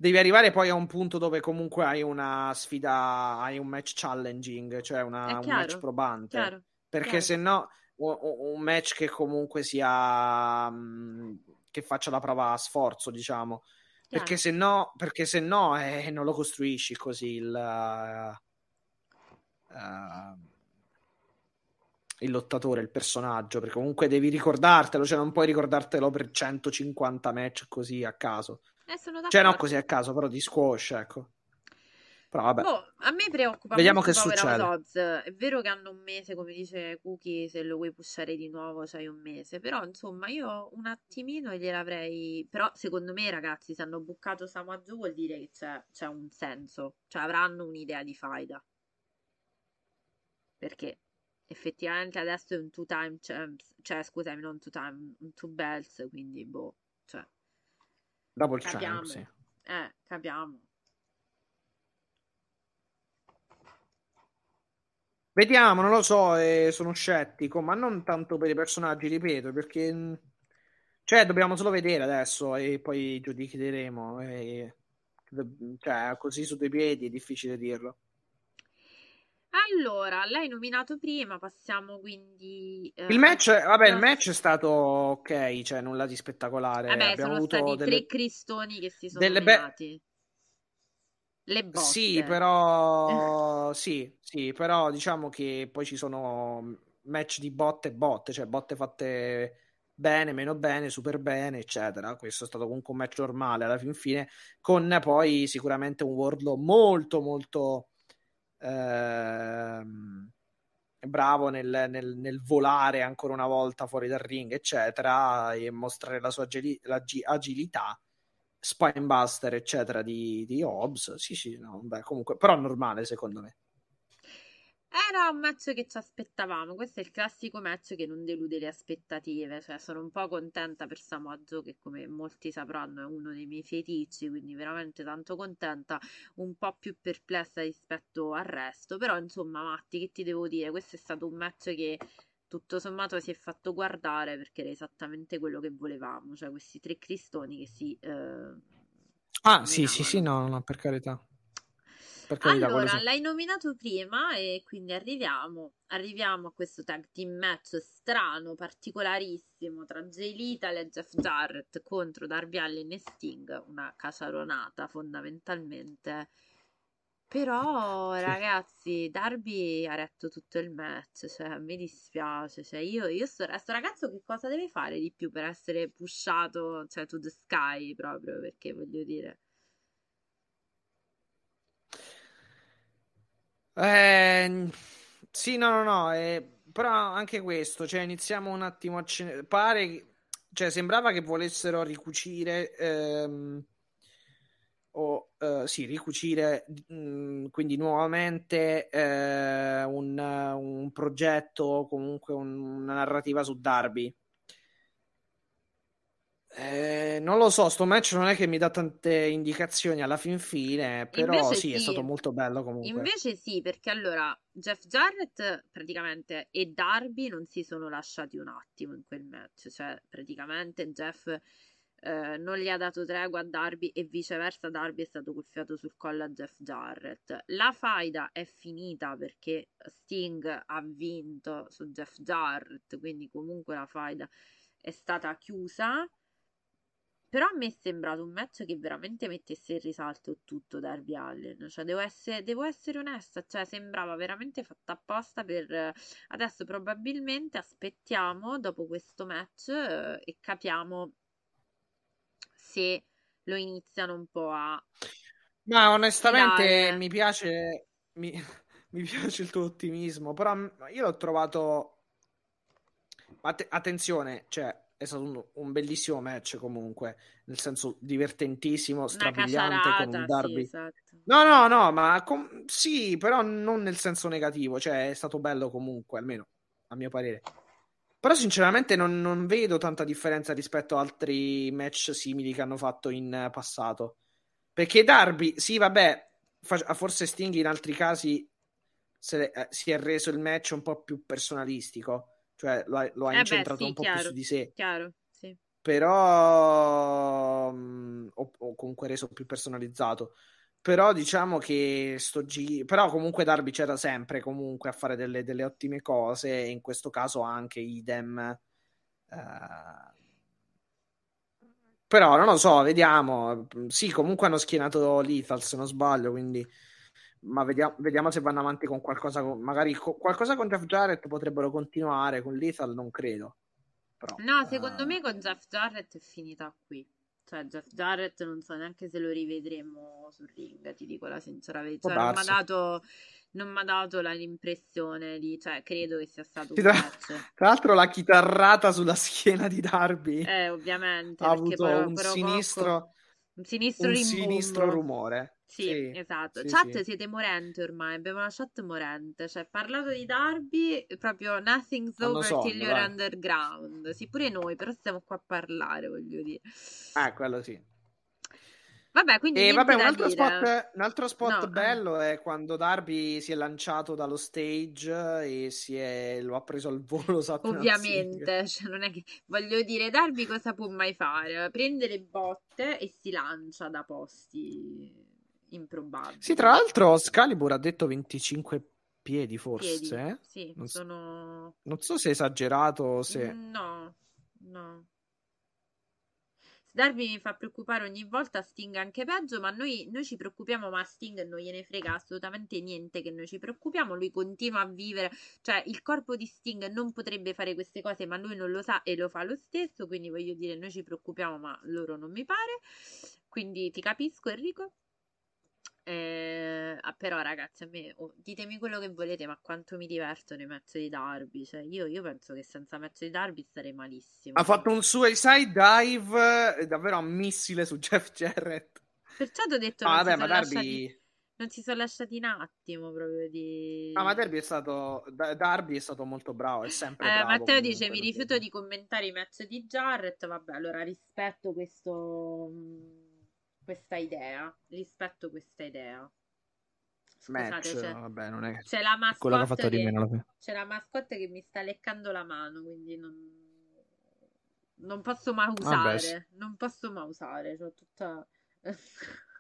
devi arrivare poi a un punto dove comunque hai una sfida, hai un match challenging, cioè una, un match probante. Chiaro, perché chiaro. se no, un match che comunque sia mm, che faccia la prova a sforzo, diciamo. Perché se no, perché se no eh, non lo costruisci così il, uh, uh, il lottatore, il personaggio, perché comunque devi ricordartelo, cioè non puoi ricordartelo per 150 match così a caso. Eh, cioè, no, così a caso, però di squash, ecco. Però vabbè. Boh, a me preoccupa Vediamo che succede. Odds. È vero che hanno un mese, come dice Cookie, se lo vuoi pushare di nuovo c'hai un mese. Però, insomma, io un attimino gliel'avrei... Però, secondo me, ragazzi, se hanno buccato Samoa Joe vuol dire che c'è, c'è un senso. Cioè, avranno un'idea di faida. Perché effettivamente adesso è un two time champs. Cioè, scusami, non two time, un two belts, quindi, boh, cioè... Double capiamo. champ, sì. Eh, capiamo. Vediamo, non lo so, eh, sono scettico, ma non tanto per i personaggi, ripeto, perché mm, cioè, dobbiamo solo vedere adesso e poi giudicheremo. E... Cioè, così su due piedi è difficile dirlo. Allora, l'hai nominato prima, passiamo quindi... Eh, il match, vabbè, il match è stato ok, cioè nulla di spettacolare. Vabbè, Abbiamo sono stati delle... tre cristoni che si sono delle nominati. Be... Le botte. Sì, però... sì, sì, però diciamo che poi ci sono match di botte e botte, cioè botte fatte bene, meno bene, super bene, eccetera. Questo è stato comunque un match normale alla fin fine, con poi sicuramente un Wardlow molto, molto ehm, bravo nel, nel, nel, volare ancora una volta fuori dal ring, eccetera, e mostrare la sua agili- la g- agilità. Spinebuster, eccetera, di, di Hobbs. Sì, sì, no, beh, comunque, però normale secondo me. Era un match che ci aspettavamo, questo è il classico match che non delude le aspettative, cioè sono un po' contenta per Samoa Joe che come molti sapranno è uno dei miei feticci, quindi veramente tanto contenta, un po' più perplessa rispetto al resto, però insomma Matti che ti devo dire, questo è stato un match che tutto sommato si è fatto guardare perché era esattamente quello che volevamo, cioè questi tre cristoni che si... Eh, ah sì sì sì no, no per carità carità, allora, l'hai nominato prima e quindi arriviamo, arriviamo a questo tag team match strano, particolarissimo tra Jay Lethal e Jeff Jarrett contro Darby Allin e Sting, una caciaronata fondamentalmente. Però, sì. ragazzi, Darby ha retto tutto il match, cioè, mi dispiace, cioè, io, io sto, sto ragazzo che cosa deve fare di più per essere pushato, cioè, to the sky, proprio, perché voglio dire... Eh, sì, no, no, no, eh, però anche questo, cioè iniziamo un attimo a... Ce- pare, cioè sembrava che volessero ricucire, ehm, o eh, sì, ricucire mh, mm, quindi nuovamente eh, un, un progetto, comunque un, una narrativa su Darby. Eh, non lo so, sto match non è che mi dà tante indicazioni alla fin fine, però sì, sì, è stato molto bello comunque. Invece sì, perché allora Jeff Jarrett praticamente e Darby non si sono lasciati un attimo in quel match, cioè praticamente Jeff eh, non gli ha dato tregua a Darby e viceversa Darby è stato cuffiato sul collo a Jeff Jarrett. La faida è finita perché Sting ha vinto su Jeff Jarrett, quindi comunque la faida è stata chiusa però a me è sembrato un match che veramente mettesse in risalto tutto Darby Allen. Cioè, devo essere, devo essere onesta, cioè, sembrava veramente fatta apposta per... Adesso probabilmente aspettiamo dopo questo match eh, e capiamo se lo iniziano un po' a... Ma onestamente tirare. mi piace... Mi, mi piace il tuo ottimismo, però io l'ho trovato... Att- attenzione, cioè è stato un, un, bellissimo match comunque, nel senso divertentissimo, strabiliante con un derby. Sì, esatto. No, no, no, ma com- sì, però non nel senso negativo, cioè è stato bello comunque, almeno a mio parere. Però sinceramente non, non vedo tanta differenza rispetto a altri match simili che hanno fatto in passato. Perché Darby, sì, vabbè, forse Sting in altri casi se, eh, si è reso il match un po' più personalistico cioè lo ha, lo ha eh incentrato beh, sì, un po' chiaro, più su di sé. Chiaro, sì. Però, mh, o, o, comunque reso più personalizzato. Però diciamo che sto giro. Però comunque Darby c'era sempre comunque a fare delle, delle ottime cose. E in questo caso anche idem. Uh... Però non lo so, vediamo. Sì, comunque hanno schienato Lethal se non sbaglio, quindi ma vediamo, vediamo, se vanno avanti con qualcosa. Con, magari co- qualcosa con Jeff Jarrett potrebbero continuare, con Lethal non credo. Però, no, secondo uh... me con Jeff Jarrett è finita qui. Cioè, Jeff Jarrett non so neanche se lo rivedremo sul ring, ti dico la sincera verità. Cioè, non mi ha dato, non ha dato l'impressione di, cioè, credo che sia stato un tra, tra l'altro la chitarrata sulla schiena di Darby. Eh, ovviamente. Ha avuto però, un però sinistro... Poco un sinistro, un sinistro rumore. Sì, sì esatto. Sì, chat sì. siete morenti ormai, abbiamo una chat morente. Cioè, parlato di Darby, proprio nothing's over so, till you're underground. Sì, pure noi, però stiamo qua a parlare, voglio dire. Ah, quello sì. Vabbè, quindi e vabbè, un altro, spot, un altro spot, no, bello no. è quando Darby si è lanciato dallo stage e si è, lo ha preso al volo. Ovviamente, cioè, non è che voglio dire, Darby cosa può mai fare? Prende le botte e si lancia da posti improbabili. Sì, tra l'altro, Scalibur ha detto 25 piedi, forse. Piedi, sì, non, sono... non so se è esagerato o se. No, no. Darby mi fa preoccupare ogni volta, Sting anche peggio, ma noi, noi, ci preoccupiamo, ma Sting non gliene frega assolutamente niente che noi ci preoccupiamo, lui continua a vivere, cioè il corpo di Sting non potrebbe fare queste cose, ma lui non lo sa e lo fa lo stesso, quindi voglio dire, noi ci preoccupiamo, ma loro non mi pare, quindi ti capisco Enrico. Eh, però ragazzi a me oh, ditemi quello che volete ma quanto mi diverto nei match di Darby. Cioè io, io penso che senza match di Darby starei malissimo. Ha fatto un suicide dive eh, davvero a missile su Jeff Jarrett. Perciò ti ho detto ah, vabbè, ma Darby... Lasciati, non si sono lasciati un attimo proprio di... Ah, ma Derby è stato, Darby è stato molto bravo, è sempre eh, bravo. Matteo comunque, dice, mi rifiuto di commentare i match di Jarrett, vabbè, allora rispetto questo, questa idea, rispetto questa idea. Scusate, match, c'è, vabbè, non è c'è la mascotte quello che ha fatto di meno. Che, c'è la mascotte che mi sta leccando la mano, quindi non, non posso mai usare, vabbè, non posso mai usare, cioè tutta...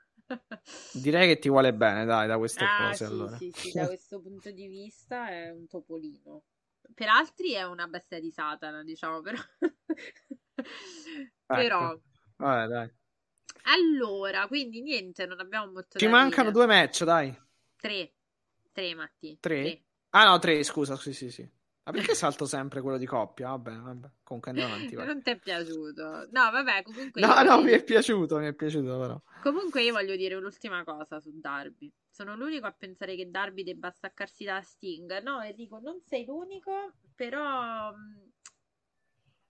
Direi che ti vuole bene, dai, da queste ah, cose. Sì, allora. sì, sì, da questo punto di vista è un topolino. Per altri è una bestia di Satana, diciamo, però. ecco. però... Vabbè, dai. Allora, quindi niente, non abbiamo molto Ci mancano dire. due match, dai. Tre. Tre, Matti. Tre? tre. Ah, no, tre, scusa, sì, sì, sì. Ma perché salto sempre quello di coppia? Vabbè, vabbè. Comunque andiamo avanti. Vai. Non ti è piaciuto? No, vabbè, comunque. No, no, mi è piaciuto, mi è piaciuto però. Comunque io voglio dire un'ultima cosa su Darby. Sono l'unico a pensare che Darby debba staccarsi da Sting. No, Enrico, non sei l'unico, però...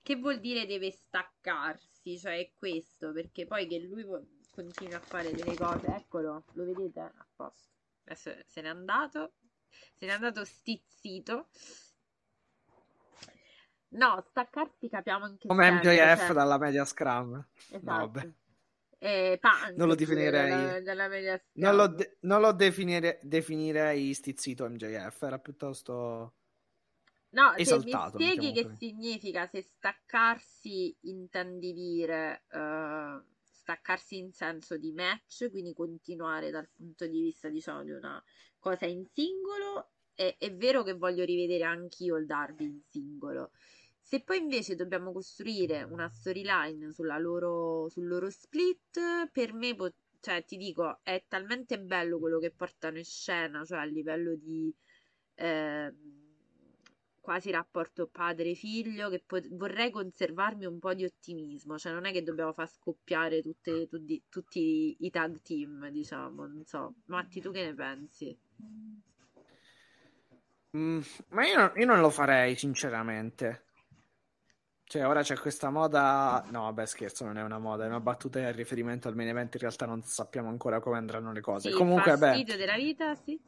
Che vuol dire deve staccarsi? Cioè è questo, perché poi che lui continui a fare delle cose, eccolo, lo vedete? A posto. Adesso se n'è andato, se n'è andato stizzito. No, staccarsi capiamo anche Come MJF cioè... dalla media scrum. Esatto. No, eh, punk, non lo definirei. Dalla, dalla non lo, de- non lo definire- definirei stizzito MJF, era piuttosto. No, esaltato, se mi spieghi che significa se staccarsi intendi dire uh, staccarsi in senso di match, quindi continuare dal punto di vista, diciamo, di una cosa in singolo, è, è vero che voglio rivedere anch'io il derby in singolo. Se poi invece dobbiamo costruire una storyline loro, sul loro split, per me, po- cioè, ti dico, è talmente bello quello che portano in scena, cioè a livello di eh, quasi rapporto padre-figlio, che po- vorrei conservarmi un po' di ottimismo, cioè non è che dobbiamo far scoppiare tutte, tutti, tutti i tag team, diciamo, non so. Matti, tu che ne pensi? Mm, ma io, io non lo farei, sinceramente. Cioè, ora c'è questa moda. No, vabbè, scherzo, non è una moda, è una battuta in riferimento al main event. In realtà non sappiamo ancora come andranno le cose. Sì, Comunque, beh. della vita, sì.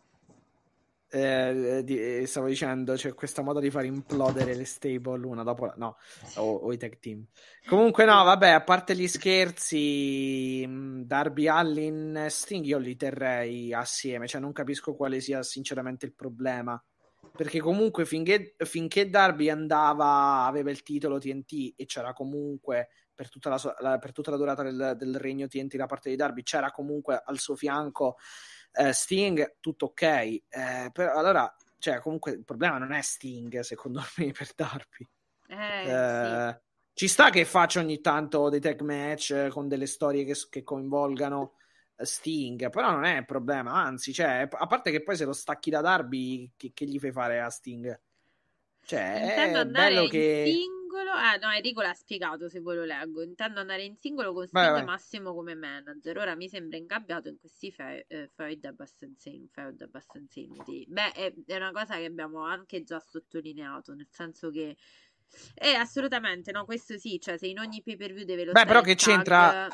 Eh, di, eh, stavo dicendo, c'è questa moda di far implodere le stable una dopo la... No, o, o, i tag team. Comunque no, vabbè, a parte gli scherzi, mm, Darby Allin Sting io li terrei assieme, cioè non capisco quale sia sinceramente il problema perché comunque finché, finché Darby andava, aveva il titolo TNT e c'era comunque per tutta la, la, per tutta la durata del, del, regno TNT da parte di Darby, c'era comunque al suo fianco eh, Sting, tutto ok. Eh, però allora, cioè, comunque il problema non è Sting, secondo me, per Darby. Eh, eh, sì. Ci sta che faccia ogni tanto dei tag match con delle storie che, che coinvolgano Sting, però non è il problema, anzi, cioè, a parte che poi se lo stacchi da Darby, che, che gli fai fare a Sting? Cioè, Intendo è bello che... singolo, ah no, Enrico l'ha spiegato se voi lo leggo, intendo andare in singolo con Sting vai, Massimo come manager, ora mi sembra ingabbiato in questi feud eh, abbastanza, feud abbastanza inutili. Beh, è, è una cosa che abbiamo anche già sottolineato, nel senso che eh, assolutamente, no, questo sì, cioè se in ogni pay per view deve lo Beh, però che c'entra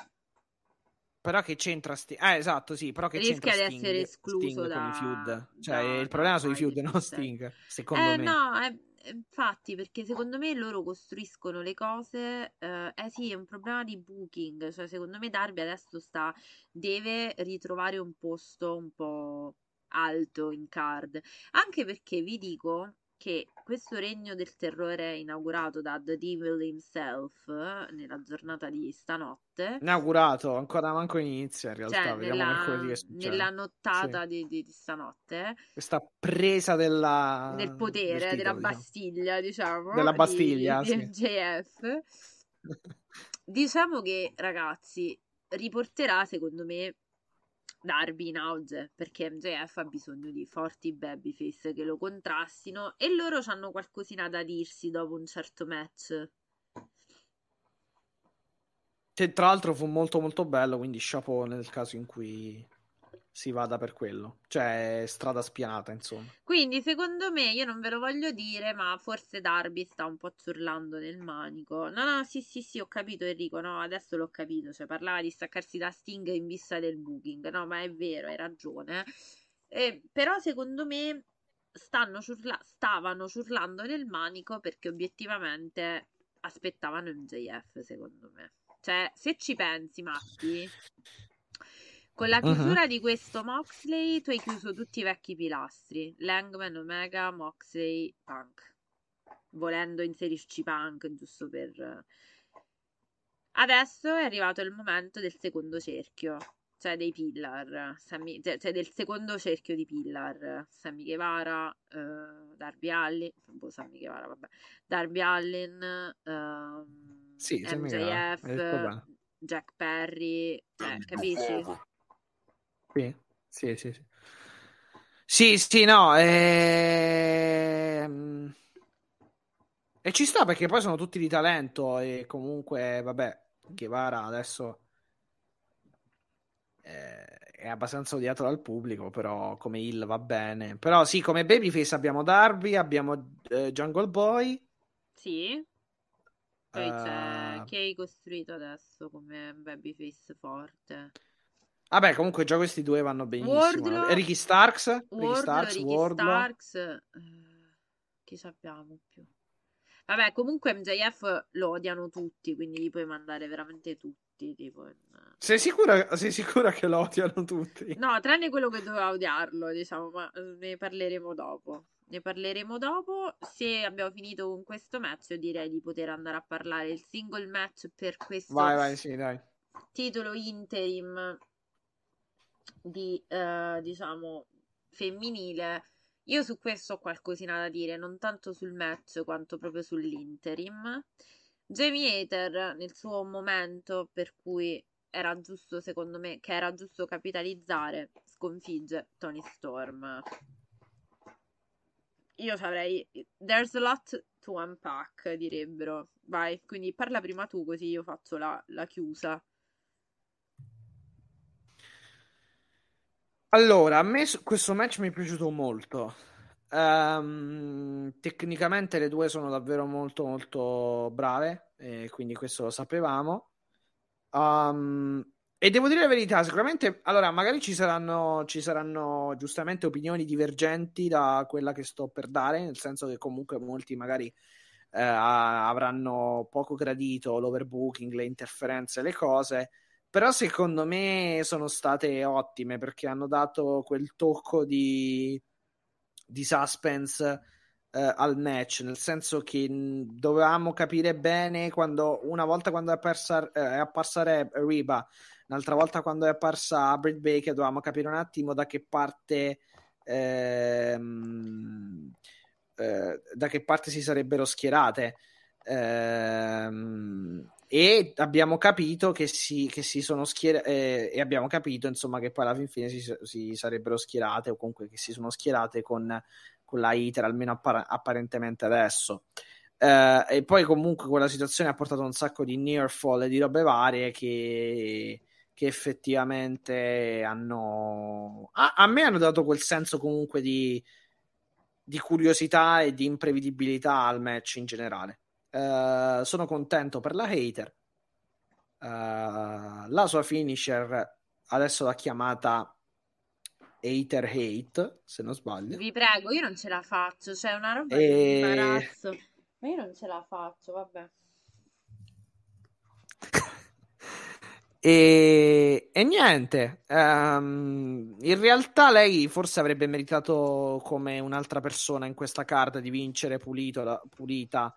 però che c'entra Sting? Ah, esatto, sì, però che Rischia c'entra di essere escluso Sting da... con i feud. Cioè, da... il problema sono i feud, non Sting, secondo eh, me. no, è... infatti, perché secondo me loro costruiscono le cose... Eh, eh, sì, è un problema di booking. Cioè, secondo me Darby adesso sta... deve ritrovare un posto un po' alto in card. Anche perché, vi dico, che questo regno del terrore inaugurato da The Devil himself nella giornata di stanotte inaugurato ancora manco inizia in realtà cioè, nella, nella nottata sì. di, di, di, stanotte questa presa della, del potere del titolo, della. Bastiglia diciamo della Bastiglia di, di MJF diciamo che ragazzi riporterà secondo me Darby in auge perché MJF ha bisogno di forti babyface che lo contrastino e loro hanno qualcosina da dirsi dopo un certo match. Che tra l'altro fu molto molto bello, quindi chapeau nel caso in cui si vada per quello. Cioè, strada spianata, insomma. Quindi, secondo me, io non ve lo voglio dire, ma forse Darby sta un po' zurlando nel manico. No, no, sì, sì, sì, ho capito Enrico, no, adesso l'ho capito. Cioè, parlava di staccarsi da Sting in vista del booking. No, ma è vero, hai ragione. Eh, però, secondo me, stanno ciurla- stavano ciurlando nel manico perché obiettivamente aspettavano MJF, secondo me. Cioè, se ci pensi, Matti, con la Mhm. chiusura di questo Moxley, tu hai chiuso tutti i vecchi pilastri: Langman, Omega, Moxley, Punk. Volendo inserirci Punk, giusto per. Adesso è arrivato il momento del secondo cerchio, cioè dei pillar, Sammy- cioè cioè del secondo cerchio di pillar. Sammy Guevara, eh, Darby Allin, boh, Sammy Guevara, vabbè. Darby Allin, ehm, Sì, MJF, bene. Jack Perry, cioè, capisci? Sì, sì, sì. Sì, sì, sì, no. ehm, E ci sta perché poi sono tutti di talento e comunque, vabbè, Guevara adesso eh, è abbastanza odiato dal pubblico, però come Hill va bene. Però sì, come Babyface abbiamo Darby, abbiamo eh, Jungle Boy. Sì. Poi c'è eh, chi hai costruito adesso come babyface forte? Vabbè, comunque già questi due vanno benissimo. Wardlow- Ricky Starks, Ricky Wardlow, Starks, Ricky Wardlow. Starks, eh, chi sappiamo più? Vabbè, comunque MJF lo odiano tutti, quindi li puoi mandare veramente tutti, tipo in- Sei sicura, sei sicura che lo odiano tutti? No, tranne quello che doveva odiarlo, diciamo, ma eh, ne parleremo dopo. Ne parleremo dopo. Se abbiamo finito con questo match, io direi di poter andare a parlare il single match per questo Vai, vai, sì, dai. titolo interim di, eh, diciamo, femminile. Io su questo ho qualcosina da dire, non tanto sul match quanto proprio sull'interim. Jamie Hater, nel suo momento per cui era giusto, secondo me, che era giusto capitalizzare, sconfigge Tony Storm. Io ci avrei. There's a lot to unpack, direbbero. Vai, quindi parla prima tu, così io faccio la, la chiusa. Allora, a me questo match mi è piaciuto molto. Ehm, tecnicamente le due sono davvero molto molto brave, e quindi questo lo sapevamo. Um, e devo dire la verità, sicuramente, allora, magari ci saranno, ci saranno giustamente opinioni divergenti da quella che sto per dare, nel senso che comunque molti magari eh, avranno poco gradito l'overbooking, le interferenze, le cose. Però secondo me sono state ottime perché hanno dato quel tocco di, di suspense eh, al match, nel senso che dovevamo capire bene quando una volta quando è apparsa, eh, è apparsa Re- Reba, un'altra volta quando è apparsa Britt Baker, dovevamo capire un attimo da che parte ehm, eh, da che parte si sarebbero schierate. Ehm, e abbiamo capito che si, che si sono schierate e abbiamo capito insomma che poi alla fin fine si, si sarebbero schierate o comunque che si sono schierate con, con la ITER almeno appar- apparentemente adesso. Eh, e poi comunque quella situazione ha portato un sacco di near fall e di robe varie che, che effettivamente hanno a, a me hanno dato quel senso comunque di, di curiosità e di imprevedibilità al match in generale Uh, sono contento per la hater. Uh, la sua finisher adesso l'ha chiamata Hater Hate, se non sbaglio. Vi prego, io non ce la faccio, c'è una roba E- di imbarazzo. Ma io non ce la faccio, vabbè. E, e niente, ehm, in realtà lei forse avrebbe meritato come un'altra persona in questa carta di vincere pulito, da- pulita,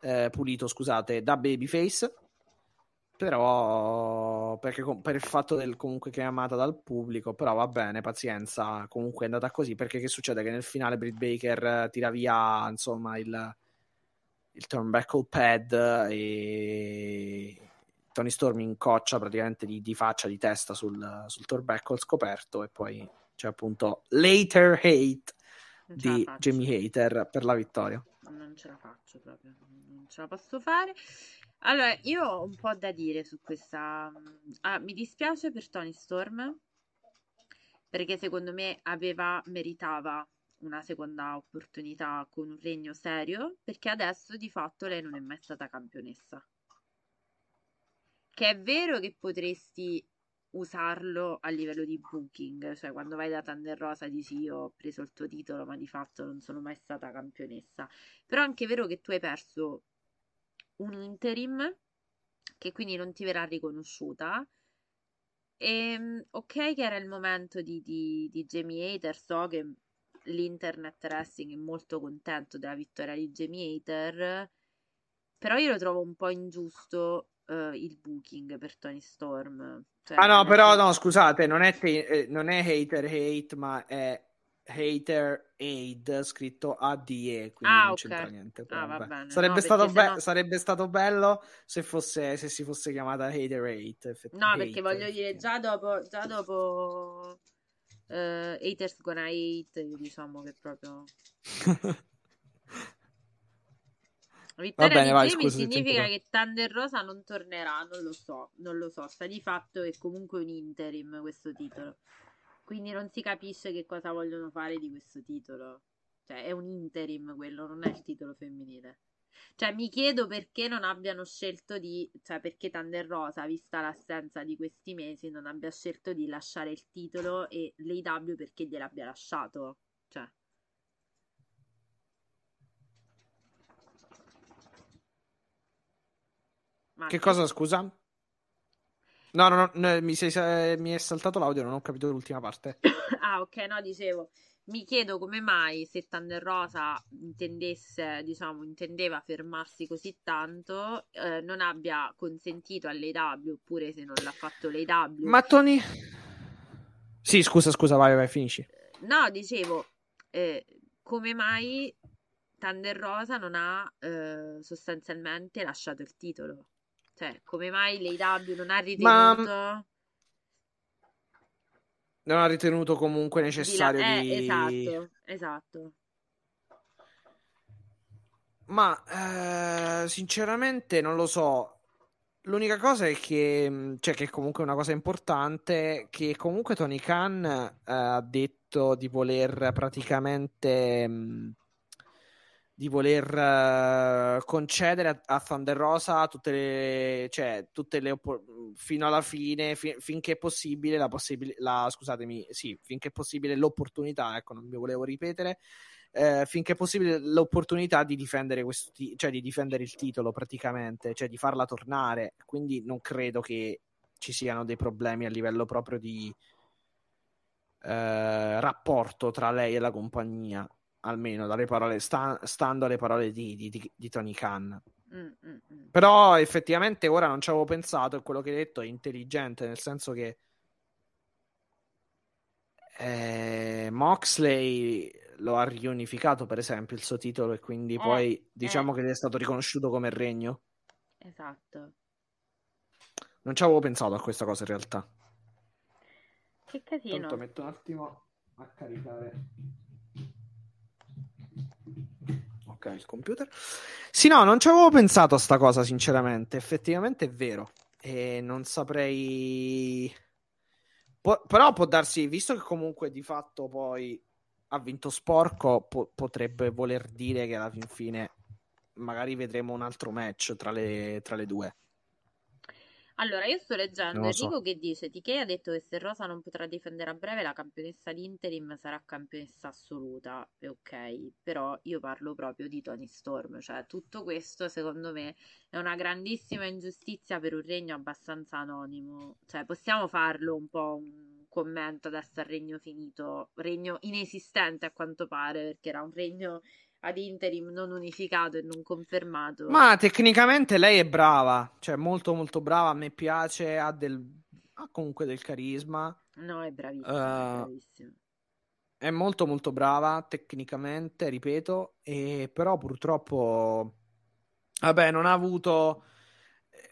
eh, pulito, scusate, da Babyface. Però perché per il fatto del comunque che è amata dal pubblico, però va bene, pazienza, comunque è andata così perché che succede? Che nel finale Britt Baker tira via insomma il, il turnbuckle pad e Tony Storm incoccia praticamente di, di faccia, di testa sul, sul turnbuckle scoperto e poi c'è appunto Later Hate di. Jamie Hater per la vittoria. Non ce la faccio proprio, non ce la posso fare. Allora, io ho un po' da dire su questa. Ah, mi dispiace per Tony Storm perché secondo me aveva, meritava una seconda opportunità con un regno serio, perché adesso di fatto lei non è mai stata campionessa. Che è vero che potresti usarlo a livello di booking, cioè quando vai da Thunder Rosa dici io ho preso il tuo titolo ma di fatto non sono mai stata campionessa, però è anche vero che tu hai perso un interim che quindi non ti verrà riconosciuta. E ehm, ok che era il momento di, di, di Jamie Hater, so che l'internet wrestling è molto contento della vittoria di Jamie Hater, però io lo trovo un po' ingiusto uh, il booking per Tony Storm. Cioè, ah no, però no, scusate, non è, te- eh, non è hater hate, ma è hater aid scritto ADE, quindi ah, non okay. c'entra niente. Ah, sarebbe, no, stato be- no... sarebbe, stato bello se, fosse, se si fosse chiamata hater hate. No, hate, perché voglio dire, già dopo, già dopo uh, Haters Gonna Hate, diciamo che proprio... vittoria bene, di vai, Jamie significa che Thunder Rosa non tornerà, non lo so, non lo so, sta di fatto è comunque un interim questo titolo. Quindi non si capisce che cosa vogliono fare di questo titolo. Cioè, è un interim quello, non è il titolo femminile. Cioè, mi chiedo perché non abbiano scelto di, cioè, perché Thunder Rosa, vista l'assenza di questi mesi, non abbia scelto di lasciare il titolo e l'AW perché gliel'abbia lasciato. Cioè. Che cosa, scusa? No, no, no mi, sei, mi, è saltato l'audio, non ho capito l'ultima parte. ah, ok, no, dicevo. Mi chiedo come mai se Thunder Rosa intendesse, diciamo, intendeva fermarsi così tanto, eh, non abbia consentito all'AW, oppure se non l'ha fatto l'AW. Ma Tony... Sì, scusa, scusa, vai, vai, finisci. No, dicevo, eh, come mai Thunder Rosa non ha eh, sostanzialmente lasciato il titolo? Cioè, come mai l'AW non ha ritenuto... Ma... Non ha ritenuto comunque necessario di... La... Eh, di... Esatto, esatto. Ma eh, sinceramente non lo so. L'unica cosa è che, cioè, che comunque è una cosa importante, che comunque Tony Khan eh, ha detto di voler praticamente mh, di voler uh, concedere a, a, Thunder Rosa tutte le, cioè, tutte le opp- fino alla fine, fi- finché è possibile, la, possib- la scusatemi, sì, finché è possibile l'opportunità, ecco, non mi volevo ripetere, eh, finché è possibile l'opportunità di difendere, questo ti- cioè di difendere il titolo praticamente, cioè di farla tornare. Quindi non credo che ci siano dei problemi a livello proprio di eh, rapporto tra lei e la compagnia almeno dalle parole, sta, stando alle parole di, di, di Tony Khan. Mm, mm, mm. Però effettivamente ora non ci avevo pensato e quello che hai detto è intelligente, nel senso che eh, Moxley lo ha riunificato per esempio il suo titolo e quindi eh, poi diciamo eh. che gli è stato riconosciuto come regno. Esatto. Non ci avevo pensato a questa cosa in realtà. Che casino. Tanto metto un attimo a caricare ok, il computer. Sì, no, non ci avevo pensato a sta cosa, sinceramente. Effettivamente è vero. E non saprei. Po- però può darsi, visto che comunque di fatto poi ha vinto sporco, po- potrebbe voler dire che alla fin fine magari vedremo un altro match tra le, tra le due. Allora, io sto leggendo Enrico so. che dice: TK ha detto che se Rosa non potrà difendere a breve, la campionessa di interim sarà campionessa assoluta. E ok, però io parlo proprio di Tony Storm. Cioè, tutto questo secondo me è una grandissima ingiustizia per un regno abbastanza anonimo. Cioè, possiamo farlo un po' un commento adesso al regno finito, regno inesistente a quanto pare, perché era un regno ad interim non unificato e non confermato. Ma tecnicamente lei è brava, cioè molto molto brava, a me piace, ha, del, ha comunque del carisma. No, è bravissima, uh, è bravissima. È molto molto brava tecnicamente, ripeto, e però purtroppo, vabbè, non ha avuto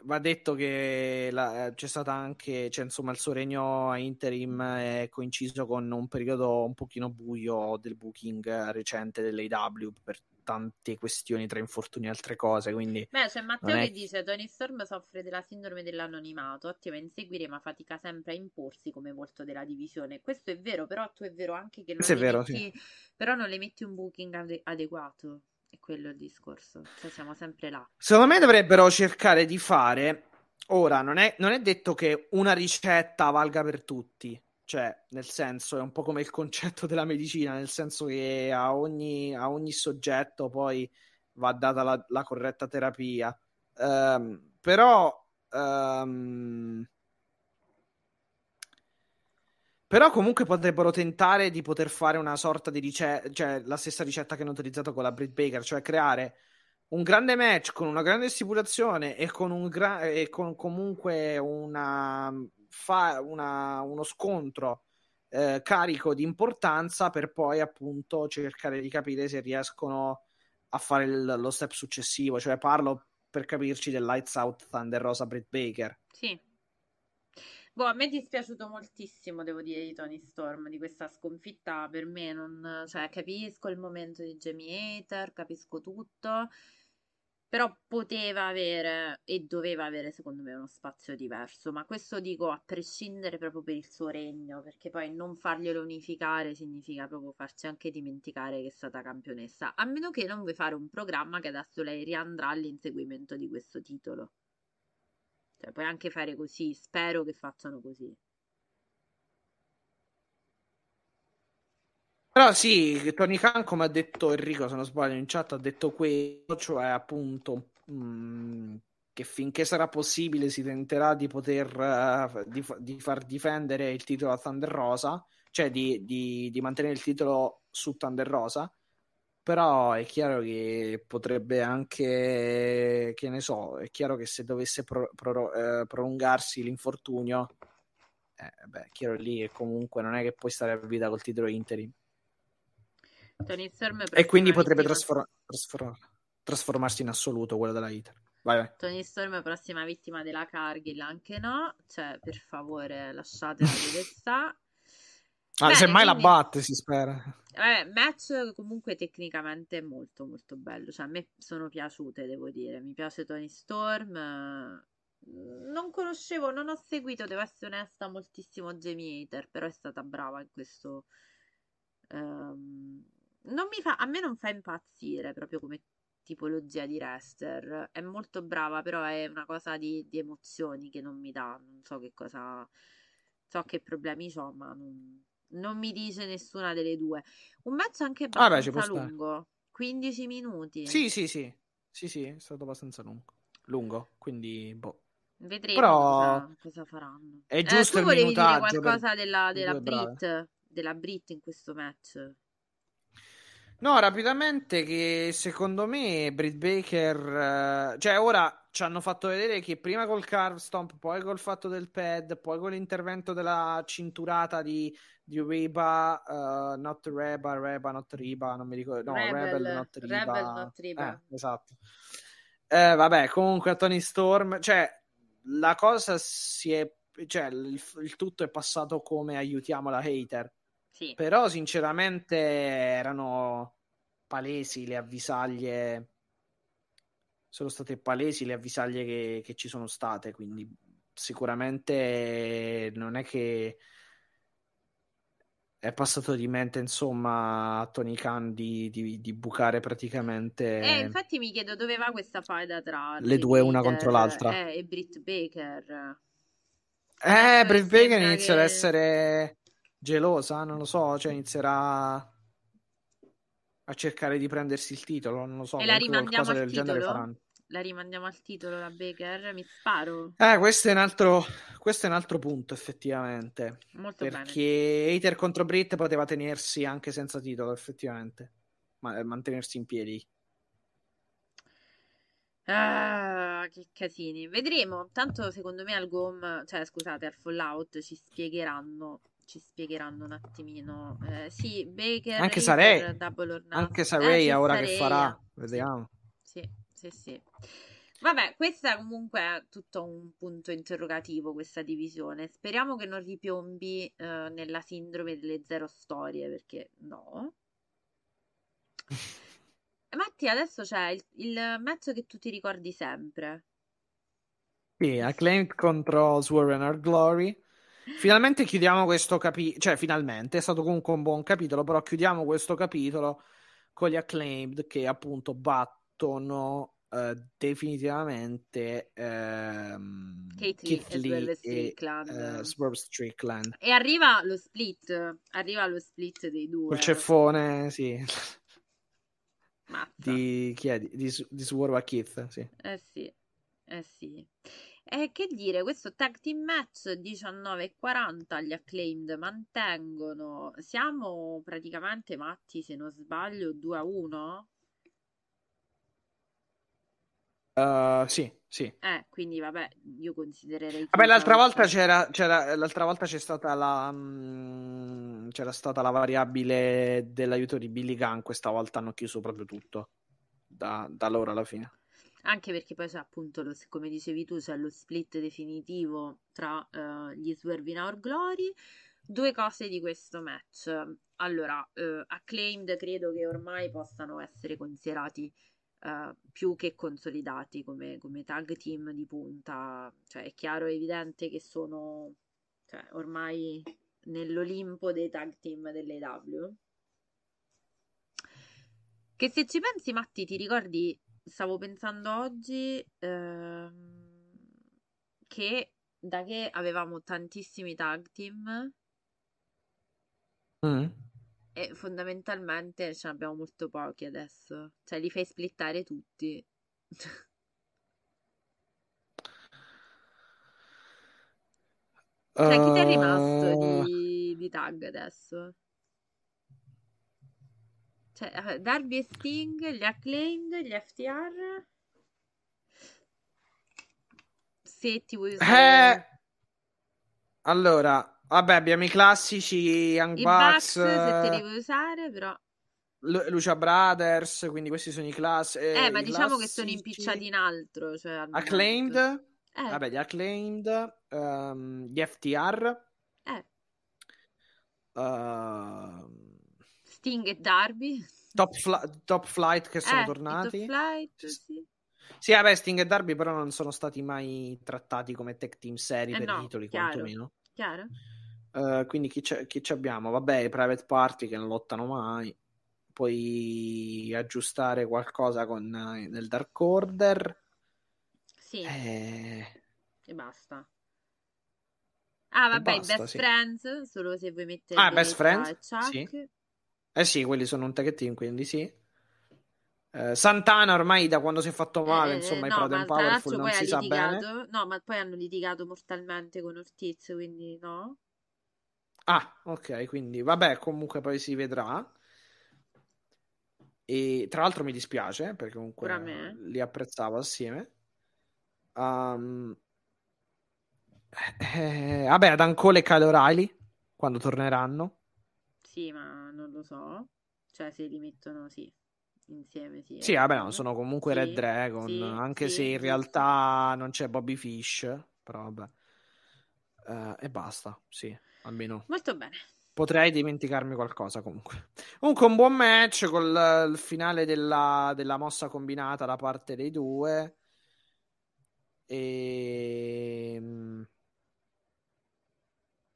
va detto che la, eh, c'è stata anche, cioè, insomma, il suo regno a interim è coinciso con un periodo un pochino buio del booking recente dell'AW per tante questioni tra infortuni e altre cose. Quindi Beh, c'è Matteo è... che dice: Tony Storm soffre della sindrome dell'anonimato, attiva in seguire, ma fatica sempre a imporsi come volto della divisione. Questo è vero, però tu è vero anche che non, le, vero, metti, sì. però non le metti un booking ade- adeguato. È quello il discorso. Cioè, siamo sempre là. Secondo me dovrebbero cercare di fare. Ora, non è, non è detto che una ricetta valga per tutti. Cioè, nel senso, è un po' come il concetto della medicina, nel senso che a ogni, a ogni soggetto poi va data la, la corretta terapia. Ehm, però, ehm, però comunque potrebbero tentare di poter fare una sorta di ricetta, cioè la stessa ricetta che hanno utilizzato con la Britt Baker, cioè creare un grande match con una grande stipulazione e con, un gra- e con comunque una, fa- una- uno scontro eh, carico di importanza per poi appunto cercare di capire se riescono a fare il- lo step successivo, cioè parlo per capirci del Lights Out Thunder Rosa Britt Baker. Sì. Boh, a me è dispiaciuto moltissimo, devo dire, di Tony Storm, di questa sconfitta. Per me non... Cioè, capisco il momento di Jamie Hater, capisco tutto, però poteva avere e doveva avere, secondo me, uno spazio diverso. Ma questo dico a prescindere proprio per il suo regno, perché poi non farglielo unificare significa proprio farci anche dimenticare che è stata campionessa. A meno che non vuoi fare un programma che adesso lei riandrà all'inseguimento di questo titolo. Cioè, puoi anche fare così, spero che facciano così. Però sì, Tony Khan, come ha detto Enrico, se non sbaglio in chat, ha detto quello, cioè appunto mh, che finché sarà possibile si tenterà di poter eh, di, di far difendere il titolo a Thunder Rosa, cioè di, di- di mantenere il titolo su Thunder Rosa. Però è chiaro che potrebbe anche, che ne so, è chiaro che se dovesse pro- pro- eh, prolungarsi l'infortunio, eh, beh, è chiaro lì che comunque non è che puoi stare a vita col titolo interim. E quindi potrebbe vittima- trasfor- trasfor- trasformarsi in assoluto quello della Iter. Vai, vai. Tony Storm prossima vittima della Cargill, anche no. Cioè, per favore, lasciatela dove sta. Ah, Bene, semmai la quindi- batte, si spera. Eh, match comunque tecnicamente molto molto bello, cioè a me sono piaciute, devo dire, mi piace Tony Storm, non conoscevo, non ho seguito, devo essere onesta, moltissimo Jamie Hater, però è stata brava in questo, non mi fa, a me non fa impazzire proprio come tipologia di wrestler, è molto brava, però è una cosa di, di emozioni che non mi dà, non so che cosa, so che problemi ho, ma non, non mi dice nessuna delle due. Un match anche Ah, beh, abbastanza stare. lungo, 15 minuti. Sì, sì, sì. Sì, sì, è stato abbastanza lungo. Lungo, quindi boh. Vedremo Però cosa, cosa faranno. è Eh, giusto tu il volevi dire minutaggio per qualcosa della, della. Brit, della Brit in questo match? No, rapidamente che secondo me Britt Baker, eh, cioè ora ci hanno fatto vedere che prima col carve stomp, poi col fatto del pad, poi con l'intervento della cinturata di, di Reba, eh, not Reba, Reba, not Reba, non mi ricordo, no, Rebel, Rebel, not Reba. Rebel, not Reba. Eh, esatto. Eh, vabbè, comunque a Tony Storm, cioè la cosa si è, cioè il, il tutto è passato come aiutiamo la hater. Sì. Però sinceramente erano palesi le avvisaglie. Sono state palesi le avvisaglie che, che ci sono state, quindi sicuramente non è che è passato di mente, insomma, a Tony Khan di, di- di bucare praticamente Eh, infatti mi chiedo dove va questa faida tra le due una contro l'altra. eh, e Britt Baker. Eh, Adesso Britt Baker inizia che- ad essere gelosa, non lo so, cioè inizierà a cercare di prendersi il titolo, non lo so, E la rimandiamo al titolo? La rimandiamo al titolo la Baker? Mi sparo. Eh, questo è un altro, questo è un altro punto, effettivamente. Molto bene. Perché Hater contro Britt poteva tenersi anche senza titolo, effettivamente. Ma mantenersi in piedi. Ah, che casini. Vedremo. Tanto secondo me al GOM, cioè scusate, al Fallout ci spiegheranno. Ci spiegheranno un attimino. Eh, sì, Baker Anche Nothing. Anche Eh, Saraya sì, ora che Saraya. farà, vediamo. Sì, sì, sì. Vabbè, questa comunque è tutto un punto interrogativo, questa divisione. Speriamo che non ripiombi eh, nella sindrome delle zero storie, perché no. Matti, adesso c'è il, il match che tu ti ricordi sempre. Sì, Acclaimed contro Sworn Our Glory. Finalmente chiudiamo questo capitolo, cioè finalmente, è stato comunque un buon capitolo, però chiudiamo questo capitolo con gli Acclaimed che appunto battono uh, definitivamente um, Kate Lee, Kate Lee e Strickland. Uh, Swerve Strickland. E arriva lo split, arriva lo split dei due. Il ceffone, sì. Mazza. Di chi è? Di, di, di Swerve a Keith, sì. Eh sì, eh sì. E che dire, questo tag team match 19.40 gli acclaimed mantengono. Siamo praticamente matti, se non sbaglio, 2 a 1. Uh, sì, sì. Eh, quindi vabbè, io considererei. Vabbè, l'altra volta c'era, c'era, l'altra volta c'è stata la um, c'era stata la variabile dell'aiuto di Billy Gunn. Questa volta hanno chiuso proprio tutto da, da loro alla fine. Anche perché poi c'è appunto, lo, come dicevi tu, c'è lo split definitivo tra uh, gli Swerve in Our Glory. Due cose di questo match. Allora, uh, Acclaimed credo che ormai possano essere considerati Uh, più che consolidati come, come, tag team di punta, cioè è chiaro e evidente che sono cioè, ormai nell'Olimpo dei tag team dell'AW. Che se ci pensi, Matti, ti ricordi, stavo pensando oggi ehm, che da che avevamo tantissimi tag team, mm e fondamentalmente ce ne abbiamo molto pochi adesso. Cioè, li fai splittare tutti. cioè, chi ti è rimasto Uh, di, di tag adesso? Cioè, eh, Darby e Sting, gli Acclaimed, gli FTR. Se ti vuoi usare... eh, allora, vabbè, abbiamo i classici Young I Bucks, se te li eh, vuoi usare, però... Lu- Lucia Brothers, quindi questi sono i classici. Eh, ma diciamo che sono impicciati in altro, cioè. Acclaimed, Eh, vabbè, gli Acclaimed, ehm, gli FTR, eh, ehm, Sting e Darby. Top, Fli- Top Flight che sono Eh, i Top tornati. Flight, Sì. sì. Vabbè, Sting e Darby però non sono stati mai trattati come tag team seri Eh per no, titoli, chiaro. quantomeno. Chiaro? Eh, quindi chi, chi ci abbiamo? Vabbè, i Private Party che non lottano mai. Puoi aggiustare qualcosa con eh, nel Dark Order. Sì, Eh, e basta. Ah, vabbè, basta, Best sì. Friends, solo se vuoi mettere Ah, Best Friends, sì. Eh sì, quelli sono un tag team, quindi sì. Eh, Santana ormai da quando si è fatto male, Eh, insomma, i no, and tra Powerful non si sa bene. litigato. No, ma poi hanno litigato mortalmente con Ortiz, quindi no. Ah, ok, quindi vabbè, comunque poi si vedrà. E tra l'altro mi dispiace perché comunque li apprezzavo assieme. Um, eh, vabbè, Adam Cole e Kyle O'Reilly quando torneranno. Sì, ma lo so. Cioè, se li mettono, sì, insieme, sì. Sì, vabbè, no, sono comunque Sì, Red Dragon, sì, anche sì, se in realtà non c'è Bobby Fish, però vabbè. Eh, e basta, sì, almeno. Molto bene. Potrei dimenticarmi qualcosa comunque. Comunque un buon match il finale della, della mossa combinata da parte dei due. E...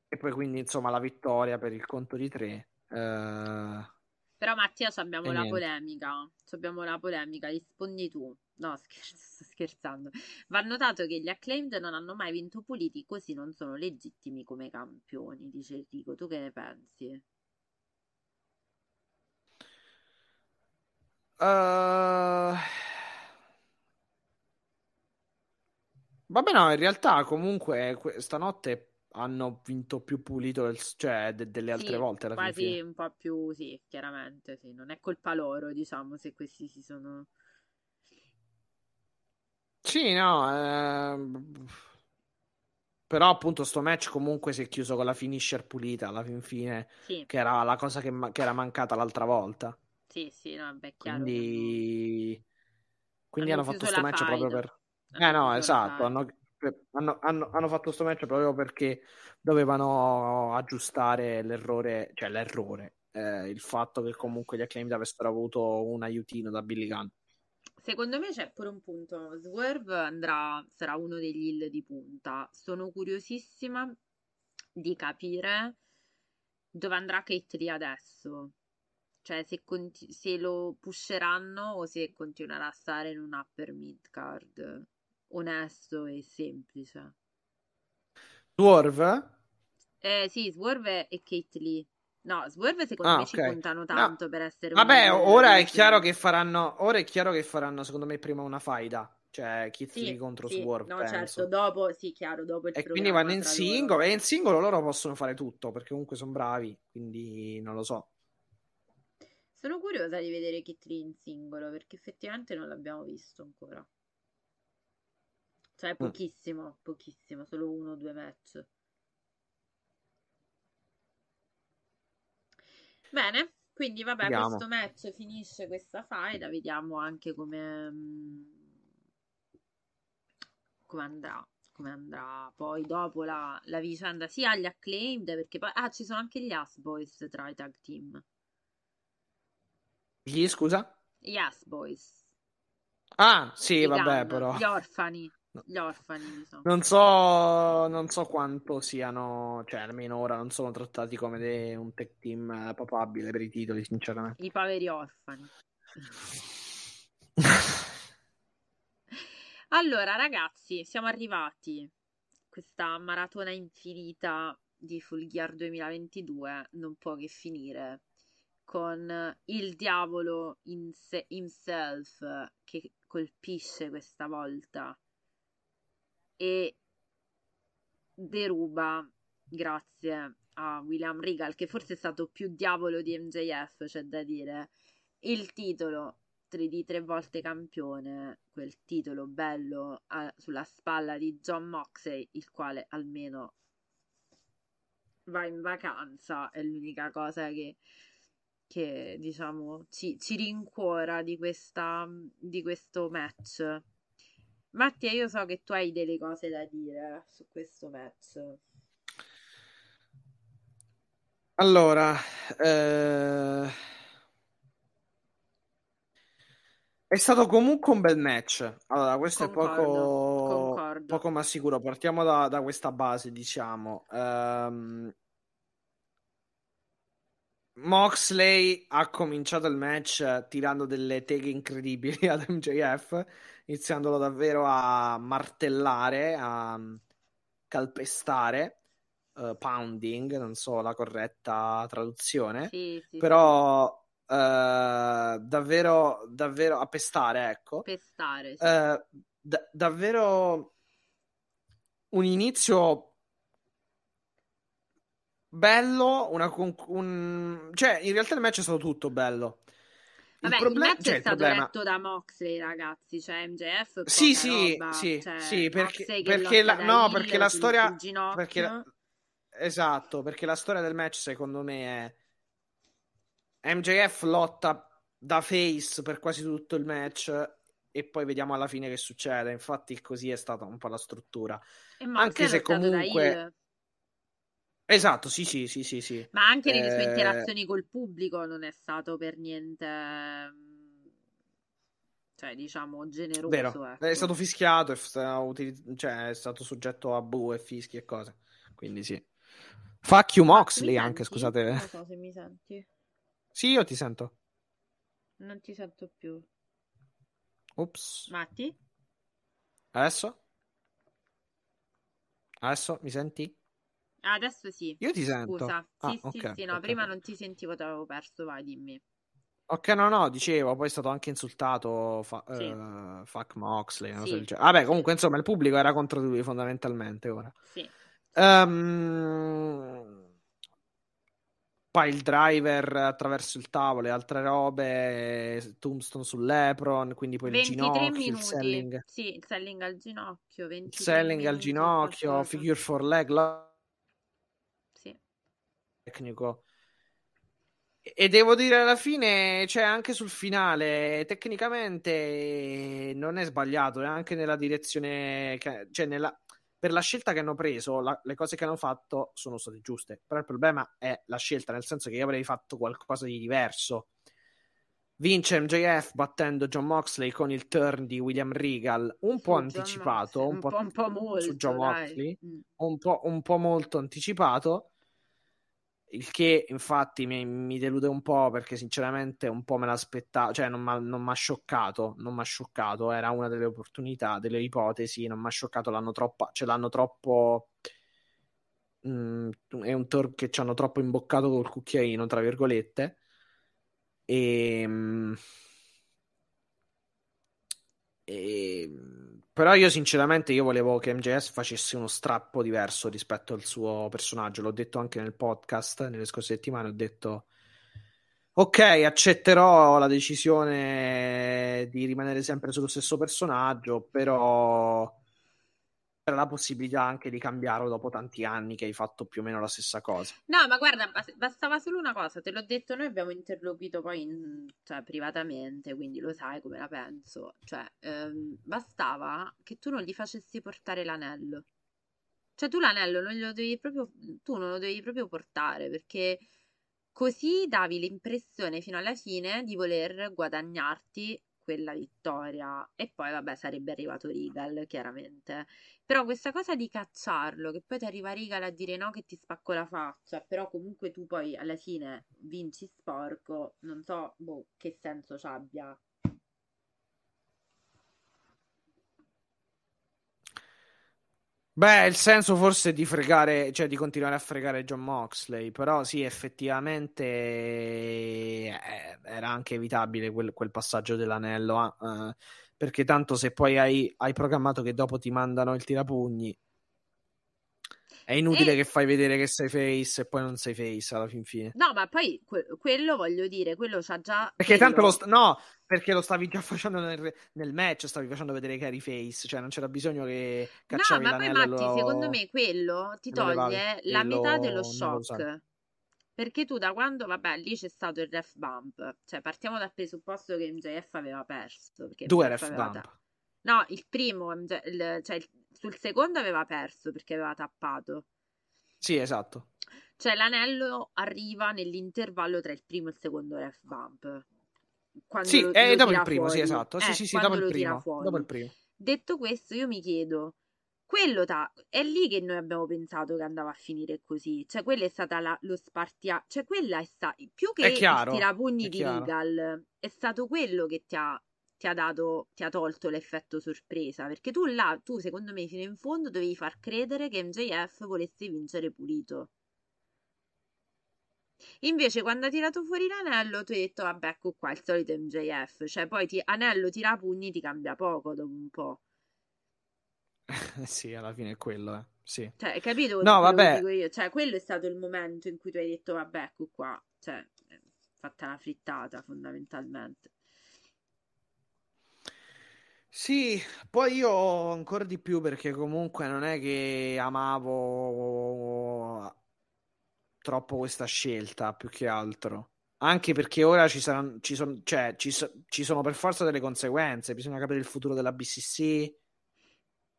e poi quindi insomma la vittoria per il conto di tre. Eh, Però Mattia, abbiamo la niente. polemica. Abbiamo la polemica, rispondi tu. No, scher- sto scherzando. Va notato che gli acclaimed non hanno mai vinto puliti, così non sono legittimi come campioni, dice Enrico. Tu che ne pensi? eh, Vabbè, no, in realtà comunque que- stanotte hanno vinto più pulito, del- cioè de- delle altre Sì, volte alla quasi fine. un po' più, sì, chiaramente, sì. Non è colpa loro, diciamo, se questi si sono... Sì, no, ehm, però appunto sto match comunque si è chiuso con la finisher pulita alla fin fine, Sì, che era la cosa che, ma- che era mancata l'altra volta. sì, sì, no, beh, chiaro hanno, Quindi, quindi hanno hanno fatto chiuso sto la match proprio faida. per... Eh no, esatto, hanno, hanno, hanno, hanno fatto questo match proprio perché dovevano aggiustare l'errore, cioè l'errore, eh, il fatto che comunque gli acclaimed avessero avuto un aiutino da Billy Gunn. Secondo me c'è pure un punto. Swerve andrà, sarà uno degli hill di punta. Sono curiosissima di capire dove andrà Kate Lee adesso. Cioè, se, conti- se lo pusheranno o se continuerà a stare in un upper mid card onesto e semplice. Swerve? Eh sì, Swerve e Kate Lee. No, Swerve secondo Ah, me ok. ci puntano tanto No. per essere Vabbè, ora è chiaro che faranno. Ora è chiaro che faranno, secondo me, prima una faida. Cioè, Keith Sì, Lee contro sì, Swerve, no, penso. certo, dopo, sì, chiaro, dopo il E quindi vanno in singolo. loro. E in singolo loro possono fare tutto, perché comunque sono bravi. Quindi non lo so. Sono curiosa di vedere Kate Lee in singolo, perché effettivamente non l'abbiamo visto ancora. Cioè, pochissimo, pochissimo, solo uno o due match. Bene, quindi vabbè, Vediamo. questo match finisce questa faida, vediamo anche come, mm, come andrà, come andrà poi dopo la, la vicenda sia agli acclaimed, perché poi, ah, ci sono anche gli Ass Boys tra i tag team. Chi, scusa? Gli Ass Boys. Ah, sì, I vabbè, Gunn, però. Gli orfani. Gli orfani, diciamo. Non so, non so quanto siano, cioè almeno ora non sono trattati come dei- un tech team eh, papabile per i titoli, sinceramente. I poveri orfani. Allora, ragazzi, siamo arrivati. Questa maratona infinita di Full Gear 2022 non può che finire con il diavolo in se- himself che colpisce questa volta e deruba, grazie a William Regal, che forse è stato più diavolo di MJF, c'è da dire, il titolo 3D tre volte campione, quel titolo bello a- sulla spalla di John Moxley, il quale almeno va in vacanza, è l'unica cosa che, che diciamo ci, ci rincuora di, questa, di questo match. Mattia, io so che tu hai delle cose da dire su questo match. Allora, eh, è stato comunque un bel match. Allora, questo Concordo, è poco, concordo. poco ma sicuro. Partiamo da, da questa base, diciamo. Ehm, Moxley ha cominciato il match tirando delle teghe incredibili ad MJF, iniziandolo davvero a martellare, a calpestare, eh, pounding, non so la corretta traduzione, Sì, sì, però eh, davvero, davvero a pestare, ecco. sì. Pestare, sì. Eh, da- davvero un inizio bello, una conc- un- cioè in realtà il match è stato tutto bello. Il Vabbè, il problema, match cioè, è il stato problema... retto da Moxley, ragazzi, cioè MJF Sì, sì, roba, sì, cioè, sì, perché, perché la, no, perché la storia, perché la- esatto, perché la storia del match secondo me è MJF lotta da face per quasi tutto il match e poi vediamo alla fine che succede. Infatti così è stata un po' la struttura. Anche se comunque-. Esatto, sì, sì, sì, sì, sì. Ma anche nelle sue Eh, interazioni col pubblico non è stato per niente, mm, cioè diciamo, generoso. Ecco. è stato fischiato, è, sta- utilizz- cioè, è stato soggetto a bu e fischi e cose. Quindi sì. Fuck you Moxley anche, scusate. Non so se mi senti. Sì, io ti sento. Non ti sento più. Ops. Matti? Adesso? Adesso mi senti? Adesso sì. Io ti sento. Scusa. Ah, Sì, sì, ok, sì, no, ok, prima non ti sentivo, ti avevo perso, vai, dimmi. Ok, no, no, dicevo, poi è stato anche insultato fa- Sì. eh, fuck Moxley, cosa Sì. Vabbè, comunque, insomma, il pubblico era contro di lui fondamentalmente ora. Sì. Ehm, Poi il driver attraverso il tavolo e altre robe, Tombstone sull'Epron, quindi poi il 23 ginocchio, il minuti. selling, Sì, il selling al ginocchio, il 23 selling al ginocchio, figure for leg. Tecnico. E devo dire alla fine, cioè anche sul finale, tecnicamente non è sbagliato, è anche nella direzione, che, cioè nella, per la scelta che hanno preso, la, le cose che hanno fatto sono state giuste. Però il problema è la scelta, nel senso che io avrei fatto qualcosa di diverso. Vince MJF battendo John Moxley con il turn di William Regal, un po' anticipato, un, un, po', un po' molto, su John Moxley, mm. un, po', un po' molto anticipato il che infatti mi, mi, delude un po' perché sinceramente un po' me l'aspettavo, cioè non mi ha scioccato, non mi ha scioccato, era una delle opportunità, delle ipotesi, non mi ha scioccato, l'hanno troppo, ce l'hanno troppo, mm, è un tour che ci hanno troppo imboccato col cucchiaino, tra virgolette, e... Mm, e però io sinceramente io volevo che MJS facesse uno strappo diverso rispetto al suo personaggio, l'ho detto anche nel podcast nelle scorse settimane, ho detto ok, accetterò la decisione di rimanere sempre sullo stesso personaggio, però c'era la possibilità anche di cambiarlo dopo tanti anni che hai fatto più o meno la stessa cosa. No, ma guarda, bastava solo una cosa, te l'ho detto, noi abbiamo interloquito poi in, cioè, privatamente, quindi lo sai come la penso. Cioè, ehm, bastava che tu non gli facessi portare l'anello. Cioè, tu l'anello non glielo devi proprio, tu non lo devi proprio portare perché così davi l'impressione fino alla fine di voler guadagnarti quella vittoria. E poi vabbè sarebbe arrivato Regal chiaramente. Però questa cosa di cacciarlo che poi ti arriva Regal a dire no che ti spacco la faccia però comunque tu poi alla fine vinci sporco non so boh, che senso ci abbia Beh, il senso forse di fregare, cioè di continuare a fregare John Moxley, però sì, effettivamente eh, era anche evitabile quel, quel passaggio dell'anello, uh, perché tanto se poi hai, hai programmato che dopo ti mandano il tirapugni, è inutile e... che fai vedere che sei face e poi non sei face alla fin fine. No, ma poi que- quello voglio dire, quello c'ha già. Perché quello... tanto lo. St- no, perché lo stavi già facendo nel, nel, match, stavi facendo vedere che eri face, cioè non c'era bisogno che cacciavi No, ma poi Matti, lo... secondo me quello ti toglie la metà dello shock. Perché tu da quando, vabbè, lì c'è stato il ref bump, cioè partiamo dal presupposto che MJF aveva perso. Due ref bump. Da... No, il primo, il, cioè il, sul secondo aveva perso perché aveva tappato. Sì, esatto. Cioè l'anello arriva nell'intervallo tra il primo e il secondo ref bump. Quando sì, lo, è lo dopo il primo, fuori. sì, esatto. Sì, eh, sì, sì, dopo il, primo, dopo il primo. Detto questo, io mi chiedo, quello ta- è lì che noi abbiamo pensato che andava a finire così. Cioè, quella è stata la, lo spartia. Cioè, quella è stata più che chiaro, il tirapugni di chiaro. Regal, è stato quello che ti ha ti ha dato, ti ha tolto l'effetto sorpresa. Perché tu là, tu secondo me fino in fondo dovevi far credere che MJF volesse vincere pulito. Invece, quando ha tirato fuori l'anello, tu hai detto: Vabbè, ecco qua il solito MJF. Cioè, poi ti, anello tira pugni, ti cambia poco dopo un po'. sì, alla fine è quello, eh. Sì. Cioè, hai capito? No, vabbè. io? Cioè, quello è stato il momento in cui tu hai detto: Vabbè, ecco qua. Cioè, fatta la frittata, fondamentalmente. Sì, poi io ancora di più perché comunque non è che amavo troppo questa scelta più che altro. Anche perché ora ci saranno, ci, son, cioè, ci, ci sono per forza delle conseguenze. Bisogna capire il futuro della BCC.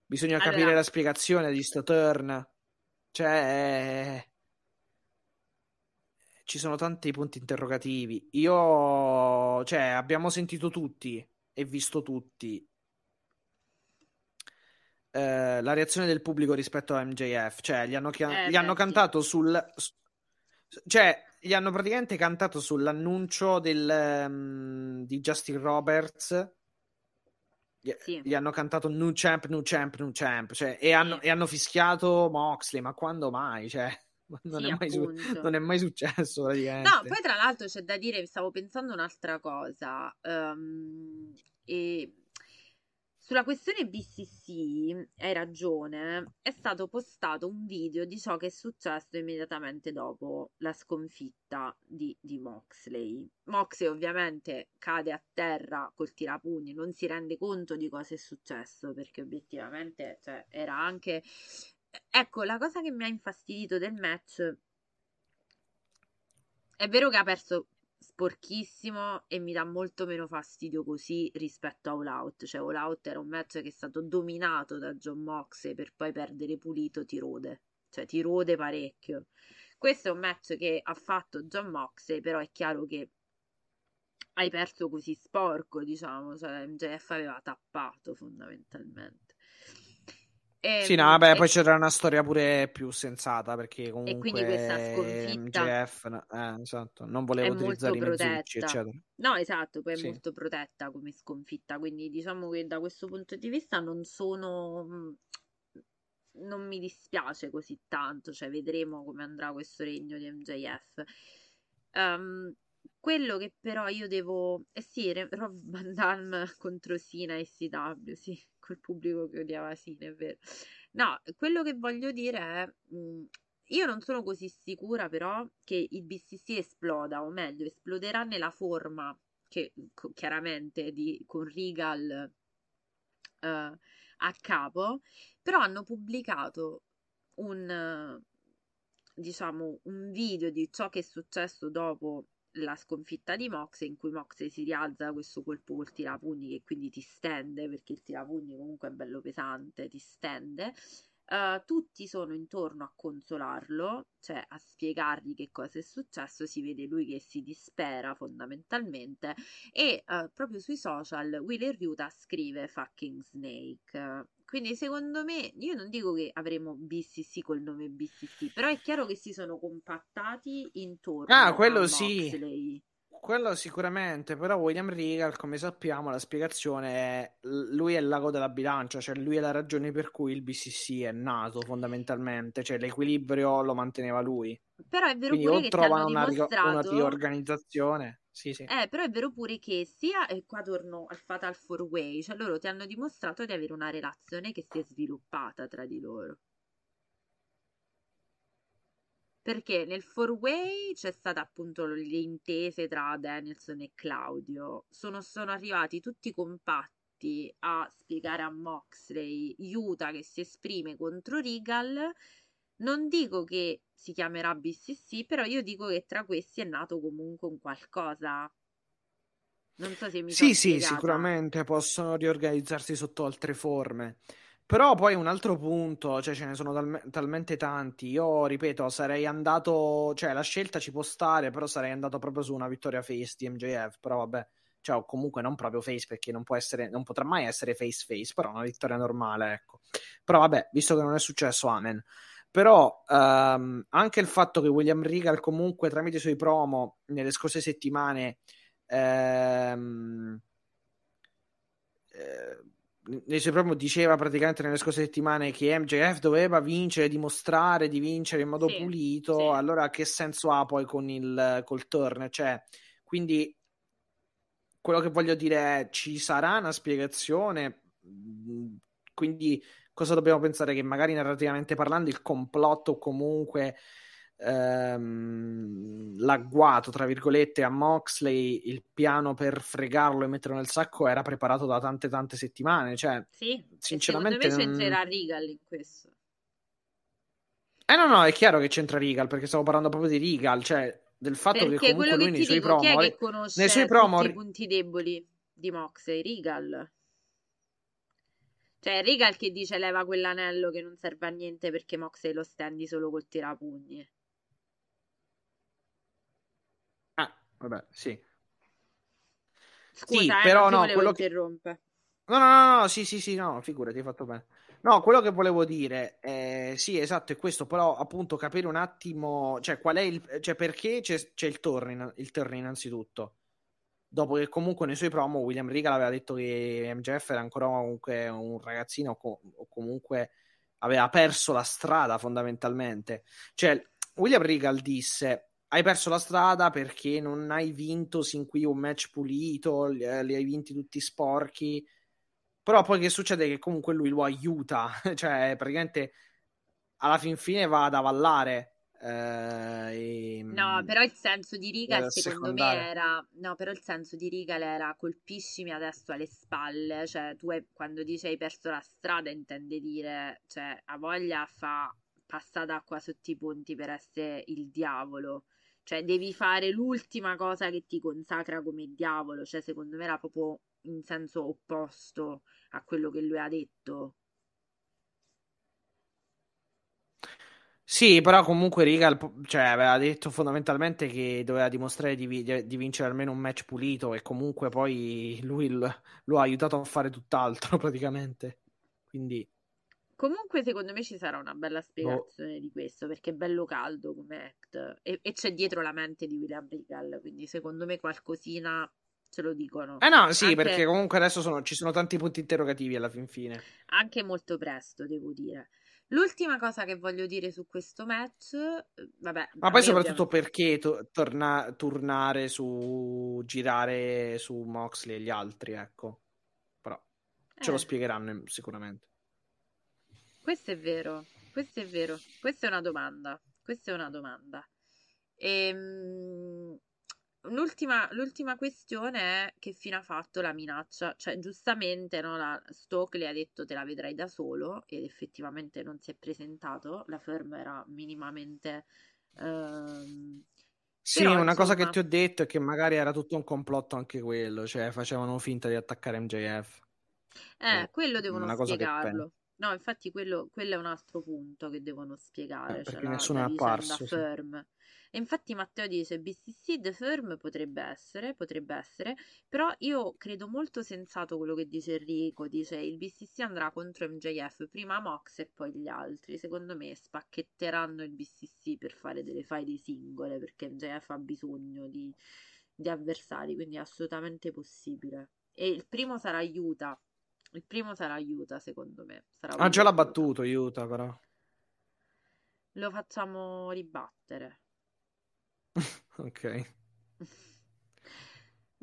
Bisogna allora... capire la spiegazione di sto turn. Cioè, ci sono tanti punti interrogativi. Io, cioè, abbiamo sentito tutti e visto tutti eh, la reazione del pubblico rispetto a MJF, cioè gli hanno, chia- eh, gli hanno cantato sul... cioè gli hanno praticamente cantato sull'annuncio del, um, di Justin Roberts gli, sì. gli, hanno cantato new champ, new champ, new champ cioè, e, sì. hanno, e, hanno, fischiato Moxley ma quando mai? Cioè, non, sì, è mai su- non, è mai successo praticamente. no poi tra l'altro c'è da dire stavo pensando un'altra cosa um, e sulla questione BCC, hai ragione, è stato postato un video di ciò che è successo immediatamente dopo la sconfitta di, di Moxley. Moxley ovviamente cade a terra col tirapugni, non si rende conto di cosa è successo perché obiettivamente cioè, era anche... Ecco, la cosa che mi ha infastidito del match è vero che ha perso sporchissimo e mi dà molto meno fastidio così rispetto a All Out. Cioè, All Out era un match che è stato dominato da John Moxley per poi perdere pulito, ti rode. Cioè, ti rode parecchio. Questo è un match che ha fatto John Moxley, però è chiaro che hai perso così sporco, diciamo, cioè MJF aveva tappato fondamentalmente. E, sì, no, e... poi c'era una storia pure più sensata perché comunque e quindi questa sconfitta MJF, eh, esatto, non voleva utilizzare i mezzucci, eccetera. No, esatto, poi sì. è molto protetta come sconfitta, quindi diciamo che da questo punto di vista non sono mm, non mi dispiace così tanto, cioè vedremo come andrà questo regno di MJF. Um, ehm, quello che però io devo... Eh sì, Rob Van Damme contro Sina e CW, sì, col pubblico che odiava Sina, è vero. No, quello che voglio dire è... Mh, mm, io non sono così sicura però che il BCC esploda, o meglio, esploderà nella forma che chiaramente di, con Regal uh, a capo, però hanno pubblicato un, diciamo, un video di ciò che è successo dopo la sconfitta di Moxley in cui Moxley si rialza questo colpo col tirapugni che quindi ti stende perché il tirapugni comunque è bello pesante, ti stende. Uh, tutti sono intorno a consolarlo, cioè a spiegargli che cosa è successo. Si vede lui che si dispera fondamentalmente. E uh, proprio sui social Will Ryuta scrive fucking Snake. Quindi secondo me, io non dico che avremo BCC col nome BCC, però è chiaro che si sono compattati intorno ah, quello a sì. Quello sicuramente, però William Regal, come sappiamo, la spiegazione è lui è il lago della bilancia, cioè lui è la ragione per cui il BCC è nato fondamentalmente, cioè l'equilibrio lo manteneva lui. Però è vero Quindi pure che trovano una, dimostrato... una riorganizzazione sì, sì. Eh, però è vero pure che sia, e qua torno al Fatal 4 Way, cioè loro ti hanno dimostrato di avere una relazione che si è sviluppata tra di loro. Perché nel 4 Way c'è stata appunto le intese tra Danielson e Claudio. Sono, sono arrivati tutti compatti a spiegare a Moxley, Yuta che si esprime contro Regal non dico che si chiamerà BCC, però io dico che tra questi è nato comunque un qualcosa. Non so se mi Sì, sì, sicuramente possono riorganizzarsi sotto altre forme. Però poi un altro punto, cioè ce ne sono tal- talmente tanti. Io ripeto, sarei andato, cioè la scelta ci può stare, però sarei andato proprio su una vittoria face di MJF. Però vabbè, cioè o comunque non proprio face perché non può essere, non potrà mai essere face face, però una vittoria normale, ecco. Però vabbè, visto che non è successo, amen. Però um, anche il fatto che William Regal comunque tramite i suoi promo nelle scorse settimane ehm, eh, suoi promo diceva praticamente nelle scorse settimane che MJF doveva vincere, dimostrare di vincere in modo sì, pulito, sì. allora che senso ha poi con il col turn? Cioè, quindi quello che voglio dire è ci sarà una spiegazione, quindi cosa dobbiamo pensare? Che magari narrativamente parlando il complotto comunque ehm, l'agguato, tra virgolette, a Moxley, il piano per fregarlo e metterlo nel sacco era preparato da tante tante settimane. Cioè, sì, sinceramente... Secondo me c'entrerà Regal in questo. Eh no, no, è chiaro che c'entra Regal, perché stavo parlando proprio di Regal, cioè del fatto perché che comunque lui nei suoi dico, promo... Chi nei suoi promo... i punti deboli di Moxley? Regal. Cioè, Regal che dice leva quell'anello che non serve a niente perché Moxley lo stendi solo col tirapugni. Ah, vabbè, sì. Scusa, sì, eh, però no, quello che... interrompe. No, no, no, no, sì, sì, sì, no, figurati, hai fatto bene. No, quello che volevo dire, eh, sì, esatto, è questo, però appunto capire un attimo, cioè qual è il, cioè perché c'è, c'è il turn, il turn innanzitutto dopo che comunque nei suoi promo William Regal aveva detto che MJF era ancora comunque un ragazzino o, comunque aveva perso la strada fondamentalmente. Cioè, William Regal disse hai perso la strada perché non hai vinto sin qui un match pulito, li, li hai vinti tutti sporchi. Però poi che succede? Che comunque lui lo aiuta, cioè praticamente alla fin fine va ad avallare eh, e, no, però il senso di Regal secondo secondario. me era no, però il senso di Regal era colpiscimi adesso alle spalle, cioè tu hai, quando dici hai perso la strada intende dire, cioè a voglia fa passata acqua sotto i ponti per essere il diavolo. Cioè, devi fare l'ultima cosa che ti consacra come diavolo. Cioè, secondo me era proprio in senso opposto a quello che lui ha detto. Sì, però comunque Regal cioè, aveva detto fondamentalmente che doveva dimostrare di, di, vincere almeno un match pulito e comunque poi lui l- lo ha aiutato a fare tutt'altro praticamente. Quindi... Comunque secondo me ci sarà una bella spiegazione oh. di questo perché è bello caldo come act e, e c'è dietro la mente di William Regal, quindi secondo me qualcosina ce lo dicono. Eh no, sì, anche... perché comunque adesso sono, ci sono tanti punti interrogativi alla fin fine. Anche molto presto, devo dire. L'ultima cosa che voglio dire su questo match, eh, vabbè, ma poi soprattutto ovviamente... perché to- torna- tornare su girare su Moxley e gli altri, ecco. Però ce lo eh. spiegheranno sicuramente. Questo è vero, questo è vero. Questa è una domanda. Questa è una domanda. Ehm, L'ultima, l'ultima, questione è che fine ha fatto la minaccia, cioè giustamente no, la Stokely ha detto te la vedrai da solo ed effettivamente non si è presentato, la firma era minimamente... Ehm... Sì, Però, una insomma... cosa che ti ho detto è che magari era tutto un complotto anche quello, cioè facevano finta di attaccare MJF. Eh, eh quello devono spiegarlo. No, infatti quello, quello, è un altro punto che devono spiegare. Eh, perché cioè nessuno la, è apparso. Sì. E infatti Matteo dice BCC The Firm potrebbe essere, potrebbe essere, però io credo molto sensato quello che dice Enrico, dice il BCC andrà contro MJF, prima Mox e poi gli altri, secondo me spacchetteranno il BCC per fare delle file singole, perché MJF ha bisogno di, di avversari, quindi è assolutamente possibile. E il primo sarà Aiuta, il primo sarà Aiuta secondo me. Sarà ah già l'ha battuto Aiuta però. Lo facciamo ribattere. ok.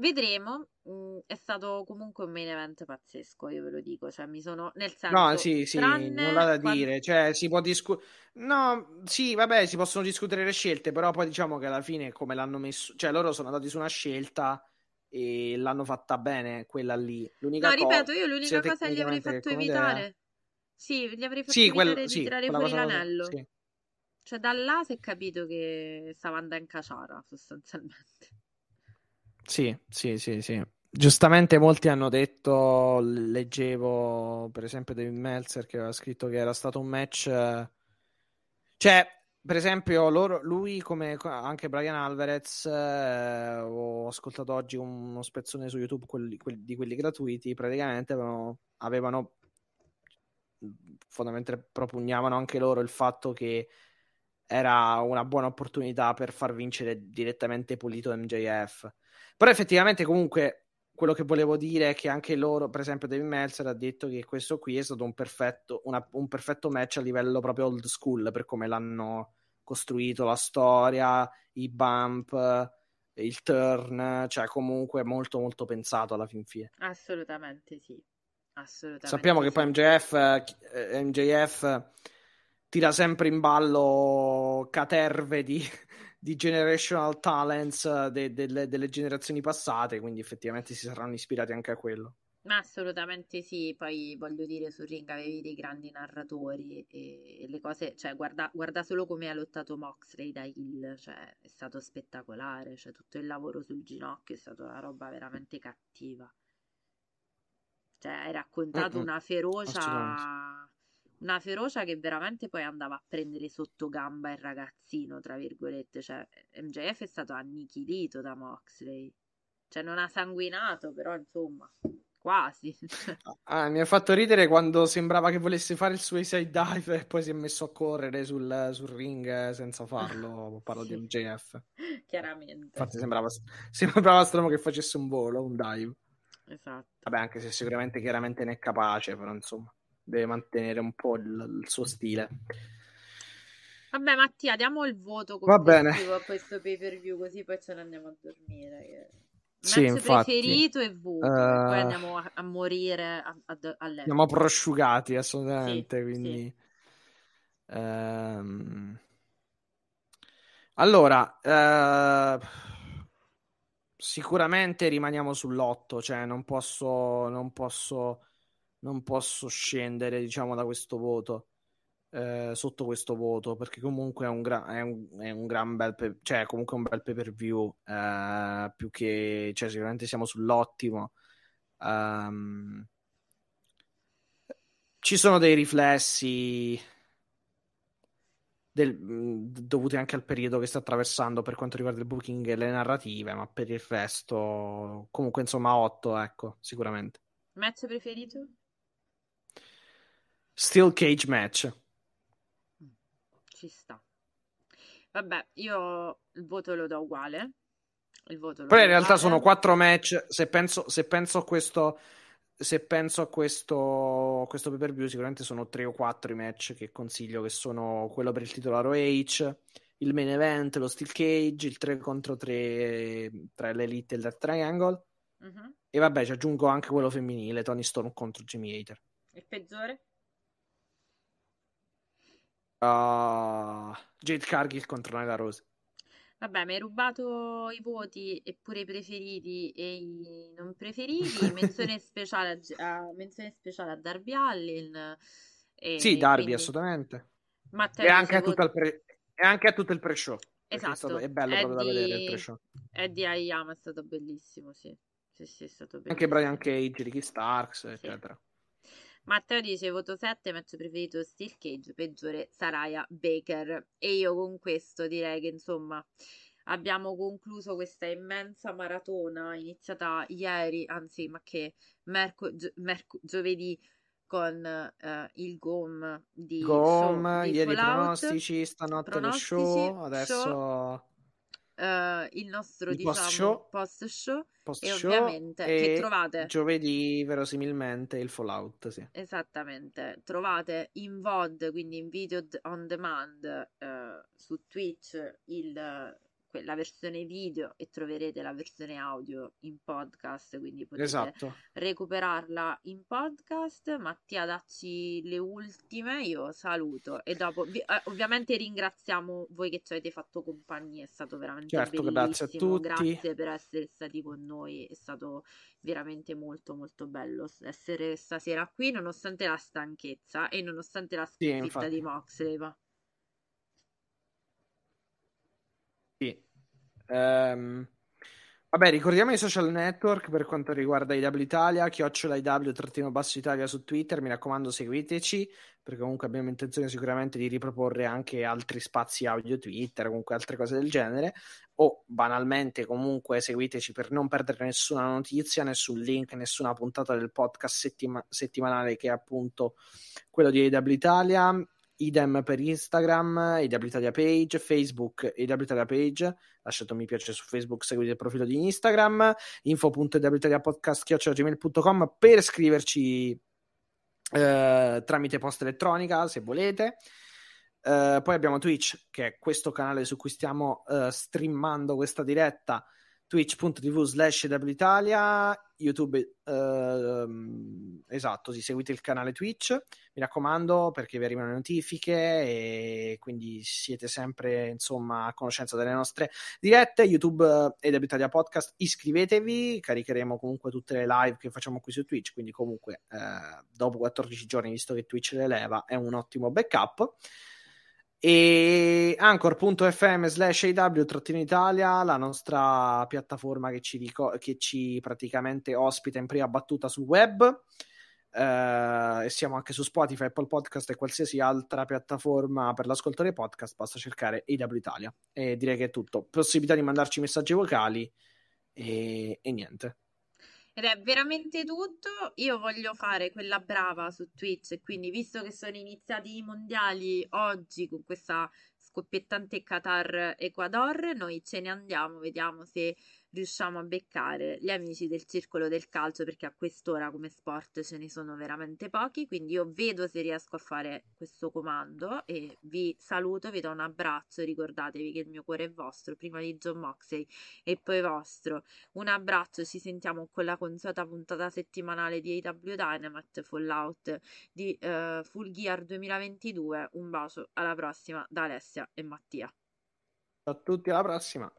Vedremo, mm, è stato comunque un main event pazzesco, io ve lo dico, cioè mi sono nel senso No, sì, sì, non ha da quando... dire, cioè si può discutere No, sì, vabbè, si possono discutere le scelte, però poi diciamo che alla fine come l'hanno messo, cioè loro sono andati su una scelta e l'hanno fatta bene quella lì. L'unica no, ripeto, io l'unica cosa che gli avrei fatto evitare era... Sì, gli avrei fatto sì, evitare quel... di sì, tirare fuori l'anello. Sì. Cioè, da là si è capito che stava andando in caciara, sostanzialmente. Sì, sì, sì, sì. Giustamente molti hanno detto, leggevo per esempio David Meltzer che aveva scritto che era stato un match... Cioè, per esempio, loro, lui come anche Brian Alvarez, eh, ho ascoltato oggi uno spezzone su YouTube quelli, quelli, di quelli gratuiti, praticamente avevano, avevano fondamentalmente propugnavano anche loro il fatto che era una buona opportunità per far vincere direttamente Pulito MJF. Però effettivamente comunque quello che volevo dire è che anche loro, per esempio David Meltzer ha detto che questo qui è stato un perfetto, una, un perfetto match a livello proprio old school per come l'hanno costruito la storia, i bump, il turn, cioè comunque molto molto pensato alla fin fine. Assolutamente sì. Assolutamente Sappiamo sì. che poi MJF, eh, MJF tira sempre in ballo caterve di, di generational talents de, de, de, delle generazioni passate, quindi effettivamente si saranno ispirati anche a quello. Ma assolutamente sì, poi voglio dire, sul ring avevi dei grandi narratori e le cose, cioè guarda, guarda solo come ha lottato Moxley da Hill, cioè è stato spettacolare, cioè tutto il lavoro sul ginocchio è stata una roba veramente cattiva. Cioè hai raccontato Mm-mm. una ferocia una ferocia che veramente poi andava a prendere sotto gamba il ragazzino, tra virgolette, cioè MJF è stato annichilito da Moxley, cioè non ha sanguinato, però insomma, quasi. ah, mi ha fatto ridere quando sembrava che volesse fare il suicide dive e poi si è messo a correre sul, sul ring senza farlo, parlo sì. di MJF. Chiaramente. Infatti sembrava, sembrava strano che facesse un volo, un dive. Esatto. Vabbè, anche se sicuramente chiaramente ne è capace, però insomma deve mantenere un po' il, il suo stile. Vabbè, Mattia, diamo il voto complessivo a questo pay per view, così poi ce ne andiamo a dormire. Che... Sì, infatti. preferito e voto, uh... poi eh, andiamo a, a morire a, a, a Andiamo prosciugati, assolutamente. Sì, quindi... Sì. Um... Allora, uh... sicuramente rimaniamo sull'otto, cioè non posso, non posso non posso scendere, diciamo, da questo voto. eh, sotto questo voto perché comunque è un, gra- è un, è un gran bel pe- cioè comunque un bel pay per view eh, più che cioè sicuramente siamo sull'ottimo um, ci sono dei riflessi del, dovuti anche al periodo che sta attraversando per quanto riguarda il booking e le narrative ma per il resto comunque insomma 8 ecco sicuramente match preferito? Steel Cage match ci sta. Vabbè, io il voto lo do uguale. Il voto lo do in realtà uguale. sono quattro match. Se penso, se penso a questo, se penso a questo, questo pay per view, sicuramente sono tre o quattro i match che consiglio, che sono quello per il titolo ROH, il main event, lo Steel Cage, il 3 contro 3 tra l'Elite e il Death Triangle. Mhm. E vabbè, ci aggiungo anche quello femminile, Tony Storm contro Jimmy Hater. Il peggiore? Uh, Jade Cargill contro Nyla Rose. Vabbè, mi hai rubato i voti e pure i preferiti e i non preferiti. Menzione speciale a, a- menzione speciale a Darby Allin. E Sì, Darby, quindi assolutamente. Matteo E anche, a tutto voto- il pre- e anche a tutto il pre-show. perché È, Esatto, stato- è bello proprio da vedere il Eddie, pre-show. Eddie Ayama è stato bellissimo, sì. Sì, sì, è stato Anche bellissimo. Brian Cage, Ricky Starks, Sì. eccetera. Matteo dice voto 7, match preferito Steel Cage, peggiore Saraya Baker. E io con questo direi che insomma abbiamo concluso questa immensa maratona iniziata ieri, anzi ma che merco- gio- merco- giovedì con eh, il GOM di, Gom, show, di ieri i Fallout, pronostici, stanotte lo pronostici, show, adesso show, eh, il nostro il diciamo post-show, post show post e show ovviamente che e trovate giovedì verosimilmente il Fallout, sì. Esattamente, trovate in VOD, quindi in video on demand eh, su Twitch il- la versione video e troverete la versione audio in podcast, quindi potete Esatto. recuperarla in podcast. Mattia, dacci le ultime, io saluto e dopo vi- eh, ovviamente ringraziamo voi che ci avete fatto compagnia, è stato veramente Certo, grazie a tutti. grazie per essere stati con noi, è stato veramente molto molto bello essere stasera qui nonostante la stanchezza e nonostante la Sì, sconfitta infatti. di Moxley. va. Sì. Ehm, vabbè, ricordiamo i social network per quanto riguarda IW Italia, chiocciola IW trattino basso Italia su Twitter, mi raccomando seguiteci, perché comunque abbiamo intenzione sicuramente di riproporre anche altri spazi audio Twitter, comunque altre cose del genere, o banalmente comunque seguiteci per non perdere nessuna notizia, nessun link, nessuna puntata del podcast settima- settimanale che è appunto quello di AW Italia, idem per Instagram, AW Italia page, Facebook AW Italia page, lasciate un mi piace su Facebook, seguite il profilo di Instagram, info.awitaliapodcast.gmail.com per scriverci eh, tramite posta elettronica se volete. Eh, poi abbiamo Twitch, che è questo canale su cui stiamo eh, streamando questa diretta, twitch.tv slash Italia, YouTube, ehm, esatto, sì, seguite il canale Twitch, mi raccomando perché vi arrivano le notifiche e quindi siete sempre insomma a conoscenza delle nostre dirette, YouTube e Deb Italia Podcast, iscrivetevi, caricheremo comunque tutte le live che facciamo qui su Twitch, quindi comunque eh, dopo 14 giorni, visto che Twitch le leva, è un ottimo backup e anchor.fm slash AW trattino Italia, la nostra piattaforma che ci, rico- che ci praticamente ospita in prima battuta sul web. Eh, e siamo anche su Spotify, Apple Podcast e qualsiasi altra piattaforma per l'ascolto dei podcast. Basta cercare AW Italia. E direi che è tutto. Possibilità di mandarci messaggi vocali e, e niente. Ed è veramente tutto. Io voglio fare quella brava su Twitch quindi, visto che sono iniziati i mondiali oggi con questa scoppiettante Qatar-Ecuador, noi ce ne andiamo, vediamo se riusciamo a beccare gli amici del circolo del calcio perché a quest'ora come sport ce ne sono veramente pochi quindi io vedo se riesco a fare questo comando e vi saluto vi do un abbraccio ricordatevi che il mio cuore è vostro prima di John Moxley e poi vostro. Un abbraccio ci sentiamo con la consueta puntata settimanale di AW Dynamite Fallout di eh, Full Gear 2022 un bacio alla prossima da Alessia e Mattia. Ciao a tutti, alla prossima.